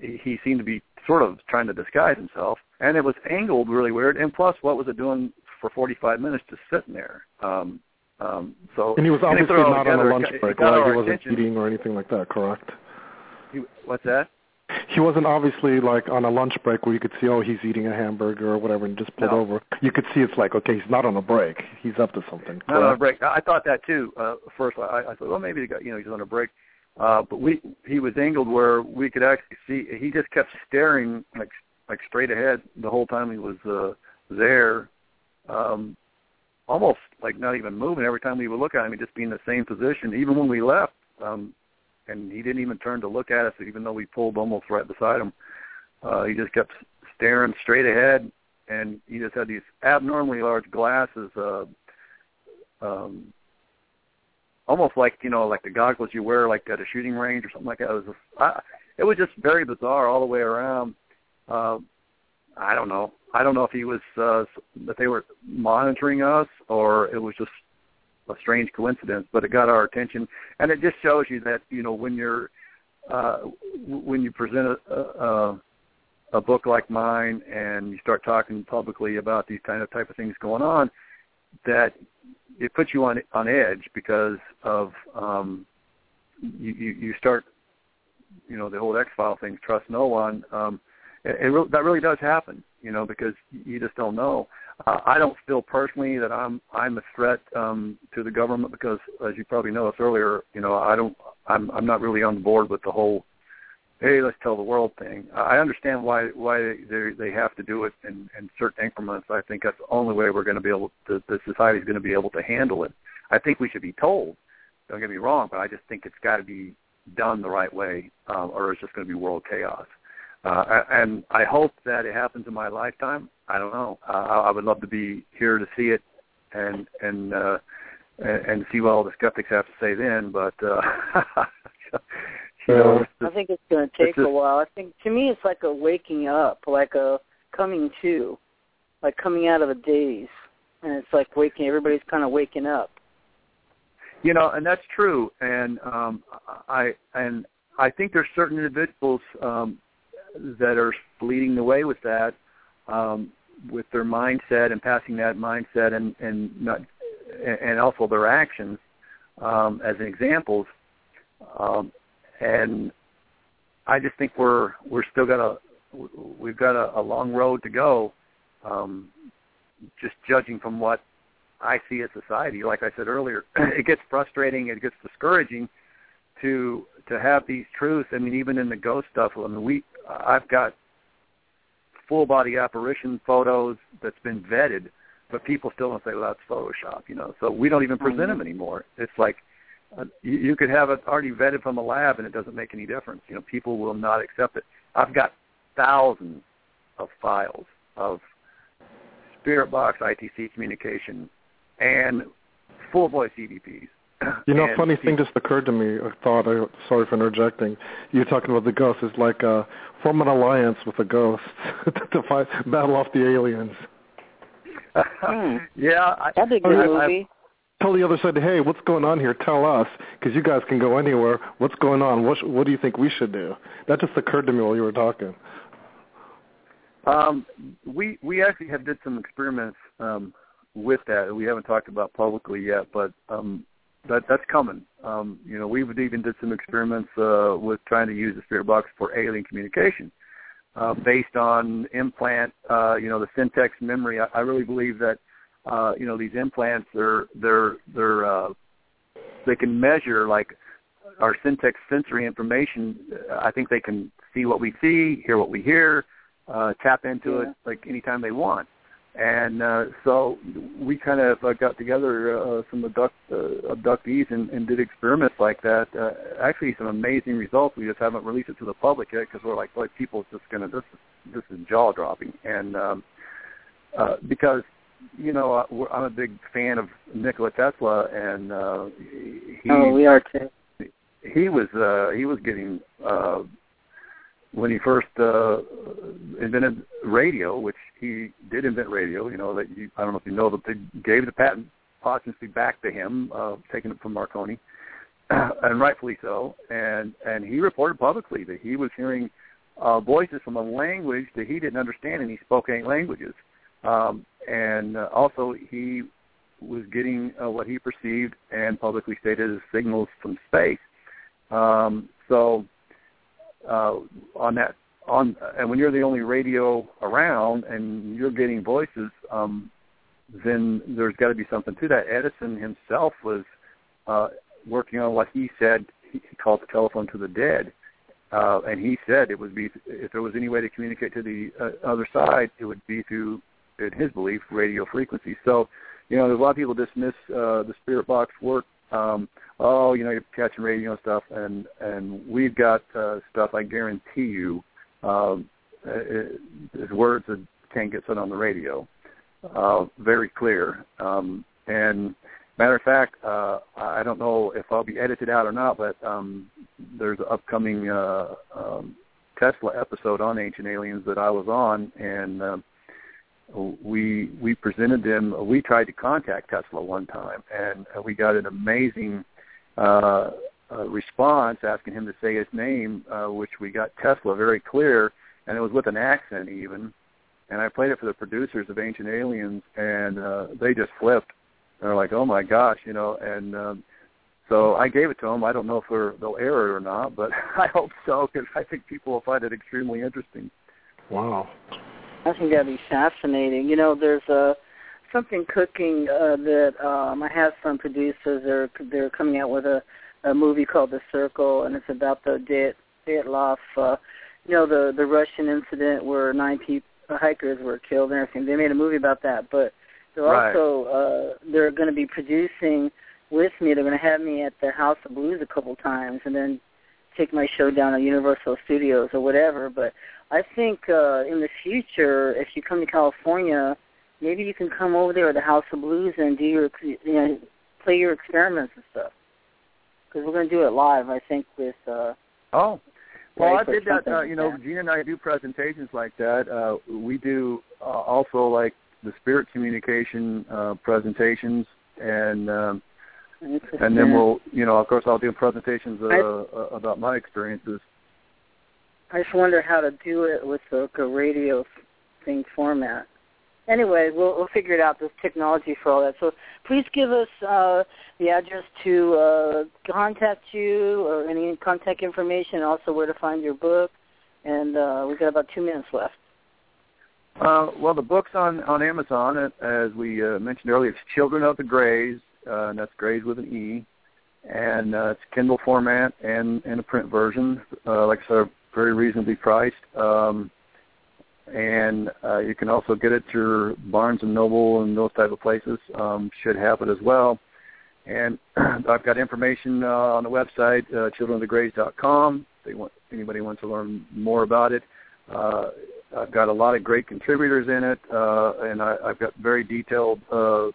he, he seemed to be sort of trying to disguise himself, and it was angled really weird. And plus, what was it doing for 45 minutes just sitting there? Um, um, so And he was obviously not on a lunch break, right? He wasn't attention. eating or anything like that, correct? He, what's that? He wasn't obviously like on a lunch break where you could see, oh, he's eating a hamburger or whatever, and just pulled No. over. You could see it's like, okay, he's not on a break. He's up to something. Not on a break. I I thought that too. Uh, first, I, I thought, well, maybe the guy, you know, he's on a break. Uh, but we, he was angled where we could actually see. He just kept staring like, like straight ahead the whole time he was uh, there. Um, almost like not even moving. Every time we would look at him, he'd just be in the same position. Even when we left, um, and he didn't even turn to look at us, even though we pulled almost right beside him. Uh, he just kept staring straight ahead, and he just had these abnormally large glasses. Uh, um, almost like you know, like the goggles you wear like at a shooting range or something like that. It was, just, I, it was just very bizarre all the way around. Uh, I don't know. I don't know if he was uh, that they were monitoring us or it was just a strange coincidence, but it got our attention, and it just shows you that you know when you're uh, when you present a, a, a book like mine and you start talking publicly about these kind of type of things going on, that it puts you on on edge because of um, you, you you start you know the whole X file thing, trust no one. Um, it, it re- that really does happen, you know, because you just don't know. Uh, I don't feel personally that I'm I'm a threat um, to the government because, as you probably noticed earlier, you know, I don't I'm I'm not really on board with the whole hey let's tell the world thing. I understand why why they they have to do it in, in certain increments. I think that's the only way we're going to be able to the society is going to be able to handle it. I think we should be told. Don't get me wrong, but I just think it's got to be done the right way, um, or it's just going to be world chaos. Uh, and I hope that it happens in my lifetime. I don't know. Uh, I would love to be here to see it and and uh, and, see what all the skeptics have to say then. But uh, you know, I think it's going to take a while. I think to me it's like a waking up, like a coming to, like coming out of a daze, and it's like waking. Everybody's kind of waking up. you know, and that's true. And um, I and I think there's certain individuals um, that are leading the way with that, um, with their mindset and passing that mindset and and not and also their actions um, as examples. Um, and I just think we're we're still got a we've got a, a long road to go. Um, just judging from what I see as society, like I said earlier, it gets frustrating, it gets discouraging to to have these truths. I mean, even in the ghost stuff, I mean, we I've got full body apparition photos that's been vetted, but people still don't say, well, that's Photoshop, you know. So we don't even present them anymore. It's like uh, you, you could have it already vetted from a lab, and it doesn't make any difference. You know, people will not accept it. I've got thousands of files of Spirit Box ITC communication and full voice EVPs. You know, And funny thing just occurred to me. A thought. I, sorry for interjecting. You're talking about the ghosts. It's like uh, form an alliance with the ghosts to fight, battle off the aliens. Yeah, I, That'd be a good yeah, I- movie. Tell the other side, hey, what's going on here? Tell us, because you guys can go anywhere. What's going on? What What do you think we should do? That just occurred to me while you were talking. Um, we we actually have did some experiments um, with that. We haven't talked about publicly yet, but um, that that's coming. Um, you know, we've even did some experiments uh, with trying to use the spirit box for alien communication, uh, based on implant. Uh, you know, the syntax memory. I, I really believe that uh, you know these implants they're they're they're uh, they can measure like our syntax sensory information. I think they can see what we see, hear what we hear uh, tap into Yeah. it like anytime they want. And uh, so we kind of uh, got together uh, some abduct, uh, abductees and, and did experiments like that. Uh, actually, some amazing results. We just haven't released it to the public yet because we're like, like people just gonna this this is jaw dropping. And um, uh, because you know I'm a big fan of Nikola Tesla, and uh, he oh, we are too. He was uh, he was getting uh, when he first uh, invented radio, which he did invent radio. You know that you, I don't know if you know, but they gave the patent posthumously back to him, uh, taking it from Marconi, and rightfully so. And and he reported publicly that he was hearing uh, voices from a language that he didn't understand, and he spoke eight languages. Um, and uh, also, he was getting uh, what he perceived and publicly stated as signals from space. Um, so, uh, on that, on and when you're the only radio around and you're getting voices, um, then there's got to be something to that. Edison himself was uh, working on what he said he, called the telephone to the dead, uh, and he said it would be if there was any way to communicate to the uh, other side, it would be through, in his belief, radio frequency. So, you know, there's a lot of people dismiss uh, the spirit box work. Um, oh, you know, you're catching radio and stuff, and and we've got uh, stuff. I guarantee you, um, it, it's words that can't get said on the radio uh, very clear. Um, and matter of fact, uh, I don't know if I'll be edited out or not, but um, there's an upcoming uh, um, Tesla episode on Ancient Aliens that I was on, and uh, we we presented them. We tried to contact Tesla one time, and we got an amazing uh, uh, response asking him to say his name, uh, which we got Tesla very clear, and it was with an accent even and I played it for the producers of Ancient Aliens, and uh, they just flipped. They're like, "Oh my gosh," you know. And um, so I gave it to them. I don't know if they're, they'll air it or not, but I hope so because I think people will find it extremely interesting. Wow. I think that'd be fascinating. You know, there's uh, something cooking uh, that um, I have some producers. They're they're coming out with a, a movie called The Circle, and it's about the Dyatlov. Uh, you know, the the Russian incident where nine people hikers were killed and everything. They made a movie about that, but they're right. also uh, they're going to be producing with me. They're going to have me at the House of Blues a couple times, and then take my show down at Universal Studios or whatever. But I think uh, in the future, if you come to California, maybe you can come over there at the House of Blues and do your you know play your experiments and stuff. Because we're going to do it live, I think, with. uh Oh, well, I did that. Uh, you know, that. Gina and I do presentations like that. Uh, we do uh, also like the spirit communication uh, presentations, and um, and then we'll, you know, of course, I'll do presentations uh, I- uh, about my experiences. I just wonder how to do it with the, the radio thing format. Anyway, we'll we'll figure it out. There's technology for all that. So please give us uh, the address to uh, contact you or any contact information. Also, where to find your book. And uh, we've got about two minutes left. Uh, well, the book's on on Amazon, as we uh, mentioned earlier. It's Children of the Greys, uh, and that's Greys with an E, and uh, it's Kindle format and and a print version. Uh, like I said, very reasonably priced. Um, and uh, you can also get it through Barnes and Noble and those type of places. Um, should have it as well. And I've got information uh, on the website, uh, childrenofthegreys.com. If they want anybody wants to learn more about it. Uh, I've got a lot of great contributors in it, uh, and I, I've got very detailed uh,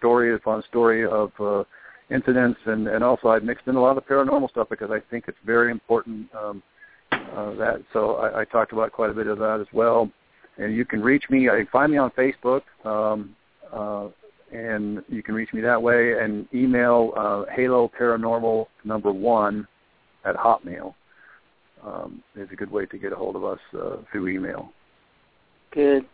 story upon story of uh, incidents, and, and also I've mixed in a lot of paranormal stuff because I think it's very important. Um, uh, that so I, I talked about quite a bit of that as well. And you can reach me. You can find me on Facebook, um, uh, and you can reach me that way. And email uh, Halo Paranormal number one at Hotmail um, is a good way to get a hold of us uh, through email. Good.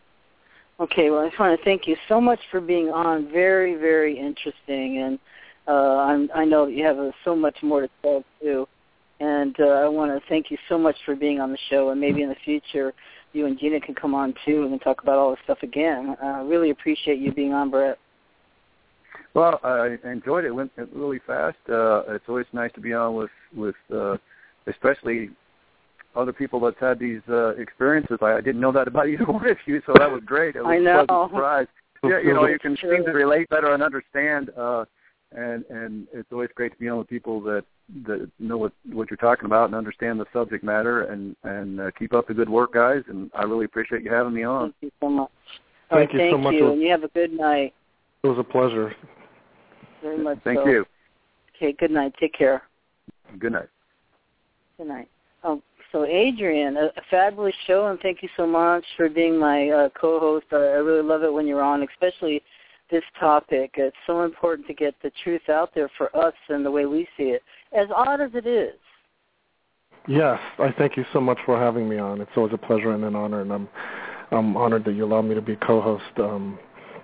Okay, well, I just want to thank you so much for being on. Very, very interesting, and uh, I'm, I know that you have uh, so much more to tell too. And uh, I want to thank you so much for being on the show, and maybe in the future you and Gina can come on too and talk about all this stuff again. I uh, really appreciate you being on, Bret. Well, I enjoyed it. It went really fast. Uh, it's always nice to be on with with uh, especially other people that's had these uh, experiences. I, I didn't know that about either one of you, so that was great. It was I know. a pleasant surprise. Yeah, you know, you can seem to relate better and understand. Uh, and and it's always great to be on with people that that know what what you're talking about and understand the subject matter. And and uh, keep up the good work, guys. And I really appreciate you having me on. Thank you so much. All Thank right, you so much. you, and you have a good night. It was a pleasure. Very much Thank so. you. Okay, good night. Take care. Good night. Good night. Um, so, Adrian, a, a fabulous show, and thank you so much for being my uh, co-host. I, I really love it when you're on, especially this topic. It's so important to get the truth out there for us and the way we see it, as odd as it is. Yes, I thank you so much for having me on. It's always a pleasure and an honor, and I'm I'm honored that you allow me to be co-host um,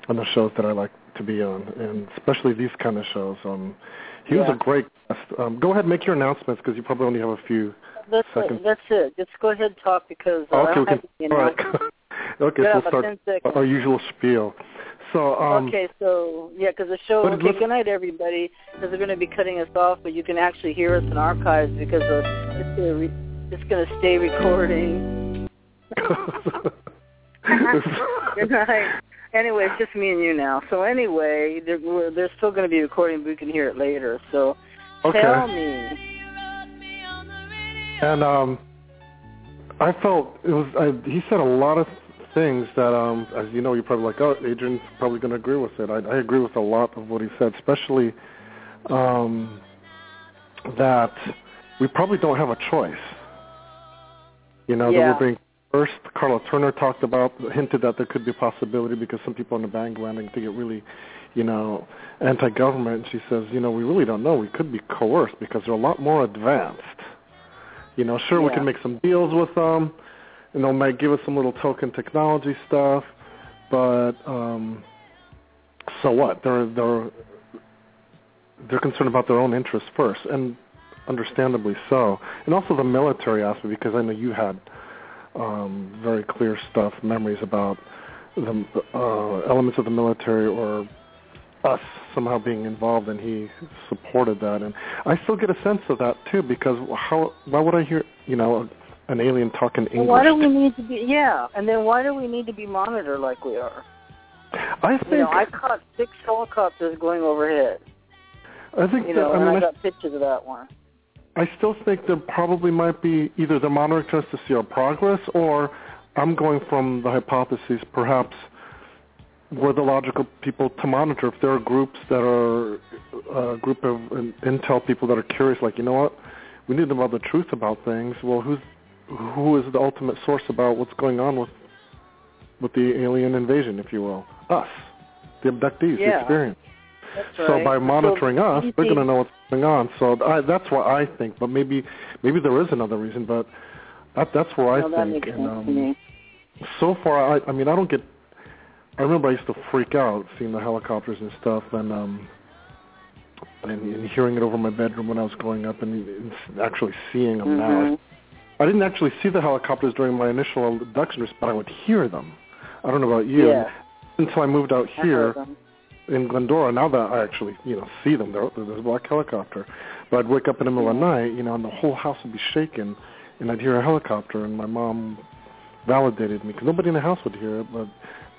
on the shows that I like to be on, and especially these kind of shows. Um, he was a great guest. Um, go ahead, and make your announcements because you probably only have a few. That's Second. it. That's it. Just go ahead and talk because uh, I okay, don't we have any All right. okay, Yeah, so we'll start our usual spiel. So, um, okay, so yeah, because the show. Okay, good night, everybody. Because they're going to be cutting us off, but you can actually hear us in archives because uh, it's going to re- it's going to stay recording. good night. Anyway, it's just me and you now. So anyway, they're, they're still going to be recording, but we can hear it later. So okay. tell me. And um, I felt it was. I, he said a lot of things that, um, as you know, you're probably like, oh, Adrian's probably going to agree with it. I, I agree with a lot of what he said, especially um, that we probably don't have a choice. You know, Yeah. that we're being first. Karla Turner talked about, hinted that there could be a possibility because some people on the bandwagon to get really, you know, anti-government. And she says, you know, we really don't know. We could be coerced because they're a lot more advanced. You know, sure we can make some deals with them, and they might give us some little token technology stuff, but um, so what? They're they're they're concerned about their own interests first, and understandably so, and also the military aspect because I know you had um, very clear stuff, memories about the uh, elements of the military or us somehow being involved, and he supported that. And I still get a sense of that too, because how? Why would I hear you know an alien talking English? Well, why do we need to be? Yeah, and then why do we need to be monitored like we are? I think You know, I caught six helicopters going overhead. I think You that, know, I mean I I, got pictures of that one. I still think there probably might be either they're monitoring us to see our progress, or I'm going from the hypothesis perhaps we're the logical people to monitor. If there are groups that are a group of intel people that are curious, like you know what, we need to know the truth about things. Well, who's who is the ultimate source about what's going on with with the alien invasion, if you will? Us, the abductees, the Yeah. experience. That's So by monitoring So, us, they're going to know what's going on. So I, that's what I think. But maybe maybe there is another reason. But that, that's where I No, that think. makes and, um, to me. so far, I, I mean, I don't get. I remember I used to freak out seeing the helicopters and stuff, and um, and, and hearing it over my bedroom when I was growing up, and, and actually seeing them now. Mhm. I didn't actually see the helicopters during my initial abduction, but I would hear them. I don't know about you. Yeah. Until I moved out I here in Glendora, now that I actually, you know, see them, there, there's a black helicopter. But I'd wake up in the middle of the night, you know, and the whole house would be shaking, and I'd hear a helicopter, and my mom validated me because nobody in the house would hear it. But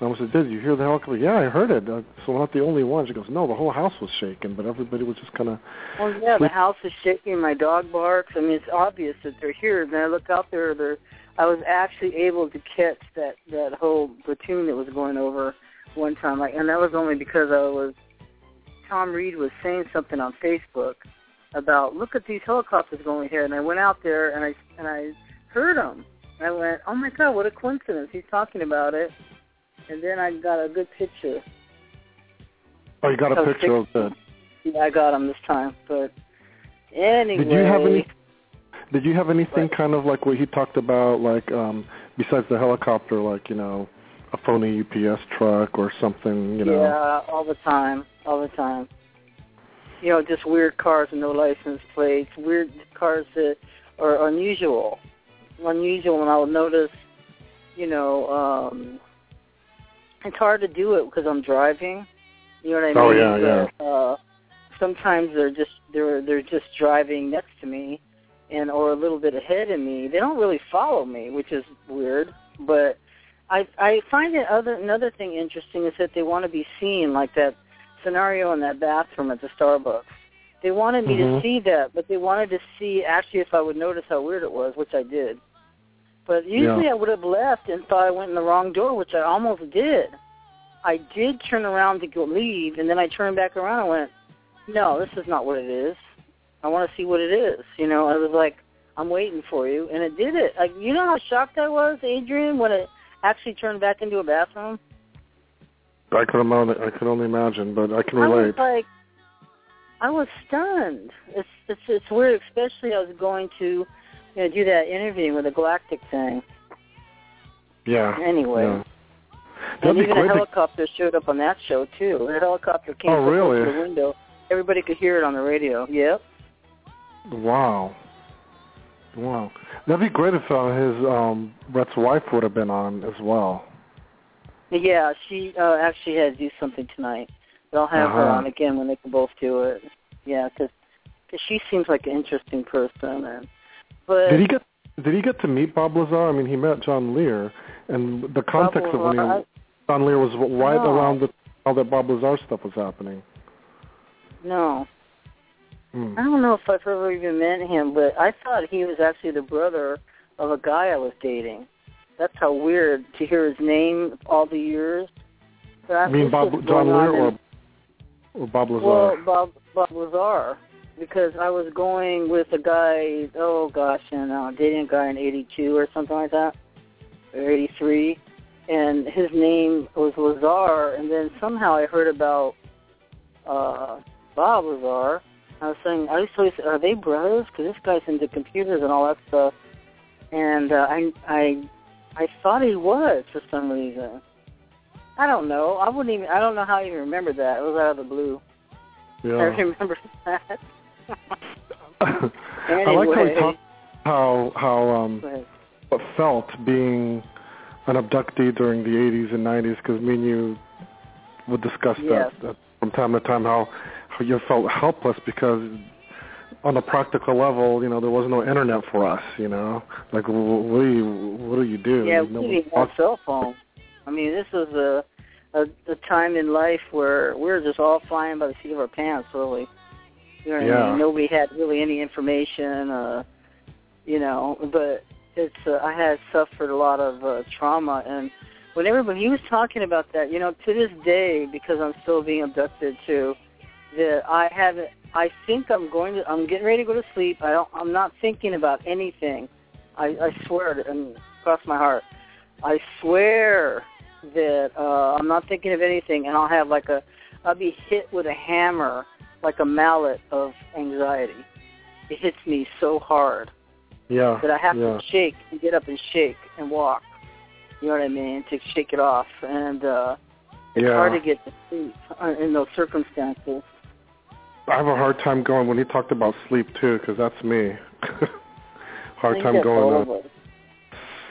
mom said, "Did you hear the helicopter?" Yeah, I heard it. Uh, so we're not the only one. She goes, "No, the whole house was shaking, but everybody was just kind of." Well, yeah, the house is shaking. My dog barks. I mean, it's obvious that they're here. Then I look out there. They're. I was actually able to catch that that whole platoon that was going over one time, like, and that was only because I was. Tom Reed was saying something on Facebook about look at these helicopters going here, and I went out there and I and I heard them. I went, oh my god, what a coincidence! He's talking about it, and then I got a good picture. Oh, you got a picture of that. Yeah, I got him this time, but anyway. Did you have any? Did you have anything kind of like what he talked about, like um besides the helicopter, like you know, a phony UPS truck or something, you know? Yeah, all the time, all the time. You know, just weird cars with no license plates, weird cars that are unusual. Unusual, and I'll notice, you know, um it's hard to do it because I'm driving. You know what I mean? Oh, yeah, But, Uh, sometimes they're just they're they're just driving next to me, and or a little bit ahead of me. They don't really follow me, which is weird. But I I find it other another thing interesting is that they want to be seen, like that scenario in that bathroom at the Starbucks. They wanted me Mhm. to see that, but they wanted to see actually if I would notice how weird it was, which I did. But usually Yeah. I would have left and thought I went in the wrong door, which I almost did. I did turn around to go leave, and then I turned back around and went, no, this is not what it is. I want to see what it is. You know, I was like, I'm waiting for you, and it did it. Like, you know how shocked I was, Adrian, when it actually turned back into a bathroom. I could imagine. I could only imagine, but I can relate. I was like, I was stunned. It's it's it's weird, especially I was going to, you know, do that interview with the Galactic thing. yeah. Anyway. Yeah. And even a great. to- helicopter showed up on that show too. The helicopter came Oh, really? to the window. Everybody could hear it on the radio. Yep. Wow. Wow. That'd be great if uh, his um Bret's wife would have been on as well. Yeah, she uh, actually had to do something tonight. But I'll have her Uh-huh. on again when they can both do it. Yeah, because she seems like an interesting person. And but Did he get Did he get to meet Bob Lazar? I mean, he met John Lear, and the context of when he, John Lear was right No. around the all that Bob Lazar stuff was happening. no, Hmm. I don't know if I've ever even met him, but I thought he was actually the brother of a guy I was dating. That's how weird to hear his name all the years. But I I mean, Bob John Lear in- or or Bob Lazar. Well, Bob Bob Lazar, because I was going with a guy. Oh gosh, and uh, dating a guy in '82 or something like that, or '83, and his name was Lazar. And then somehow I heard about uh Bob Lazar. I was saying, I used always, are they brothers? Because this guy's into computers and all that stuff. And uh, I I I thought he was for some reason. I don't know. I wouldn't even. I don't know how I even remember that. It was out of the blue. I yeah. remember that. I like how he Anyway. talked how how um what felt being an abductee during the 80s and 90s because me and you would discuss Yes. that, that from time to time how how you felt helpless because on a practical level you know there was no internet for us you know like wh- wh- what do you what do you do Yeah, no we didn't have cell phone. I mean, this was a, a a time in life where we were just all flying by the seat of our pants, really. You know I Yeah. mean? Nobody had really any information, uh, you know. But it's uh, I had suffered a lot of uh, trauma, and whenever when he was talking about that, you know, to this day, because I'm still being abducted too, that I haven't. I think I'm going to. I'm getting ready to go to sleep. I don't. I'm not thinking about anything. I, I swear to, and cross my heart. I swear that uh, I'm not thinking of anything, and I'll have like a. I'll be hit with a hammer, like a mallet of anxiety. It hits me so hard yeah that I have yeah to shake and get up and shake and walk. You know what I mean? To shake it off, and uh, it's yeah hard to get to sleep uh, in those circumstances. I have a hard time going when he talked about sleep too because that's me hard time going to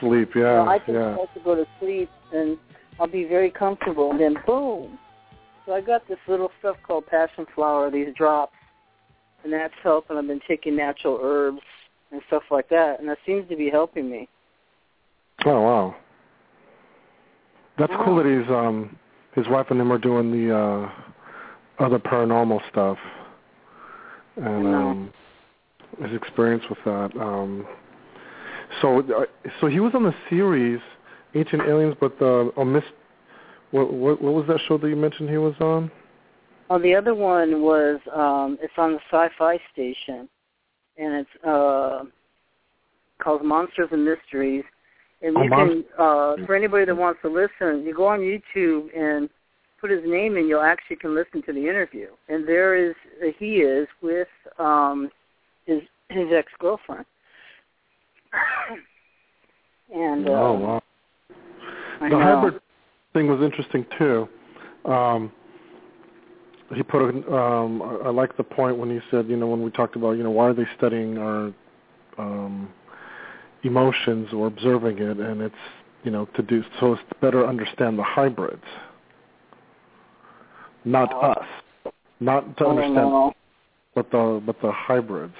sleep yeah know, I can yeah start to go to sleep and I'll be very comfortable and then boom. So I got this little stuff called passion flower, these drops, and that's helping. I've been taking natural herbs and stuff like that, and that seems to be helping me. Oh wow, that's Wow. cool that he's um his wife and him are doing the uh other paranormal stuff, and um his experience with that. Um, so uh, so he was on the series Ancient Aliens, but the oh miss what what what was that show that you mentioned he was on? Oh, the other one was um it's on the Sci-Fi Station, and it's uh called Monsters and Mysteries. And Oh, you can uh for anybody that wants to listen, you go on YouTube and put his name in, you'll actually can listen to the interview. And there is uh, he is with um his his ex girlfriend. and uh, oh wow. I the know. hybrid thing was interesting too. Um, he put a, um, I I like the point when he said, you know, when we talked about, you know, why are they studying our um, emotions or observing it, and it's, you know, to do so as to better understand the hybrids, not Oh. us, not to I understand, but the but the hybrids.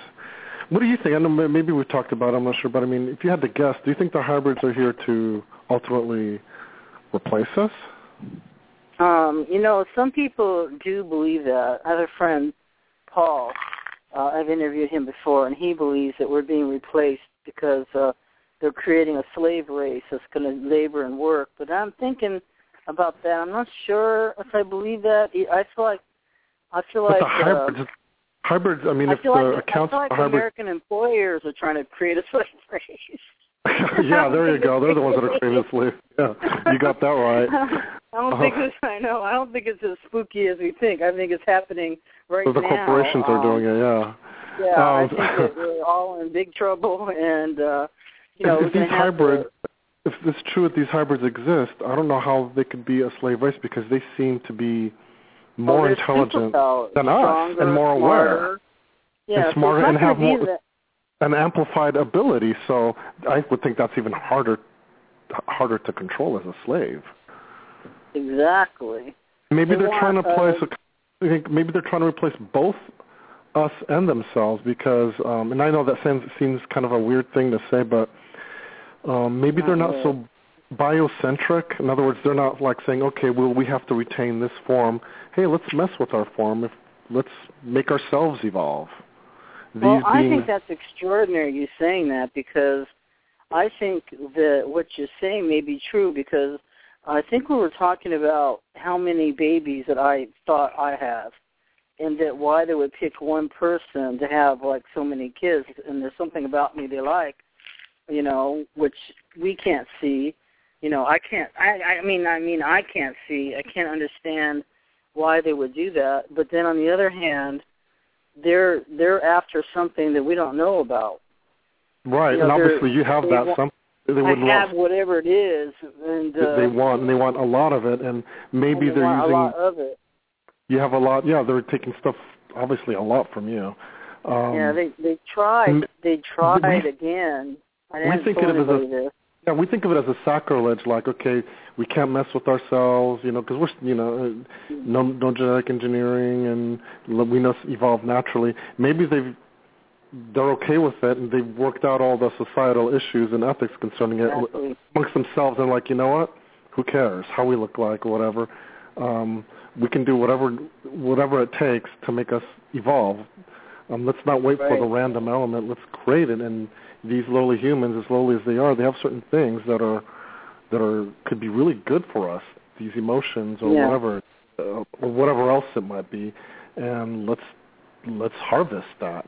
What do you think? I know maybe we've talked about. it, I'm not sure, but I mean, if you had to guess, do you think the hybrids are here to ultimately replace us? Um, you know, some people do believe that. I have a friend, Paul. Uh, I've interviewed him before, and he believes that we're being replaced because uh, they're creating a slave race that's going to labor and work. But I'm thinking about that. I'm not sure if I believe that. I feel like I feel but like the hybrids, uh, hybrids. I mean, I if the like, accounts I feel like hybrids, American employers are trying to create a slave race. yeah, there you go. They're the ones that are the slave. Yeah, you got that right. I don't think it's. I know. I don't think it's as spooky as we think. I think it's happening right the now. corporations are Um, doing it. Yeah. Yeah, I Um, think that we're all in big trouble, and uh, you know, if, if these hybrids, to, if it's true that these hybrids exist, I don't know how they could be a slave race because they seem to be more they're intelligent than us stronger, and more aware smarter. Yeah, and smarter so and have more that- an amplified ability. So I would think that's even harder harder to control as a slave. Exactly. Maybe They are trying to want, place. uh, think maybe they're trying to replace both us and themselves because, um, and I know that seems seems kind of a weird thing to say, but um, maybe they're not so biocentric. In other words, they're not like saying, okay, well, we have to retain this form. Hey, let's mess with our form. If let's make ourselves evolve. Well, I being, think that's extraordinary you saying that because I think that what you're saying may be true because I think we were talking about how many babies that I thought I have and that why they would pick one person to have like so many kids and there's something about me they like, you know, which we can't see. You know, I can't I I mean I mean I can't see. I can't understand why they would do that. But then on the other hand, they're they're after something that we don't know about. right, you know, and obviously you have that. want- Some they I would have want. whatever it is, and uh, they want and they want a lot of it, and maybe and they they're want using a lot of it. you have a lot. Yeah, they're taking stuff obviously a lot from you. Um, yeah, they they tried. They tried we- again. I we think of it as a- this. Yeah, we think of it as a sacrilege. Like, okay, we can't mess with ourselves, you know, because we're, you know, uh, no, no genetic engineering, and we know evolve naturally. Maybe they've they're okay with it, and they've worked out all the societal issues and ethics concerning it Exactly. amongst themselves, and like, you know what? Who cares how we look like or whatever? Um, we can do whatever whatever it takes to make us evolve. Um, let's not wait for the random element. Let's create it. And these lowly humans, as lowly as they are, they have certain things that are that are could be really good for us. These emotions or Yeah. whatever, uh, or whatever else it might be. And let's let's harvest that.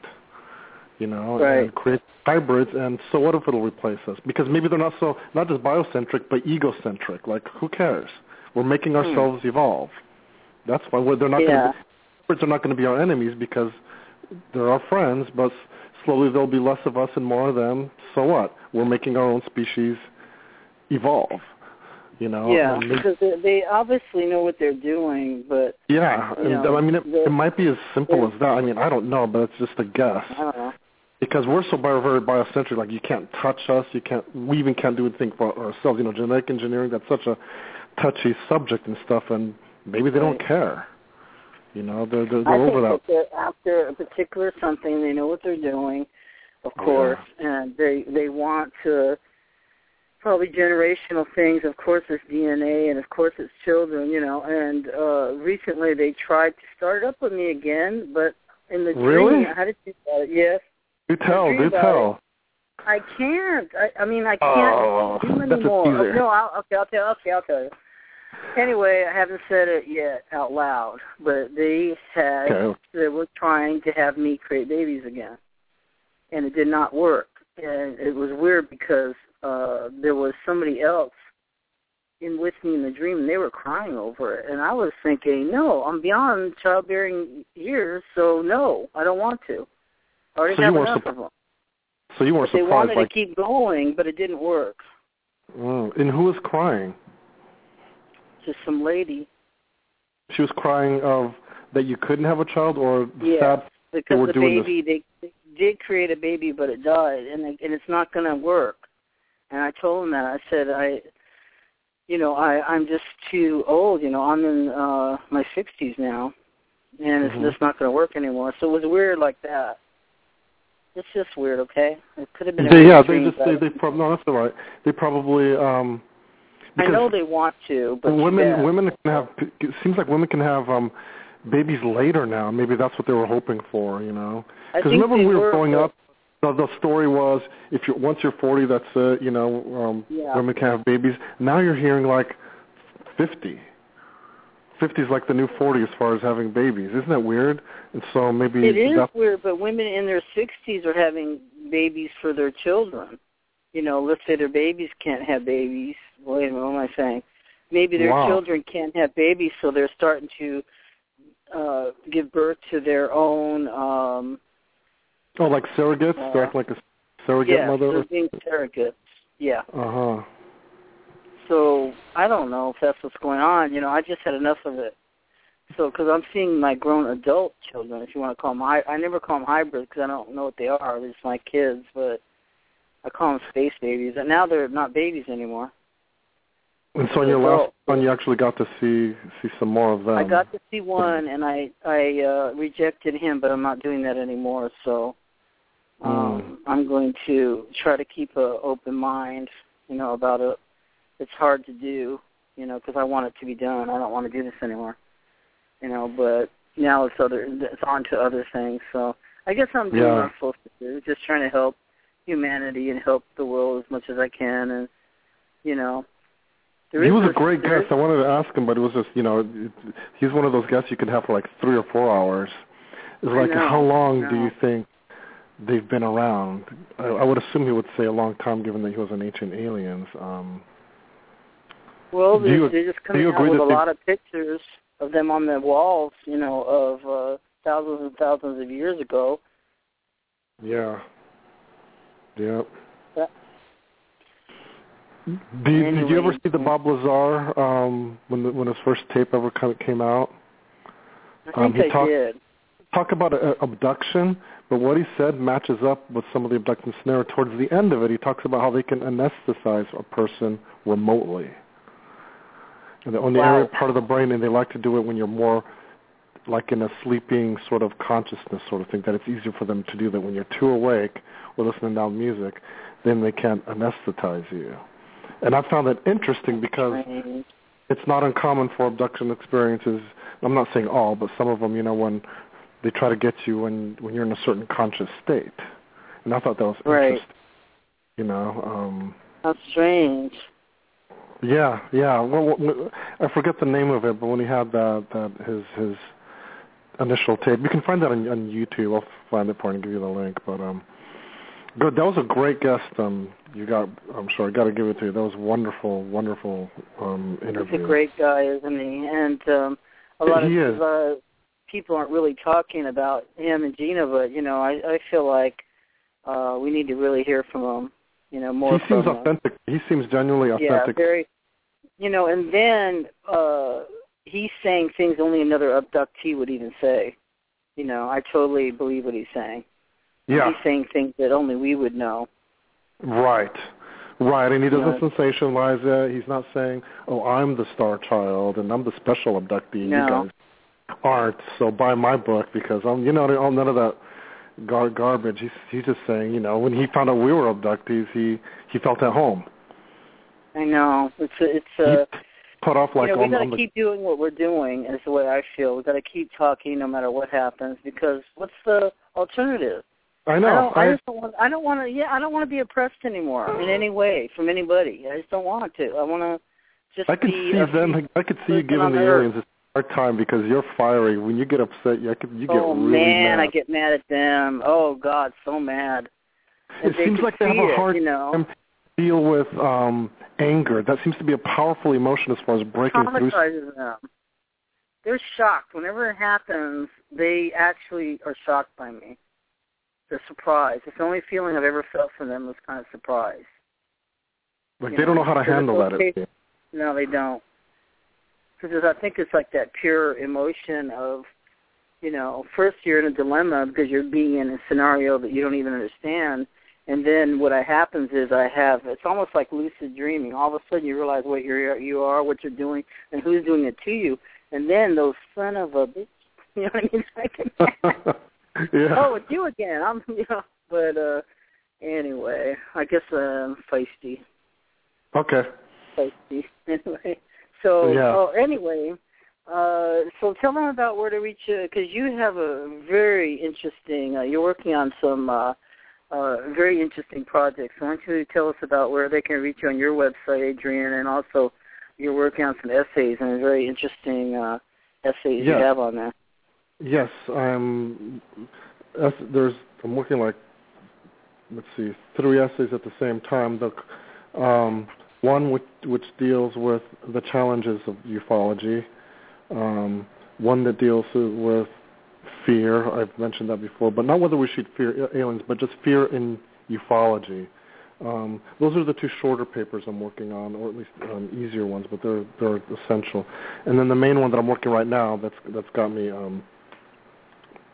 You know, Right. and create hybrids. And so, what if it'll replace us? Because maybe they're not so not just biocentric, but egocentric. Like, who cares? We're making ourselves evolve. That's why we're, they're not Hmm. Yeah. going to. be, Hybrids are not going to be our enemies because they're our friends, but slowly there'll be less of us and more of them. So what? We're making our own species evolve. You know. yeah, because they, they obviously know what they're doing, but yeah, and know, I mean, it, it might be as simple as that. I mean, I don't know, but it's just a guess. I don't know. Because we're so bio, very biocentric, like you can't touch us, you can't, we even can't do anything for ourselves. You know, genetic engineering, that's such a touchy subject and stuff, and maybe they don't care. You know, they're they're, I they're think that. after a particular something. They know what they're doing, of Oh, course, and they they want to probably generational things. Of course, it's DNA, and of course, it's children. You know, and uh recently they tried to start up with me again, but in the Really? dream, how did you about it? Yes, Do tell, about tell. I can't. I, I mean, I Oh, can't do that's a anymore. teaser. Oh, no, I'll, okay, I'll tell. Okay, I'll tell you. Anyway, I haven't said it yet out loud, but they had Okay. they were trying to have me create babies again, and it did not work. And it was weird because uh there was somebody else in with me in the dream, and they were crying over it. And I was thinking, no, I'm beyond childbearing years, so no, I don't want to. I already So have enough of them. So you weren't But they wanted like, to keep going, but it didn't work. mm, and who was crying? Just some lady. She was crying of that you couldn't have a child, or the because were the doing baby they, they did create a baby but it died and it, and it's not going to work and i told him that i said i you know i i'm just too old you know i'm in uh my sixties now and it's Mhm. just not going to work anymore so it was weird like that it's just weird okay it could have been They, yeah, they just they they prob- no, that's all right. They probably um i know they want to but women bad. women can have it seems like women can have um babies later now. Maybe that's what they were hoping for, you know. Because remember when we were were, growing up, the, the story was if you're once you're 40, that's it. You know, um, Yeah. women can have babies. Now you're hearing like 50. 50 is like the new 40 as far as having babies. Isn't that weird? And so maybe it is weird, but women in their 60s are having babies for their children. You know, let's say their babies can't have babies. Wait a minute, what am I saying? Maybe their Wow. children can't have babies, so they're starting to uh give birth to their own um oh, like surrogates. Uh, They're like a surrogate yeah, mother. they're being surrogates. Yeah. Uh huh. So I don't know if that's what's going on. You know, I just had enough of it. So because I'm seeing my grown adult children, if you want to call them, hy- I never call them hybrids because I don't know what they are. They're just my kids, but I call them space babies. And now they're not babies anymore. And so on your last one, you actually got to see see some more of them. I got to see one, and I I uh, rejected him, but I'm not doing that anymore. So um, I'm going to try to keep a open mind, you know, about it. It's hard to do, you know, because I want it to be done. I don't want to do this anymore, you know. But now it's other, it's on to other things. So I guess I'm doing Yeah. what I'm supposed to do, just trying to help humanity and help the world as much as I can, and you know. there he was a great there guest. I wanted to ask him, but it was just you know, it, he's one of those guests you can have for like three or four hours. It's like know, how long do you think they've been around? I, I would assume he would say a long time, given that he was an ancient aliens. Um, Well, they're, you- they're just coming out with a they- lot of pictures of them on the walls, you know, of uh, thousands and thousands of years ago. yeah, yeah. Yeah. Did, did you ever see the Bob Lazar um, when the, when his first tape ever kind of came out? I Um, think he I talked- did. talk about a, abduction, but what he said matches up with some of the abduction scenario. Towards the end of it, he talks about how they can anesthetize a person remotely. And on the Wow. area part of the brain, and they like to do it when you're more like in a sleeping sort of consciousness sort of thing, that it's easier for them to do that when you're too awake or listening to music, then they can't anesthetize you. And I found that interesting because it's not uncommon for abduction experiences. I'm not saying all, but some of them, you know, when they try to get you when when you're in a certain conscious state. And I thought that was Right. interesting. You know, um How strange. yeah, yeah. Well, well, I forget the name of it, but when he had that that his his initial tape, you can find that on, on YouTube. I'll find it for you and give you the link. But um, good. That was a great guest. Um, you got. I'm sure I got to give it to you. That was wonderful, wonderful um interview. He's a great guy, isn't he? And um, a lot He of uh, people aren't really talking about him and Gina, but you know, I I feel like uh, we need to really hear from him. You know, more he seems from him. authentic. He seems genuinely authentic. Yeah, authentic. very. You know, and then uh he's saying things only another abductee would even say. You know, I totally believe what he's saying. yeah, He's saying things that only we would know. right, right. And he doesn't Yeah. sensationalize it. He's not saying, "Oh, I'm the star child and I'm the special abductee." No. You guys aren't. So buy my book because I'm. You know, all none of that gar- garbage. He's he's just saying, you know, when he found out we were abductees, he he felt at home. I know. It's a, it's a put off like you know, we got to the keep doing what we're doing. Is the way I feel. We've got to keep talking no matter what happens. Because what's the alternative? I I know. don't. I, just don't want. I don't want to. Yeah, I don't want to be oppressed anymore in any way from anybody. I just don't want to. I want to just I could be. see them. I could see you giving the earth. aliens a hard time because you're fiery. When you get upset, you, I could, you get oh really man, mad. I get mad at them. Oh God, so mad. It seems like they have a hard you know. time deal with um anger. That seems to be a powerful emotion as far as breaking through. them. They're shocked whenever it happens. They actually are shocked by me. They're surprised. It's the only feeling I've ever felt from them was kind of surprise. Like you they don't know, know how to handle that. No, they don't. Because I think it's like that pure emotion of, you know, first you're in a dilemma because you're being in a scenario that you don't even understand, and then what happens is I have it's almost like lucid dreaming. All of a sudden you realize what you're you are, what you're doing, and who's doing it to you, and then those son of a bitch, you know what I mean? Like, yeah. oh, it's you again. I'm, you know, but uh anyway, I guess uh, I'm feisty Okay. feisty. Anyway, so Yeah. oh, anyway, uh, so tell them about where to reach you because you have a very interesting. Uh, you're working on some uh, uh, very interesting projects. Why don't you tell us about where they can reach you on your website, Adrian, and also you're working on some essays and very interesting uh, essays Yes. you have on there. Yes, I'm. There's. I'm working like. Let's see, three essays at the same time. The um, one which, which deals with the challenges of ufology. Um, one that deals with fear. I've mentioned that before, but not whether we should fear aliens, but just fear in ufology. Um, those are the two shorter papers I'm working on, or at least um, easier ones, but they're they're essential. And then the main one that I'm working right now that's that's got me um,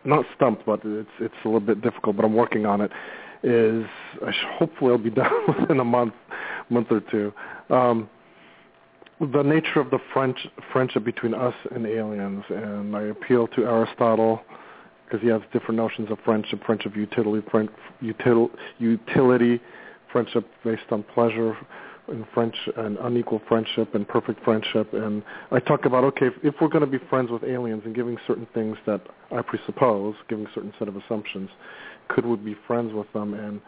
not stumped, but it's it's a little bit difficult, but I'm working on it. Is I sh- hopefully I'll be done within a month, month or two. Um, the nature of the French friendship between us and aliens, and I appeal to Aristotle because he has different notions of friendship, friendship utility, friend, util, utility, friendship based on pleasure, and French and unequal friendship and perfect friendship. And I talk about okay, if, if we're going to be friends with aliens and giving certain things that I presuppose, giving certain set of assumptions, could we be friends with them? And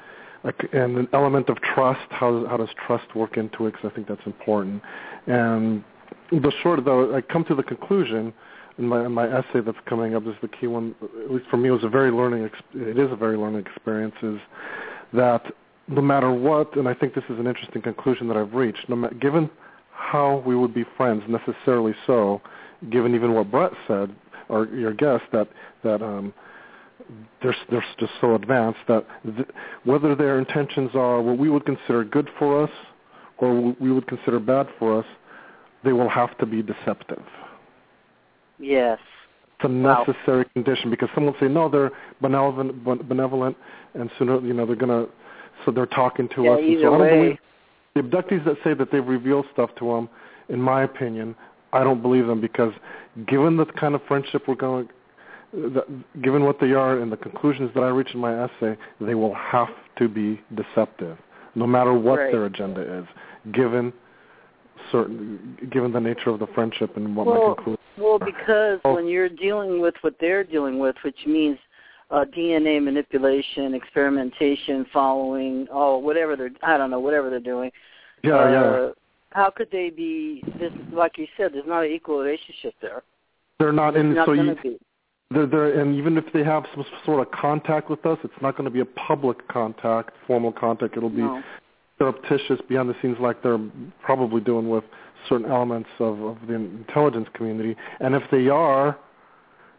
and an element of trust. How how does trust work into it? Because I think that's important. And the short though, I come to the conclusion in my my essay that's coming up is the key one. At least for me, it was a very learning. It is a very learning experience. Is that no matter what, and I think this is an interesting conclusion that I've reached. No matter, given how we would be friends, necessarily so, given even what Bret said, or your guest, that that um, they're they're just so advanced that th- whether their intentions are what we would consider good for us or we would consider bad for us, they will have to be deceptive. Yes. It's a Wow. necessary condition because someone will say no, they're benevolent, benevolent, and sooner you know they're gonna, so they're talking to Yeah, us. And either so I don't way. believe the abductees that say that they've revealed stuff to them. In my opinion, I don't believe them because given the kind of friendship we're going, given what they are and the conclusions that I reach in my essay, they will have to be deceptive, no matter what Right. their agenda is. Given certain, given the nature of the friendship and what my Well, conclusion. well, because Oh. when you're dealing with what they're dealing with, which means uh, DNA manipulation, experimentation, following, oh, whatever they're, I don't know, whatever they're doing. Yeah, uh, yeah. How could they be? This, like you said, there's not an equal relationship there. They're not in. not So you, be. they're, they're, and even if they have some sort of contact with us, it's not going to be a public contact, formal contact. It'll be No. Surreptitious, behind the scenes, like they're probably doing with certain elements of, of the intelligence community. And if they are,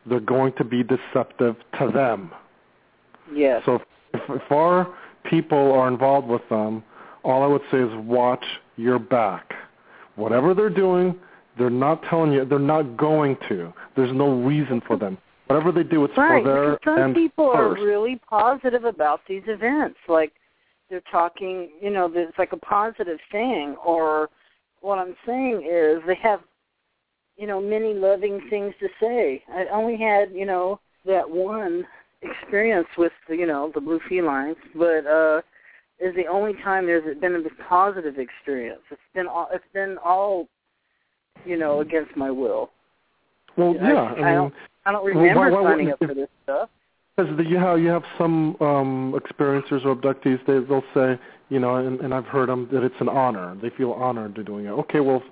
they're going to be deceptive to them. Yes. So if, if our people are involved with them, all I would say is watch your back. Whatever they're doing, they're not telling you. They're not going to. There's no reason for them. Whatever they do, it's right. for their because some people first. are really positive about these events. Like they're talking, you know, it's like a positive thing. Or what I'm saying is they have, you know, many loving things to say. I only had, you know, that one experience with, the, you know, the blue felines, but uh is the only time there's been a positive experience. It's been all, it's been all, you know, against my will. well, yeah. I I mean, don't- I don't Well, remember why- why signing up for this stuff. Because the, you have you have some um, experiencers or abductees. They they'll say, you know, and, and I've heard them that it's an honor. They feel honored to doing it. Okay, well, if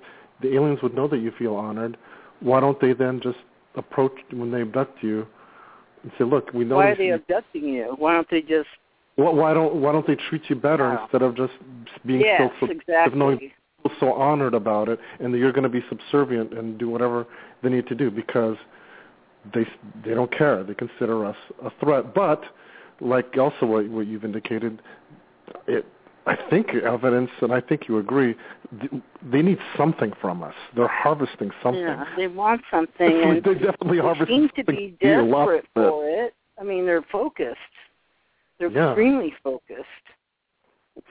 the aliens would know that you feel honored. Why don't they then just approach when they abduct you and say, look, we know Why are you- they abducting you? Why don't they just? Why, why don't why don't they treat you better Wow. instead of just being yes, so exactly. knowing so honored about it, and that you're going to be subservient and do whatever they need to do because they they don't care. They consider us a threat. But like also what, what you've indicated, it I think evidence, and I think you agree, they need something from us. They're harvesting something. Yeah, they want something, and they definitely they harvest seem to be They need a desperate for it. I mean, they're focused. They're Yeah. extremely focused.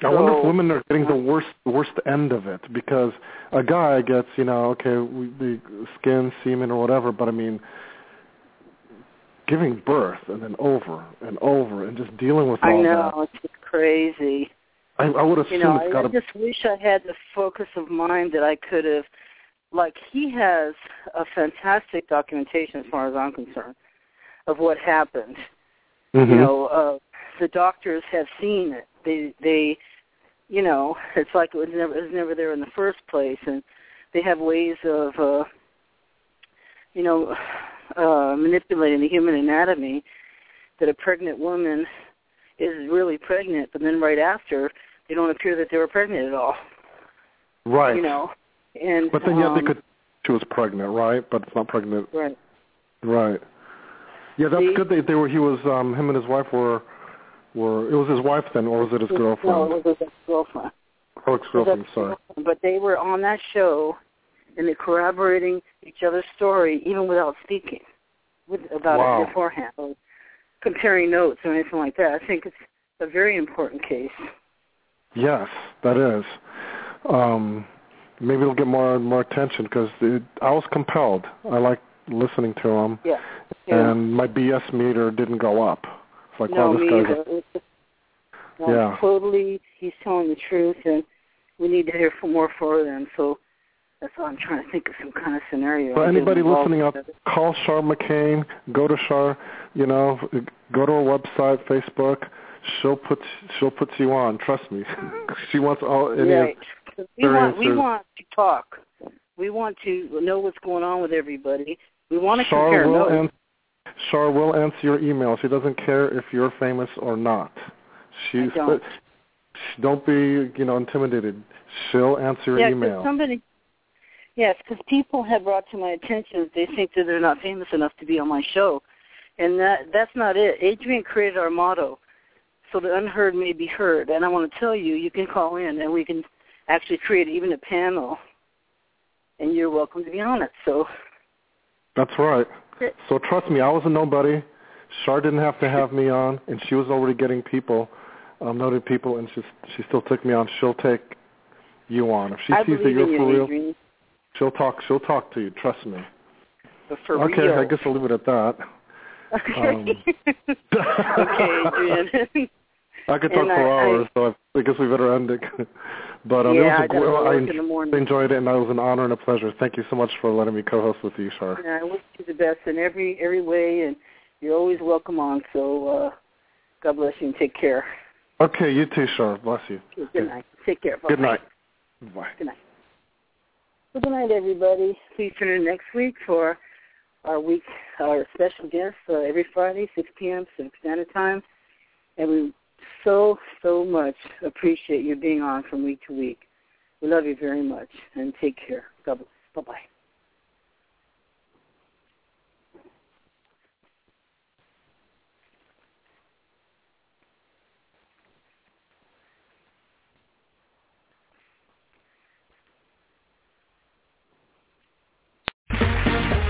I wonder if women are getting the worst worst end of it because a guy gets you know okay we, the skin semen or whatever, but I mean giving birth and then over and over and just dealing with all I know that. it's just crazy. I, I would assume You know, it's got I just wish I had the focus of mind that I could have. Like he has a fantastic documentation, as far as I'm concerned, of what happened. Mhm. you know uh the doctors have seen it they they you know it's like it was never it was never there in the first place and they have ways of, uh, you know, uh, manipulating the human anatomy that a pregnant woman is really pregnant, but then right after they don't appear that they were pregnant at all. Right. You know, and but then yeah, um, they could. She was pregnant, right? But it's not pregnant. Right. Right. Yeah, that's See? good. That they were. He was. Um, him and his wife were. Were it was his wife then, or was it his girlfriend? No, it was his girlfriend. Oh, ex girlfriend. It was Sorry. ex-girlfriend. But they were on that show, and they're corroborating each other's story even without speaking with, about Wow. it beforehand, or comparing notes or anything like that. I think it's a very important case. Yes, that is. Um, maybe it'll get more more attention because I was compelled. I like listening to him, Yeah. yeah. and my BS meter didn't go up. It's like, no, wow, this me guy's. Just- no, Yeah. Totally, he's telling the truth, and we need to hear from more for them. So that's why I'm trying to think of some kind of scenario. for anybody listening out, call Char McCain. Go to Char. You know, go to her website, Facebook. She'll put she'll put you on. Trust me. Mm-hmm. she wants all any Right. We want we want to talk. We want to know what's going on with everybody. We want to Char compare will notes. ans- Char will answer your email. She doesn't care if you're famous or not. She's I don't. Uh, don't be you know intimidated. She'll answer your yeah, email. somebody. Yes, because people have brought to my attention that they think that they're not famous enough to be on my show, and that that's not it. Adrian created our motto, so the unheard may be heard. And I want to tell you, you can call in, and we can actually create even a panel, and you're welcome to be on it. So That's right. So trust me, I was a nobody. Char didn't have to have me on, and she was already getting people, um, noted people, and she she still took me on. She'll take you on if she I sees that you're for you, real. Adrian. She'll talk. She'll talk to you. Trust me. For okay, real. I guess I'll leave it at that. Okay. okay, Adrian. I could talk And for I- I- hours, so I, I guess we better end it. but um, Yeah, it I was a, gotta I work en- in the morning. enjoyed it, and it was an honor and a pleasure. Thank you so much for letting me co-host with you, Char. And I wish you the best in every every way, and you're always welcome on. So uh, God bless you and take care. Okay, you too, Char. Bless you. Okay, good night. Take care. Good Bye-bye. night. Bye. Good night. Well, good night, everybody. Please tune in next week for our week, our special guest uh, every Friday, 6 p.m. Pacific Standard Time. And we so, so much appreciate you being on from week to week. We love you very much, and take care. God bless. Bye-bye.